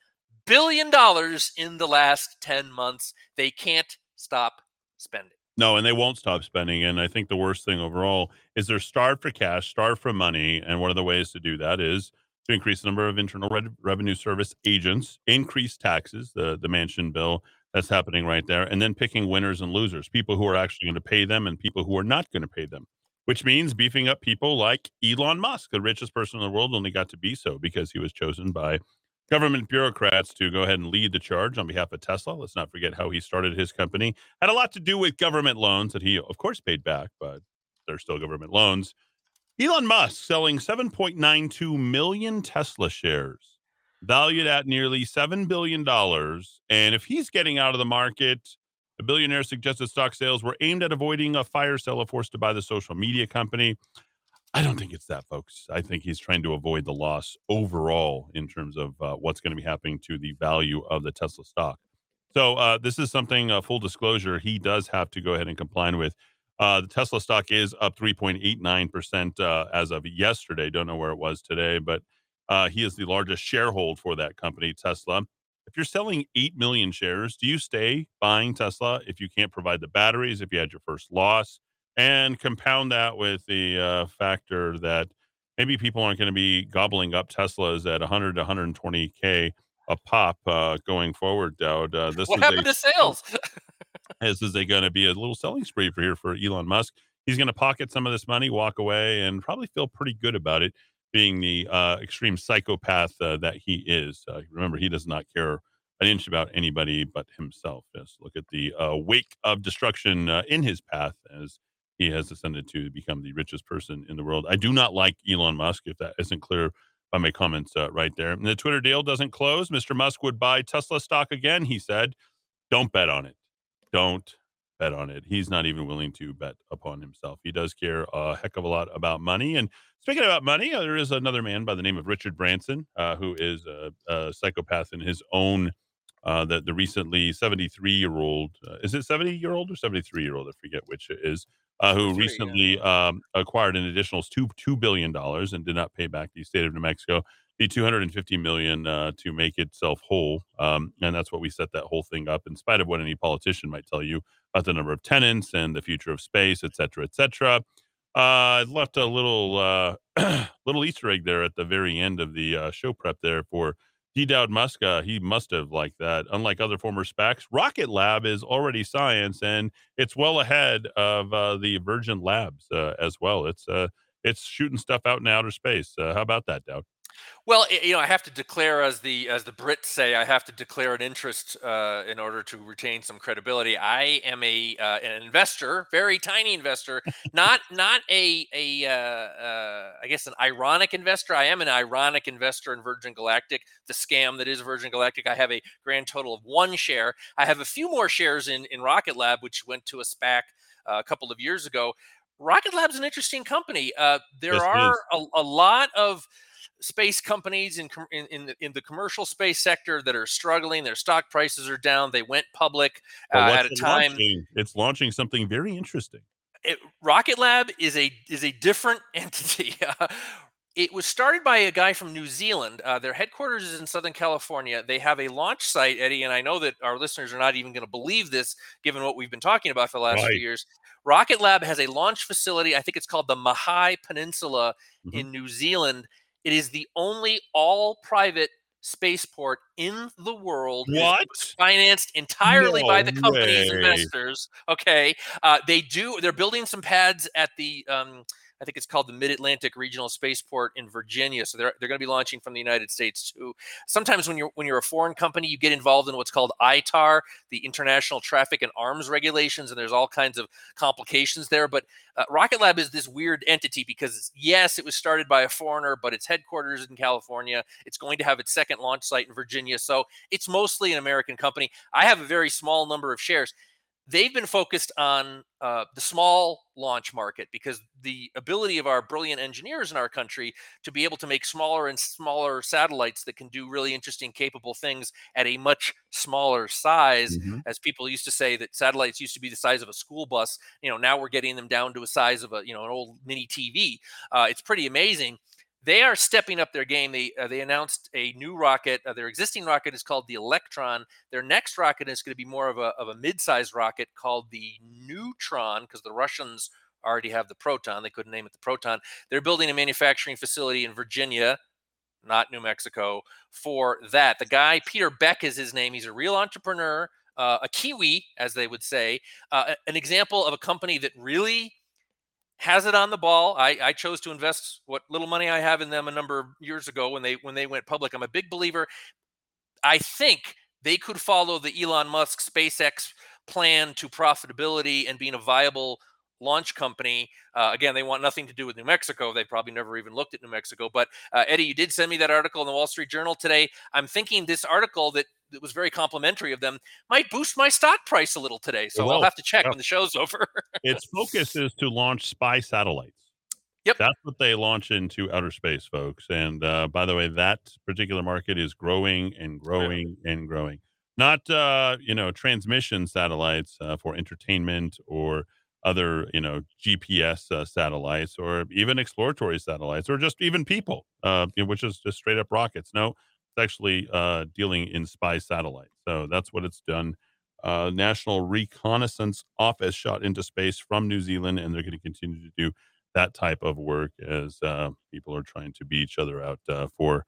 C: billion dollars in the last 10 months they can't stop spending
B: No, and they won't stop spending. And I think the worst thing overall is they're starved for cash, starved for money. And one of the ways to do that is to increase the number of internal Re- revenue service agents, increase taxes, the, the Manchin bill that's happening right there, and then picking winners and losers, people who are actually going to pay them and people who are not going to pay them, which means beefing up people like Elon Musk, the richest person in the world, only got to be so because he was chosen by government bureaucrats to go ahead and lead the charge on behalf of Tesla. Let's not forget how he started his company. Had a lot to do with government loans that he, of course, paid back, but they're still government loans. Elon Musk selling 7.92 million Tesla shares, valued at nearly $7 billion. And if he's getting out of the market, the billionaire suggested stock sales were aimed at avoiding a fire sale forced to buy the social media company. I don't think it's that, folks. I think he's trying to avoid the loss overall in terms of uh, what's going to be happening to the value of the Tesla stock. So uh, this is something, uh, full disclosure, he does have to go ahead and comply with. Uh, the Tesla stock is up 3.89% uh, as of yesterday. Don't know where it was today, but uh, he is the largest shareholder for that company, Tesla. If you're selling 8 million shares, do you stay buying Tesla if you can't provide the batteries, if you had your first loss? And compound that with the uh, factor that maybe people aren't going to be gobbling up Teslas at 100 to 120K a pop uh, going forward, Dowd. Uh, this
C: what
B: is
C: happened
B: a,
C: to sales
B: this is going to be a little selling spree for here for Elon Musk. He's going to pocket some of this money, walk away, and probably feel pretty good about it, being the uh, extreme psychopath uh, that he is. Uh, remember, he does not care an inch about anybody but himself. Just look at the uh, wake of destruction uh, in his path as he has ascended to become the richest person in the world. I do not like Elon Musk, if that isn't clear by my comments uh, right there. And the Twitter deal doesn't close. Mr. Musk would buy Tesla stock again, he said. Don't bet on it. Don't bet on it. He's not even willing to bet upon himself. He does care a heck of a lot about money. And speaking about money, uh, there is another man by the name of Richard Branson, uh, who is a, a psychopath in his own. Uh, the the recently 73 year old uh, is it 70 year old or 73 year old? I forget which it is. Uh, who
C: 73, yeah.
B: recently um, acquired an additional two two billion dollars and did not pay back the state of New Mexico the 250 million uh, to make itself whole, um, and that's what we set that whole thing up. In spite of what any politician might tell you about the number of tenants and the future of space, et cetera, et cetera. Uh, I left a little uh, little Easter egg there at the very end of the uh, show prep there for D. Dowd Musk. Uh, he must have liked that. Unlike other former SPACs, Rocket Lab is already science, and it's well ahead of uh, the Virgin Labs as well. It's it's shooting stuff out in outer space. How about that, Dowd?
C: Well, you know, I have to declare, as the as the Brits say, I have to declare an interest uh, in order to retain some credibility. I am a uh, an investor, very tiny investor, not not a a uh, uh, I guess an ironic investor. I am an ironic investor in Virgin Galactic, the scam that is Virgin Galactic. I have a grand total of one share. I have a few more shares in in Rocket Lab, which went to a SPAC uh, a couple of years ago. Rocket Lab's an interesting company. Uh, there
B: Yes,
C: are a, a lot of space companies in, in in the, in the commercial space sector that are struggling. Their stock prices are down. They went public uh, at a time.
B: launching? It's launching something very interesting.
C: It, Rocket Lab is a is a different entity. Uh, it was started by a guy from New Zealand. Uh, their headquarters is in Southern California. They have a launch site, Eddie, and I know that our listeners are not even going to believe this, given what we've been talking about for the last
B: Right.
C: few years. Rocket Lab has a launch facility. I think it's called the Mahia Peninsula
B: Mhm.
C: in New Zealand. It is the only all private spaceport in the world.
B: What?
C: financed entirely by the company's
B: way.
C: investors. Okay, uh, they do. They're building some pads at the. Um, I think it's called the Mid Atlantic Regional Spaceport in Virginia. So they're they're going to be launching from the United States too. Sometimes when you're when you're a foreign company, you get involved in what's called ITAR, the International Traffic and Arms Regulations, and there's all kinds of complications there. But uh, Rocket Lab is this weird entity because yes, it was started by a foreigner, but its headquarters in California. It's going to have its second launch site in Virginia, so it's mostly an American company. I have a very small number of shares. They've been focused on uh, the small launch market because the ability of our brilliant engineers in our country to be able to make smaller and smaller satellites that can do really interesting, capable things at a much smaller size
B: Mhm.
C: as people used to say that satellites used to be the size of a school bus you know now we're getting them down to a size of a you know an old mini tv uh, it's pretty amazing they are stepping up their game they uh, they announced a new rocket uh, their existing rocket is called the electron their next rocket is going to be more of a, of a mid-sized rocket called the neutron because the russians already have the proton they couldn't name it the proton they're building a manufacturing facility in virginia not New Mexico, for that. The guy, Peter Beck is his name. He's a real entrepreneur, uh, a Kiwi, as they would say, uh, an example of a company that really has it on the ball. I, I chose to invest what little money I have in them a number of years ago when they when they went public. I'm a big believer. I think they could follow the Elon Musk SpaceX plan to profitability and being a viable launch company. Uh, again, they want nothing to do with New Mexico. They probably never even looked at New Mexico. But uh, Eddie, you did send me that article in the Wall Street Journal today. I'm thinking this article that, that was very complimentary of them might boost my stock price a little today. So I'll have to check
B: Yeah.
C: when the show's over.
B: its focus is to launch spy satellites.
C: Yep.
B: That's what they launch into outer space, folks. And uh, by the way, that particular market is growing and growing and growing. Not, uh, you know, transmission satellites uh, for entertainment or other, you know, GPS uh, satellites or even exploratory satellites or just even people, uh, which is just straight up rockets. No, it's actually uh, dealing in spy satellites. So that's what it's done uh, National Reconnaissance Office shot into space from New Zealand, and they're going to continue to do that type of work as uh, people are trying to beat each other out uh, for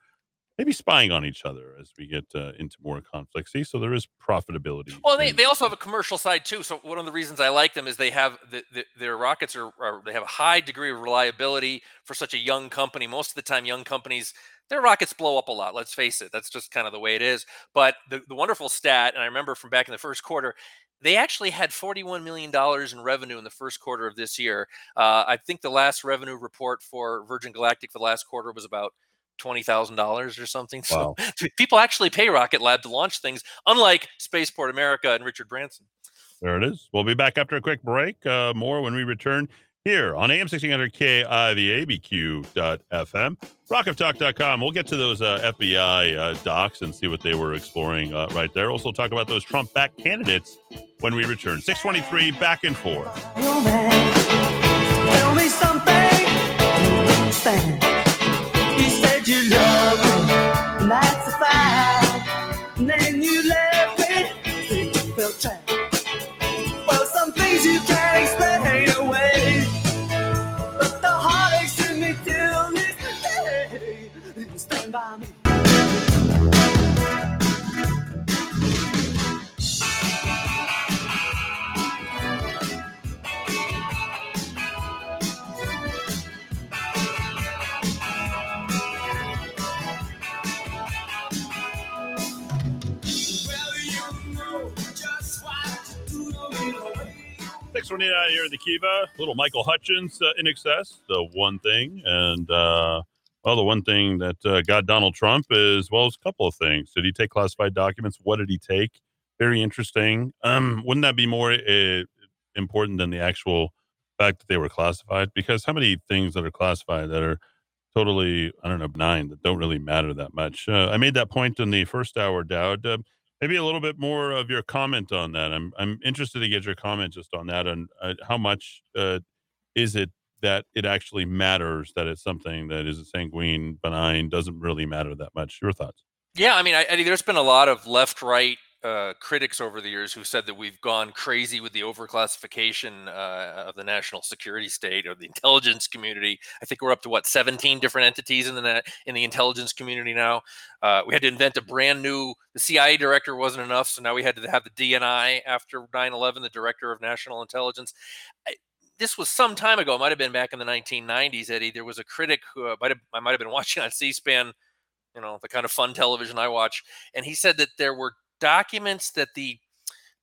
B: maybe spying on each other as we get uh, into more conflict. See, so there is profitability.
C: Well, they, they also have a commercial side too. So one of the reasons I like them is they have the, the, their rockets are, are they have a high degree of reliability for such a young company. Most of the time, young companies their rockets blow up a lot. Let's face it, that's just kind of the way it is. But the, the wonderful stat, and I remember from back in the first quarter, they actually had $41 million in revenue in the first quarter of this year. Uh, I think the last revenue report for Virgin Galactic for the last quarter was about twenty thousand dollars or something. So people actually pay Rocket Lab to launch things, unlike Spaceport America and Richard Branson.
B: There it is. We'll be back after a quick break. Uh, more when we return here on AM 1600K, uh, the ABQ.FM, rockoftalk.com. We'll get to those uh, FBI uh, docs and see what they were exploring uh, right there. Also, talk about those Trump backed candidates when we return. 623 back and forth. 629 here in the Kiva. Little Michael Hutchence uh, INXS, the one thing. And, uh, well, the one thing that uh, got Donald Trump is, well, it's a couple of things. Did he take classified documents? What did he take? Very interesting. Um, wouldn't that be more uh, important than the actual fact that they were classified? Because how many things that are classified that are totally, I don't know, benign that don't really matter that much? Uh, I made that point in the first hour, Dowd. Maybe a little bit more of your comment on that. I'm I'm interested to get your comment just on that and uh, how much uh, is it that it actually matters that it's something that is a sanguine, benign, doesn't really matter that much. Your thoughts?
C: Yeah, I mean, I, I there's been a lot of left-right uh, critics over the years who said that we've gone crazy with the overclassification uh, of the national security state or the intelligence community. I think we're up to what 17 different entities in the in the intelligence community now. Uh, we had to invent a brand new. The CIA director wasn't enough, so now we had to have the DNI after 9/11, the director of national intelligence. I, this was some time ago. It might have been back in the 1990s, Eddie. There was a critic who uh, might have, I might have been watching on C-SPAN, you know, the kind of fun television I watch, and he said that there were documents that the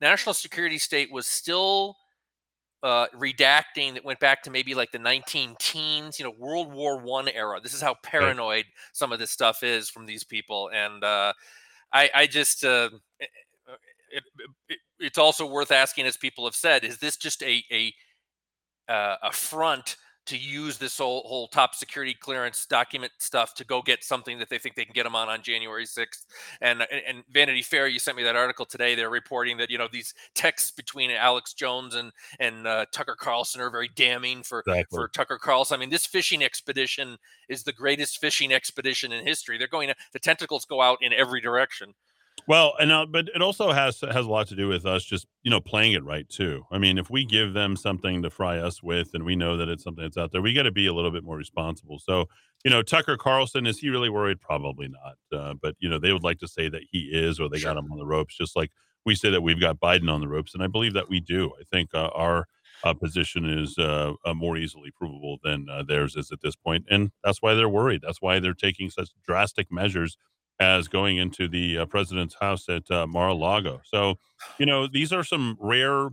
C: national security state was still uh, redacting that went back to maybe like the 19 teens, you know, World War One era. This is how paranoid some of this stuff is from these people, and uh, I, I just. Uh, it, it, it's also worth asking, as people have said, is this just a a uh, a front to use this whole, whole top security clearance document stuff to go get something that they think they can get them on on January 6th. And, and, and Vanity Fair, you sent me that article today. They're reporting that, you know, these texts between Alex Jones and, and uh, Tucker Carlson are very damning for,
B: Exactly.
C: for Tucker Carlson. I mean, this fishing expedition is the greatest fishing expedition in history. They're going to, the tentacles go out in every direction.
B: Well, and uh, but it also has has a lot to do with us just you know playing it right too. I mean, if we give them something to fry us with, and we know that it's something that's out there, we got to be a little bit more responsible. So, you know, Tucker Carlson is he really worried? Probably not. Uh, but you know, they would like to say that he is, or they got him on the ropes, just like we say that we've got Biden on the ropes, and I believe that we do. I think uh, our uh, position is uh, uh, more easily provable than uh, theirs is at this point, and that's why they're worried. That's why they're taking such drastic measures as going into the uh, president's house at uh, Mar-a-Lago. So, you know, these are some rare,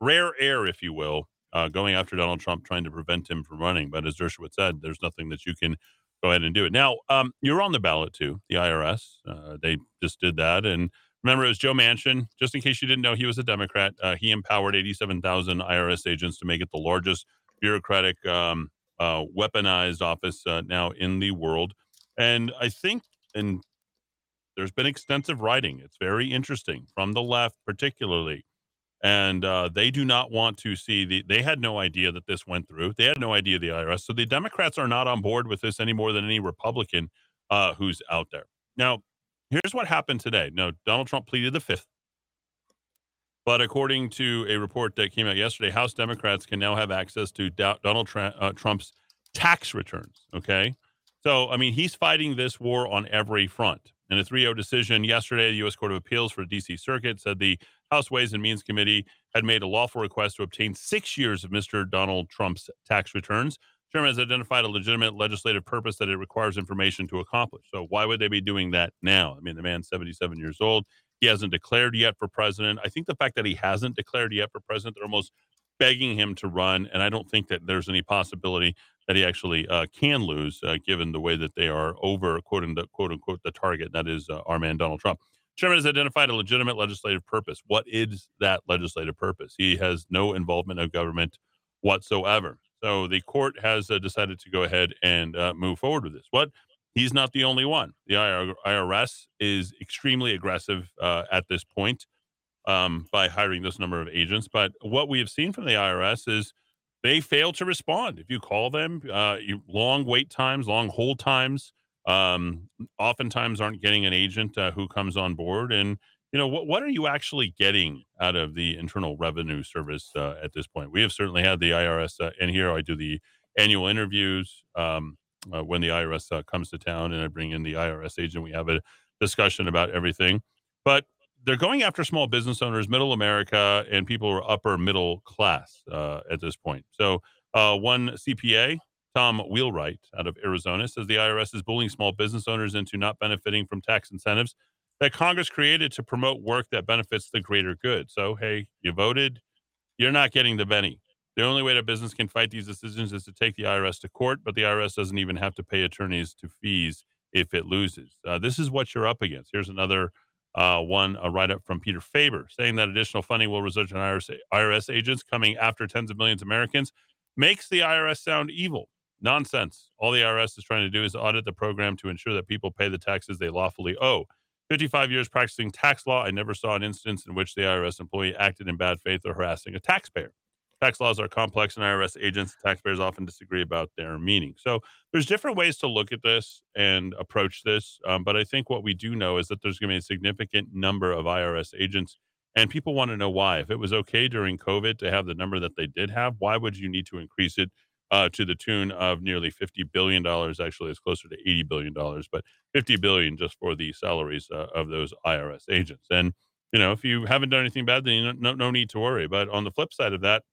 B: rare air, if you will, uh, going after Donald Trump, trying to prevent him from running. But as Dershowitz said, there's nothing that you can go ahead and do it. Now, um, you're on the ballot too, the IRS. Uh, they just did that. And remember, it was Joe Manchin. Just in case you didn't know, he was a Democrat. Uh, he empowered 87,000 IRS agents to make it the largest bureaucratic, um, uh, weaponized office uh, now in the world. And I think, and there's been extensive writing. It's very interesting from the left, particularly. And uh, they do not want to see the. They had no idea that this went through. They had no idea the IRS. So the Democrats are not on board with this any more than any Republican uh, who's out there. Now, here's what happened today. No, Donald Trump pleaded the fifth. But according to a report that came out yesterday, House Democrats can now have access to Do- Donald Tra- uh, Trump's tax returns. Okay. So, I mean, he's fighting this war on every front. In a 3 0 decision yesterday, the U.S. Court of Appeals for the D.C. Circuit said the House Ways and Means Committee had made a lawful request to obtain six years of Mr. Donald Trump's tax returns. Chairman has identified a legitimate legislative purpose that it requires information to accomplish. So, why would they be doing that now? I mean, the man's 77 years old. He hasn't declared yet for president. I think the fact that he hasn't declared yet for president, they're almost begging him to run. And I don't think that there's any possibility that he actually uh, can lose, uh, given the way that they are over, quote unquote, quote unquote, the target. That is uh, our man, Donald Trump. Chairman has identified a legitimate legislative purpose. What is that legislative purpose? He has no involvement of government whatsoever. So the court has uh, decided to go ahead and uh, move forward with this. What? He's not the only one. The IRS is extremely aggressive uh, at this point um, by hiring this number of agents. But what we have seen from the IRS is they fail to respond. If you call them, uh, you, long wait times, long hold times. Um, oftentimes aren't getting an agent uh, who comes on board. And you know what? What are you actually getting out of the Internal Revenue Service uh, at this point? We have certainly had the IRS, uh, and here I do the annual interviews um, uh, when the IRS uh, comes to town, and I bring in the IRS agent. We have a discussion about everything, but they're going after small business owners, middle America, and people who are upper middle class uh, at this point. So, uh, one CPA, Tom Wheelwright out of Arizona, says the IRS is bullying small business owners into not benefiting from tax incentives that Congress created to promote work that benefits the greater good. So, hey, you voted, you're not getting the Benny. The only way that business can fight these decisions is to take the IRS to court, but the IRS doesn't even have to pay attorneys to fees if it loses. Uh, this is what you're up against. Here's another uh, one, a write up from Peter Faber saying that additional funding will result in IRS, IRS agents coming after tens of millions of Americans makes the IRS sound evil. Nonsense. All the IRS is trying to do is audit the program to ensure that people pay the taxes they lawfully owe. 55 years practicing tax law, I never saw an instance in which the IRS employee acted in bad faith or harassing a taxpayer. Tax laws are complex, and IRS agents, and taxpayers often disagree about their meaning. So there's different ways to look at this and approach this. Um, but I think what we do know is that there's going to be a significant number of IRS agents, and people want to know why. If it was okay during COVID to have the number that they did have, why would you need to increase it uh, to the tune of nearly $50 billion? Actually, it's closer to $80 billion, but 50 billion just for the salaries uh, of those IRS agents. And you know, if you haven't done anything bad, then you no, no need to worry. But on the flip side of that,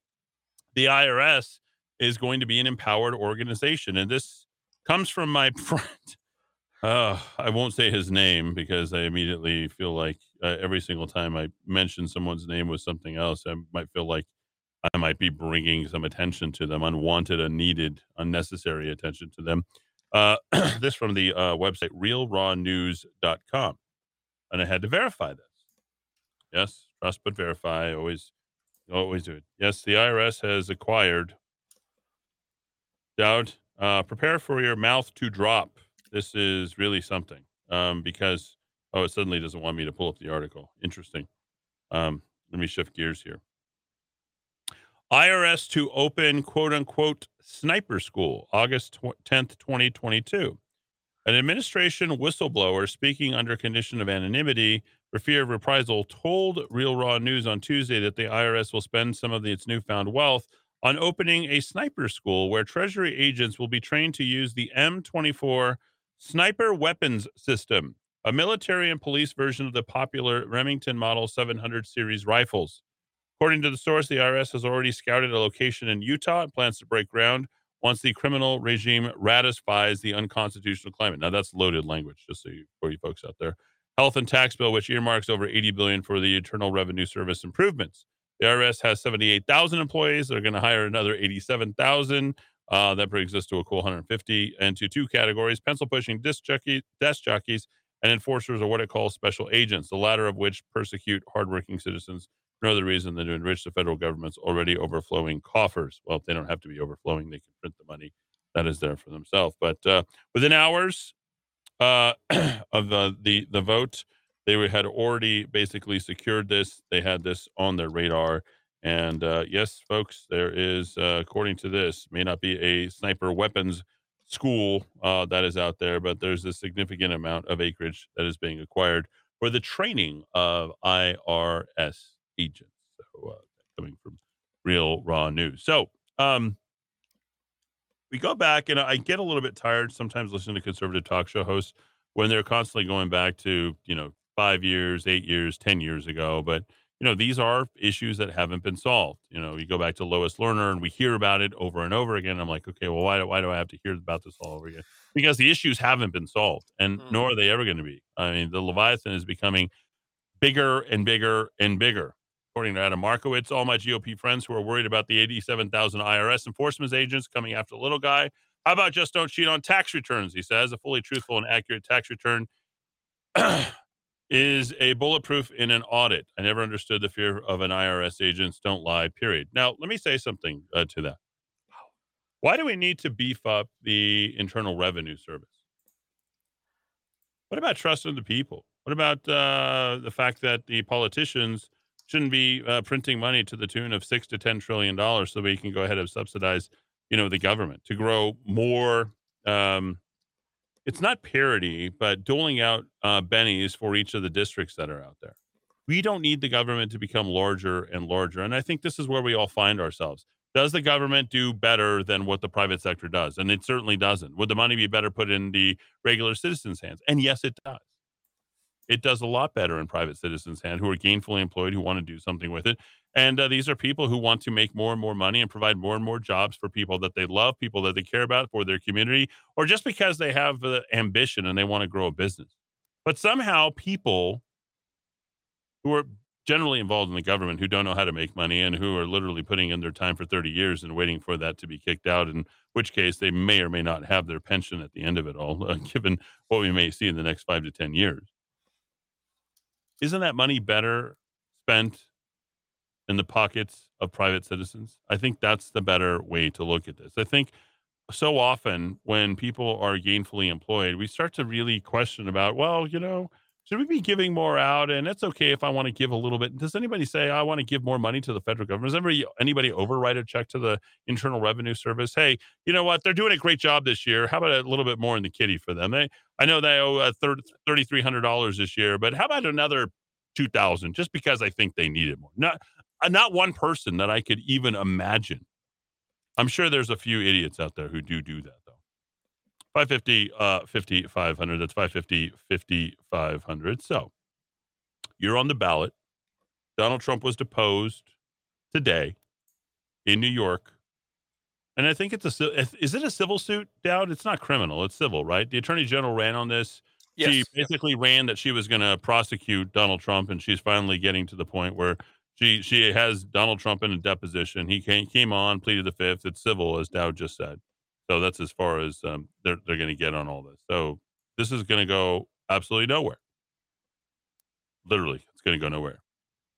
B: the IRS is going to be an empowered organization. And this comes from my friend. Uh, I won't say his name because I immediately feel like uh, every single time I mention someone's name with something else, I might feel like I might be bringing some attention to them, unwanted, unneeded, unnecessary attention to them. Uh, this from the uh, website realrawnews.com. And I had to verify this. Yes, trust but verify. Always Always do it. Yes, the IRS has acquired. Dowd, uh, prepare for your mouth to drop. This is really something um, because, oh, it suddenly doesn't want me to pull up the article. Interesting. Um, let me shift gears here. IRS to open quote unquote sniper school, August tw- 10th, 2022. An administration whistleblower speaking under condition of anonymity for fear of reprisal told Real Raw News on Tuesday that the IRS will spend some of its newfound wealth on opening a sniper school where Treasury agents will be trained to use the M24 sniper weapons system, a military and police version of the popular Remington Model 700 series rifles. According to the source, the IRS has already scouted a location in Utah and plans to break ground once the criminal regime ratifies the unconstitutional climate. Now that's loaded language, just so you, for you folks out there health and tax bill, which earmarks over 80 billion for the Internal Revenue Service improvements. The IRS has 78,000 employees. They're going to hire another 87,000. Uh, that brings us to a cool 150 into two categories: pencil pushing jockey, desk jockeys and enforcers, or what it calls special agents. The latter of which persecute hardworking citizens for no other reason than to enrich the federal government's already overflowing coffers. Well, if they don't have to be overflowing; they can print the money that is there for themselves. But uh, within hours, uh, of the, the the vote. They had already basically secured this. They had this on their radar. And uh, yes, folks, there is, uh, according to this, may not be a sniper weapons school uh, that is out there, but there's a significant amount of acreage that is being acquired for the training of IRS agents. So, uh, coming from real raw news. So, um, we go back and I get a little bit tired sometimes listening to conservative talk show hosts when they're constantly going back to, you know, five years, eight years, 10 years ago. But, you know, these are issues that haven't been solved. You know, you go back to Lois Lerner and we hear about it over and over again. I'm like, okay, well, why, do, why do I have to hear about this all over again? Because the issues haven't been solved and
C: Mm.
B: nor are they ever going to be. I mean, the Leviathan is becoming bigger and bigger and bigger. According to Adam Markowitz, all my GOP friends who are worried about the 87,000 IRS enforcement agents coming after the little guy. How about just don't cheat on tax returns? He says a fully truthful and accurate tax return is a bulletproof in an audit. I never understood the fear of an IRS agents don't lie, period. Now, let me say something uh, to that. Why do we need to beef up the Internal Revenue Service? What about trust in the people? What about uh, the fact that the politicians shouldn't be uh, printing money to the tune of six to ten trillion dollars so we can go ahead and subsidize, you know, the government to grow more? Um, it's not parity, but doling out uh, bennies for each of the districts that are out there. We don't need the government to become larger and larger, and I think this is where we all find ourselves. Does the government do better than what the private sector does? And it certainly doesn't. Would the money be better put in the regular citizens' hands? And yes, it does. It does a lot better in private citizens' hands who are gainfully employed, who want to do something with it. And uh, these are people who want to make more and more money and provide more and more jobs for people that they love, people that they care about, for their community, or just because they have uh, ambition and they want to grow a business. But somehow people who are generally involved in the government who don't know how to make money and who are literally putting in their time for 30 years and waiting for that to be kicked out, in which case they may or may not have their pension at the end of it all, uh, given what we may see in the next five to 10 years. Isn't that money better spent in the pockets of private citizens? I think that's the better way to look at this. I think so often when people are gainfully employed, we start to really question about, well, you know, should we be giving more out? And it's okay if I want to give a little bit. Does anybody say I want to give more money to the federal government? Does anybody anybody overwrite a check to the Internal Revenue Service? Hey, you know what? They're doing a great job this year. How about a little bit more in the kitty for them? They, I know they owe uh, thirty three hundred dollars this year, but how about another two thousand? Just because I think they need it more. Not uh, not one person that I could even imagine. I'm sure there's a few idiots out there who do do that. 550 uh 5500 that's 550 5500 so you're on the ballot. Donald trump was deposed today in new york. And i think it's a is it a civil suit dowd? It's not criminal. It's civil right? The attorney general ran on this.
C: Yes.
B: she basically ran that she was going to prosecute donald trump and she's finally getting to the point where she she has donald trump in a deposition. He came, came on pleaded the fifth. It's civil as dowd just said so that's as far as um, they're they're going to get on all this. So this is going to go absolutely nowhere. Literally, it's going to go nowhere.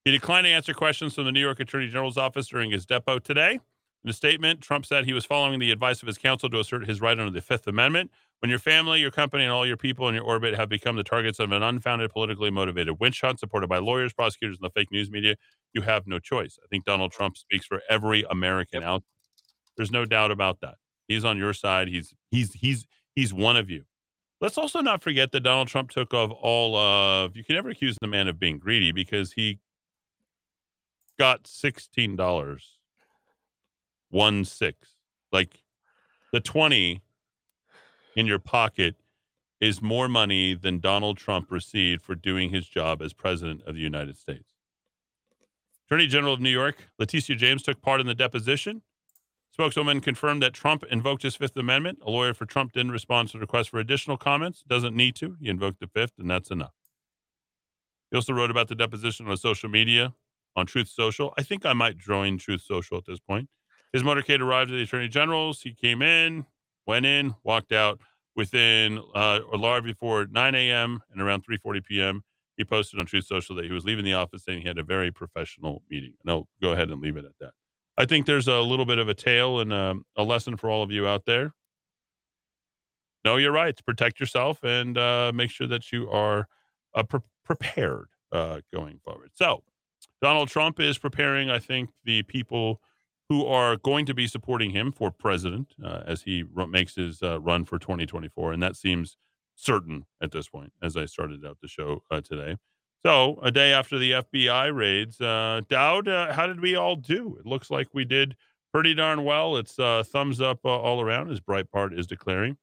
B: He declined to answer questions from the New York Attorney General's office during his depo today. In a statement, Trump said he was following the advice of his counsel to assert his right under the Fifth Amendment. When your family, your company, and all your people in your orbit have become the targets of an unfounded, politically motivated witch hunt supported by lawyers, prosecutors, and the fake news media, you have no choice. I think Donald Trump speaks for every American out. There's no doubt about that. He's on your side. He's he's he's he's one of you. Let's also not forget that Donald Trump took of all of you can never accuse the man of being greedy because he got sixteen dollars. One six. Like the twenty in your pocket is more money than Donald Trump received for doing his job as president of the United States. Attorney General of New York, Letitia James, took part in the deposition. Spokeswoman confirmed that Trump invoked his Fifth Amendment. A lawyer for Trump didn't respond to the request for additional comments. Doesn't need to. He invoked the Fifth, and that's enough. He also wrote about the deposition on social media on Truth Social. I think I might join Truth Social at this point. His motorcade arrived at the Attorney General's. He came in, went in, walked out within uh, or large before 9 a.m. and around 3:40 p.m. He posted on Truth Social that he was leaving the office saying he had a very professional meeting. And I'll go ahead and leave it at that. I think there's a little bit of a tale and a, a lesson for all of you out there. Know your rights, protect yourself, and uh, make sure that you are uh, pre- prepared uh, going forward. So, Donald Trump is preparing, I think, the people who are going to be supporting him for president uh, as he r- makes his uh, run for 2024. And that seems certain at this point, as I started out the show uh, today. So, a day after the FBI raids, uh, Dowd, uh, how did we all do? It looks like we did pretty darn well. It's uh, thumbs up uh, all around, as Breitbart is declaring.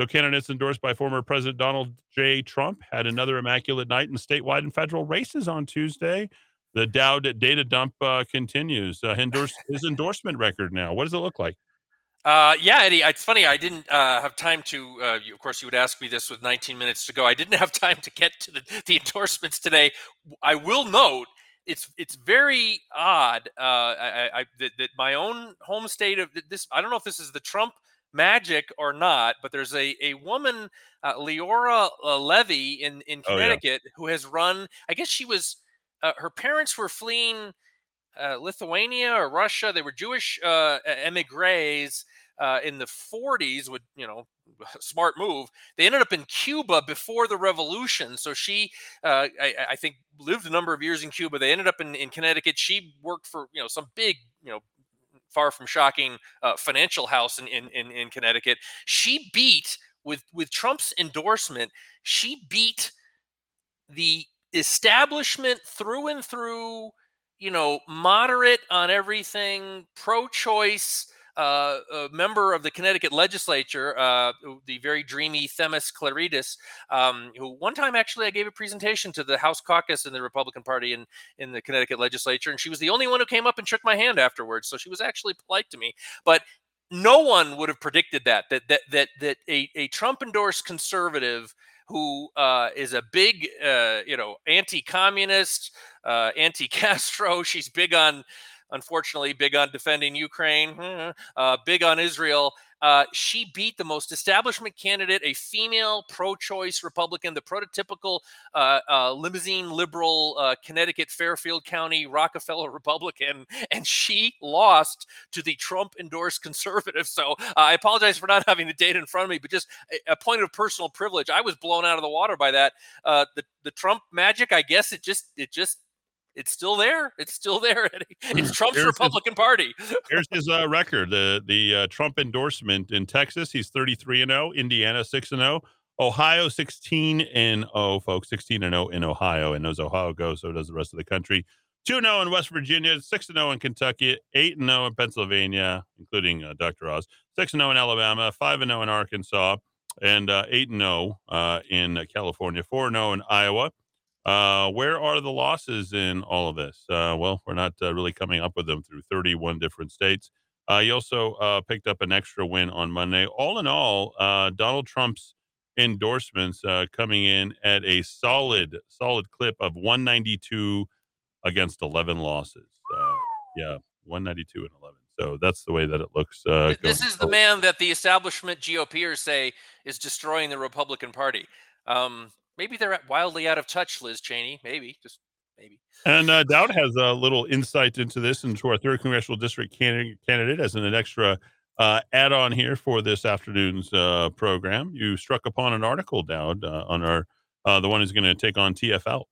B: So, candidates endorsed by former President Donald J. Trump had another immaculate night in statewide and federal races on Tuesday. The Dowd data dump uh, continues. Uh, his endorsement record now. What does it look like?
C: Uh, yeah, Eddie. It's funny. I didn't uh, have time to. Uh, you, of course, you would ask me this with 19 minutes to go. I didn't have time to get to the, the endorsements today. I will note it's it's very odd. Uh, I, I, that, that my own home state of this. I don't know if this is the Trump magic or not, but there's a a woman, uh, Leora uh, Levy in in
B: Oh, yeah.
C: Connecticut, who has run. I guess she was. Uh, her parents were fleeing uh, Lithuania or Russia. They were Jewish uh, emigres uh, in the 40s. With you know, smart move. They ended up in Cuba before the revolution. So she, uh, I, I think, lived a number of years in Cuba. They ended up in, in Connecticut. She worked for you know some big you know far from shocking uh, financial house in, in in in Connecticut. She beat with with Trump's endorsement. She beat the establishment through and through you know, moderate on everything, pro-choice, uh, a member of the Connecticut legislature, uh, the very dreamy Themis Klarides, um, who one time actually I gave a presentation to the House caucus in the Republican Party in, in the Connecticut legislature, and she was the only one who came up and shook my hand afterwards. So she was actually polite to me. But no one would have predicted that that that that that a, a Trump endorsed conservative who uh, is a big, uh, you know, anti-communist, uh, anti-Castro. She's big on, unfortunately, big on defending Ukraine, uh, big on Israel. Uh, she beat the most establishment candidate, a female pro-choice Republican, the prototypical uh, uh, limousine liberal uh, Connecticut Fairfield County Rockefeller Republican, and she lost to the Trump-endorsed conservative. So uh, I apologize for not having the data in front of me, but just a, a, point of personal privilege. I was blown out of the water by that. The the Trump magic, I guess it just it just it's still there. It's still there. It's Trump's here's Republican
B: his,
C: Party.
B: here's his uh, record: the the uh, Trump endorsement in Texas, he's 33 and 0. Indiana 6 and 0. Ohio 16 and 0, folks. 16 and 0 in Ohio, and as Ohio goes, so does the rest of the country. 2 0 in West Virginia, 6 0 in Kentucky, 8 0 in Pennsylvania, including uh, Dr. Oz, 6 0 in Alabama, 5 0 in Arkansas, and uh, 8 0 uh, in California, 4 0 in Iowa. Uh, where are the losses in all of this? Uh, well, we're not uh, really coming up with them through 31 different states. Uh, he also uh, picked up an extra win on Monday. All in all, uh, Donald Trump's endorsements uh coming in at a solid, solid clip of 192 against 11 losses. yeah, 192 and 11. So that's the way that it looks.
C: this is the man that the establishment GOPers say is destroying the Republican Party. Um, maybe they're wildly out of touch, Liz Cheney. Maybe, just maybe.
B: And uh, Dowd has a little insight into this, into our third congressional district candidate, candidate as an extra uh, add on here for this afternoon's uh, program. You struck upon an article, Dowd, uh, on our uh, the one who's going to take on TFL.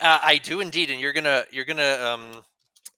C: Uh, I do indeed, and you're gonna you're gonna um,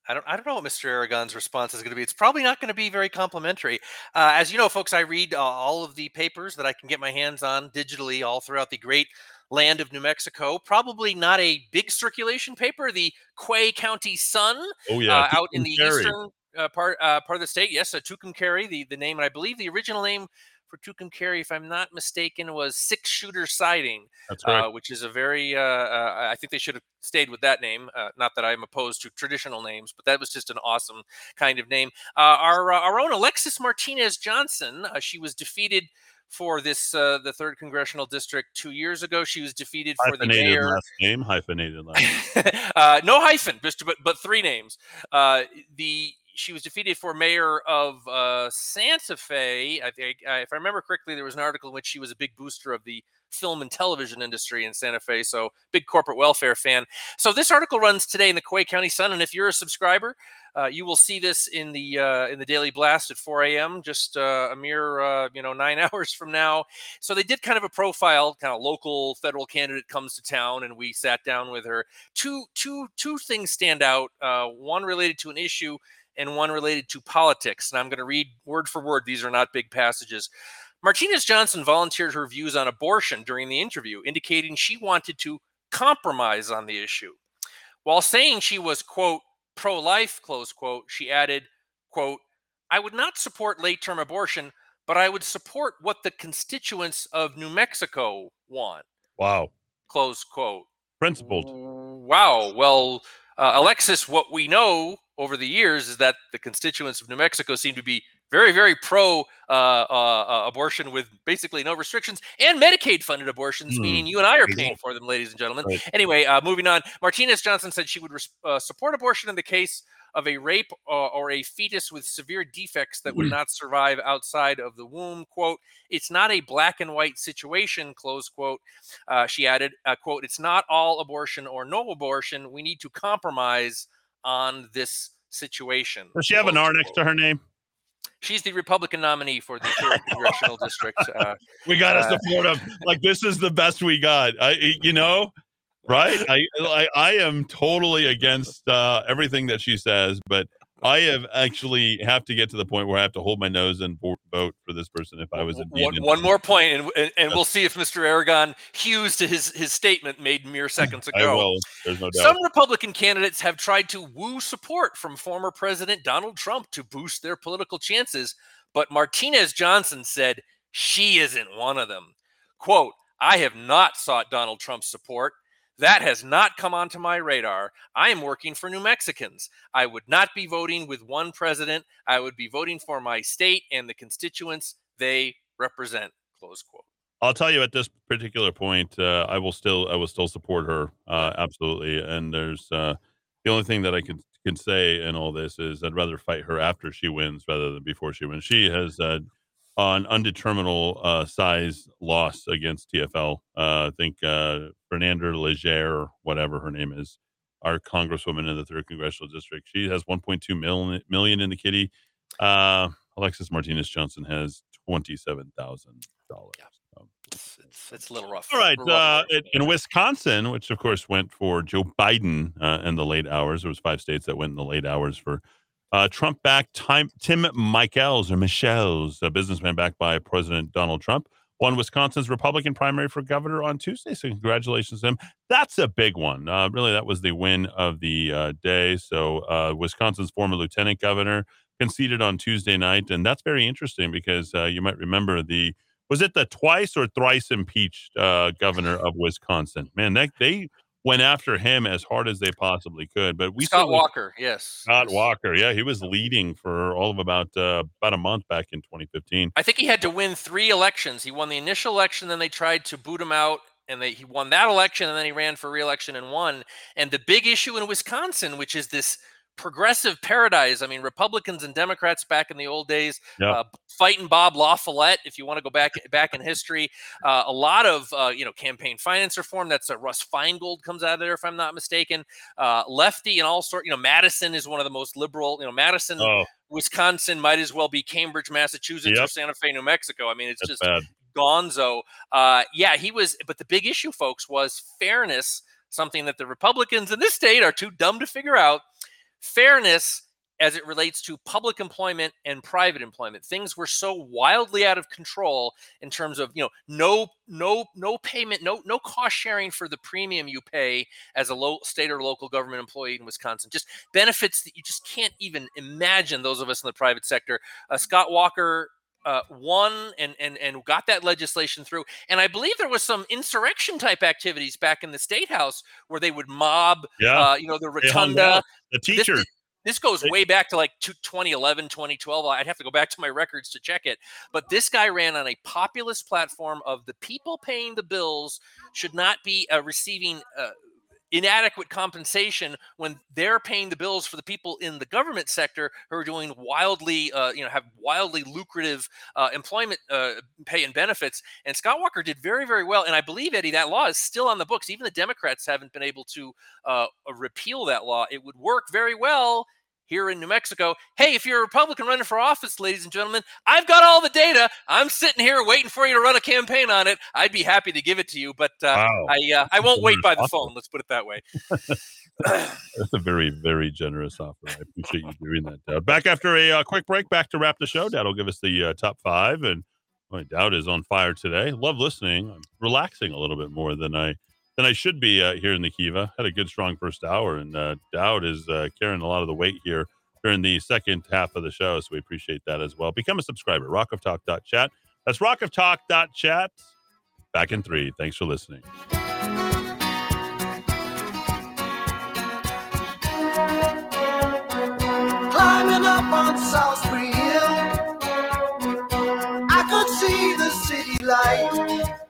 C: I don't, I don't know what Mr. Aragon's response is going to be. It's probably not going to be very complimentary. Uh, as you know, folks, I read uh, all of the papers that I can get my hands on digitally all throughout the great land of New Mexico. Probably not a big circulation paper, the Quay County Sun.
B: Oh, yeah.
C: Uh, out in the eastern uh, part uh, part of the state. Yes, uh, Tucumcari, the, the name, and I believe the original name for Tucumcari, if I'm not mistaken, was Six Shooter Siding, uh, which is a very, uh, uh, I think they should have stayed with that name. Uh, not that I'm opposed to traditional names, but that was just an awesome kind of name. Uh, our, uh, our own Alexis Martinez Johnson, she was defeated for this uh, the third congressional district two years ago. She was defeated for the mayor.
B: Last name hyphenated last.
C: Name. uh, no hyphen, but but three names. Uh, the she was defeated for mayor of uh, Santa Fe. I think, uh, if I remember correctly, there was an article in which she was a big booster of the film and television industry in Santa Fe. So big corporate welfare fan. So this article runs today in the Quay County Sun, and if you're a subscriber, uh, you will see this in the uh, in the Daily Blast at 4 a.m. Just uh, a mere uh, you know nine hours from now. So they did kind of a profile, kind of local federal candidate comes to town, and we sat down with her. Two two two things stand out. Uh, one related to an issue and one related to politics. And I'm going to read word for word. These are not big passages. Martinez Johnson volunteered her views on abortion during the interview, indicating she wanted to compromise on the issue. While saying she was, quote, pro life, close quote, she added, quote, I would not support late term abortion, but I would support what the constituents of New Mexico want.
B: Wow.
C: Close quote.
B: Principled.
C: Wow. Well, uh, Alexis, what we know over the years is that the constituents of New Mexico seem to be very, very pro uh, uh, uh abortion with basically no restrictions and Medicaid funded abortions, mm. meaning you and I are paying for them, ladies and gentlemen. Right. Anyway, uh, moving on. Martinez Johnson said she would res- uh, support abortion in the case of a rape or, or a fetus with severe defects that would mm. not survive outside of the womb. Quote, it's not a black and white situation, close quote. Uh, she added, uh, quote, it's not all abortion or no abortion. We need to compromise on this situation.
B: Does she have an R next to her name?
C: She's the Republican nominee for the third congressional district. Uh,
B: we got to uh, support him. Like this is the best we got. I, you know, right? I, I, I am totally against uh, everything that she says, but I have actually have to get to the point where I have to hold my nose and vote for this person if I was in.
C: One, one more point, and, and, and we'll see if Mr. Aragon hews to his, his statement made mere seconds ago.
B: I will. There's no doubt.
C: Some Republican candidates have tried to woo support from former President Donald Trump to boost their political chances, but Martinez Johnson said she isn't one of them. Quote, I have not sought Donald Trump's support. That has not come onto my radar. I am working for New Mexicans. I would not be voting with one president. I would be voting for my state and the constituents they represent. Close quote.
B: I'll tell you at this particular point, uh, I will still I will still support her uh, absolutely. And there's uh, the only thing that I can can say in all this is I'd rather fight her after she wins rather than before she wins. She has uh, an undeterminable uh, size loss against TFL. Uh, I think Fernanda Leger, or whatever her name is, our congresswoman in the third congressional district. She has 1.2 million million in the kitty. Uh, Alexis Martinez Johnson has twenty-seven thousand dollars.
C: It's, it's, a little rough.
B: All right,
C: rough.
B: uh, in, in Wisconsin, which of course went for Joe Biden uh, in the late hours. There was five states that went in the late hours for uh, Trump-backed Tim, Tim Michels or Michelle's, a businessman backed by President Donald Trump, won Wisconsin's Republican primary for governor on Tuesday. So congratulations to him. That's a big one. Uh, really, that was the win of the uh, day. So uh, Wisconsin's former lieutenant governor conceded on Tuesday night, and that's very interesting because uh, you might remember the was it the twice or thrice impeached uh, governor of Wisconsin? Man, that, they went after him as hard as they possibly could. But we
C: Scott Walker, yes.
B: Scott Walker, yeah, he was leading for all of about uh, about a month back in 2015.
C: I think he had to win three elections. He won the initial election, then they tried to boot him out, and they, he won that election, and then he ran for reelection and won. And the big issue in Wisconsin, which is this progressive paradise. I mean, Republicans and Democrats back in the old days,
B: Yeah.
C: uh, fighting Bob La Follette. If you want to go back back in history, uh, a lot of uh, you know campaign finance reform. That's a Russ Feingold comes out of there, if I'm not mistaken. Uh, lefty and all sort. You know, Madison is one of the most liberal. You know, Madison.
B: Oh.
C: Wisconsin might as well be Cambridge, Massachusetts, or Santa Fe, New Mexico. I mean, it's
B: That's
C: just
B: bad.
C: gonzo. Uh, yeah, he was. But the big issue, folks, was fairness. Something that the Republicans in this state are too dumb to figure out. Fairness as it relates to public employment and private employment. Things were so wildly out of control in terms of you know no no no payment, no no cost sharing for the premium you pay as a low state or local government employee in Wisconsin. Just benefits that you just can't even imagine. Those of us in the private sector. Uh, Scott Walker uh, won and, and and got that legislation through. And I believe there was some insurrection type activities back in the state house where they would mob,
B: Yeah.
C: uh, you know, the rotunda.
B: The
C: This- This, goes way back to like two- 2011, 2012. I'd have to go back to my records to check it. But this guy ran on a populist platform of the people paying the bills should not be uh, receiving uh, inadequate compensation when they're paying the bills for the people in the government sector who are doing wildly, uh, you know, have wildly lucrative uh, employment uh, pay and benefits. And Scott Walker did very, very well. And I believe Eddie, that law is still on the books. Even the Democrats haven't been able to uh, repeal that law. It would work very well here in New Mexico. Hey, if you're a Republican running for office, ladies and gentlemen, I've got all the data. I'm sitting here waiting for you to run a campaign on it. I'd be happy to give it to you, but uh,
B: Wow.
C: I uh, I won't wait by the
B: Awesome.
C: phone. Let's put it that way.
B: That's a very, very generous offer. I appreciate you doing that, Dowd. Back after a uh, quick break, back to wrap the show. Dad will give us the uh, top five. And my Dowd is on fire today. Love listening. I'm relaxing a little bit more than I than I should be uh, here in the Kiva. Had a good, strong first hour, and uh, Dowd is uh, carrying a lot of the weight here during the second half of the show. So we appreciate that as well. Become a subscriber. Rockoftalk.chat. That's rockoftalk.chat. Back in three. Thanks for listening.
K: Climbing up on Solsbury Hill, I could see the city light.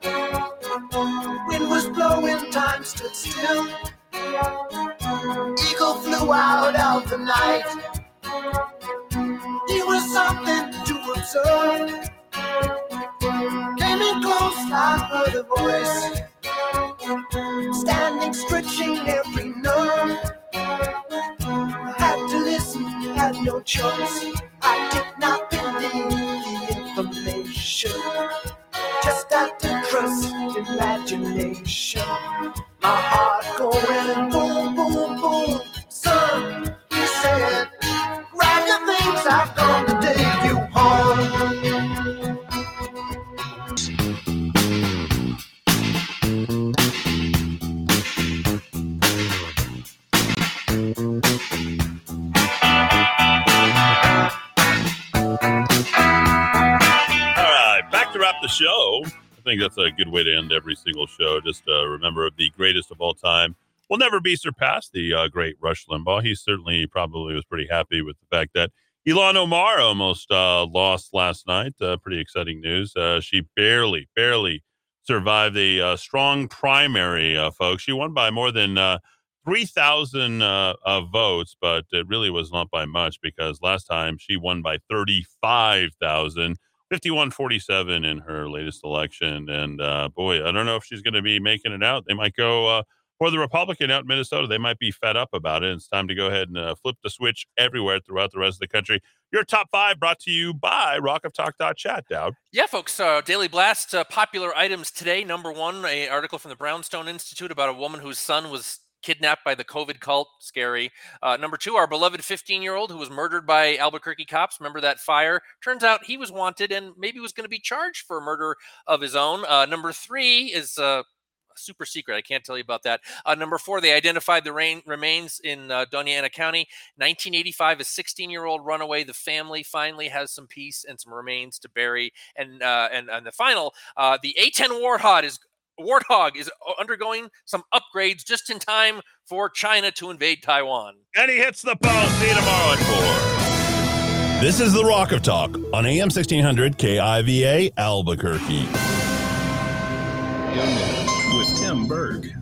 K: Wind was blowing, time stood still. Eagle flew out of the night. There was something to observe. Came in close, I heard a voice. Standing, stretching every nerve. I had to listen, had no choice. I did not believe the information. Just had to trust imagination. My heart going boom, boom, boom. Son, he said, grab your things, I've come to take you
B: the show. I think that's a good way to end every single show. Just uh, remember the greatest of all time will never be surpassed. The uh, great Rush Limbaugh. He certainly probably was pretty happy with the fact that Ilhan Omar almost uh, lost last night. Uh, pretty exciting news. Uh, she barely, barely survived a uh, strong primary, folks. She won by more than uh, 3,000 uh, uh, votes, but it really was not by much because last time she won by 35,000. 5147 in her latest election. And uh, boy, I don't know if she's going to be making it out. They might go uh, for the Republican out in Minnesota. They might be fed up about it. It's time to go ahead and uh, flip the switch everywhere throughout the rest of the country. Your top five brought to you by rockoftalk.chat, Dowd.
C: Yeah, folks. Uh, Daily Blast uh, popular items today. Number one, a article from the Brownstone Institute about a woman whose son was kidnapped by the COVID cult. Scary. Uh, number two, our beloved 15 year old who was murdered by Albuquerque cops. Remember that fire? Turns out he was wanted and maybe was going to be charged for a murder of his own. Uh, number three is. Uh, super secret. I can't tell you about that. Uh, number four, they identified the rain, remains in uh, Doña Ana County. 1985, a 16 year old runaway. The family finally has some peace and some remains to bury. And uh, and, and the final, uh, the A10 Warthog is Warthog is uh, undergoing some upgrades just in time for China to invade Taiwan.
B: And he hits the ball. See you tomorrow at 4.
L: This is the Rock of Talk on AM 1600 KIVA Albuquerque.
M: with Tim Berg.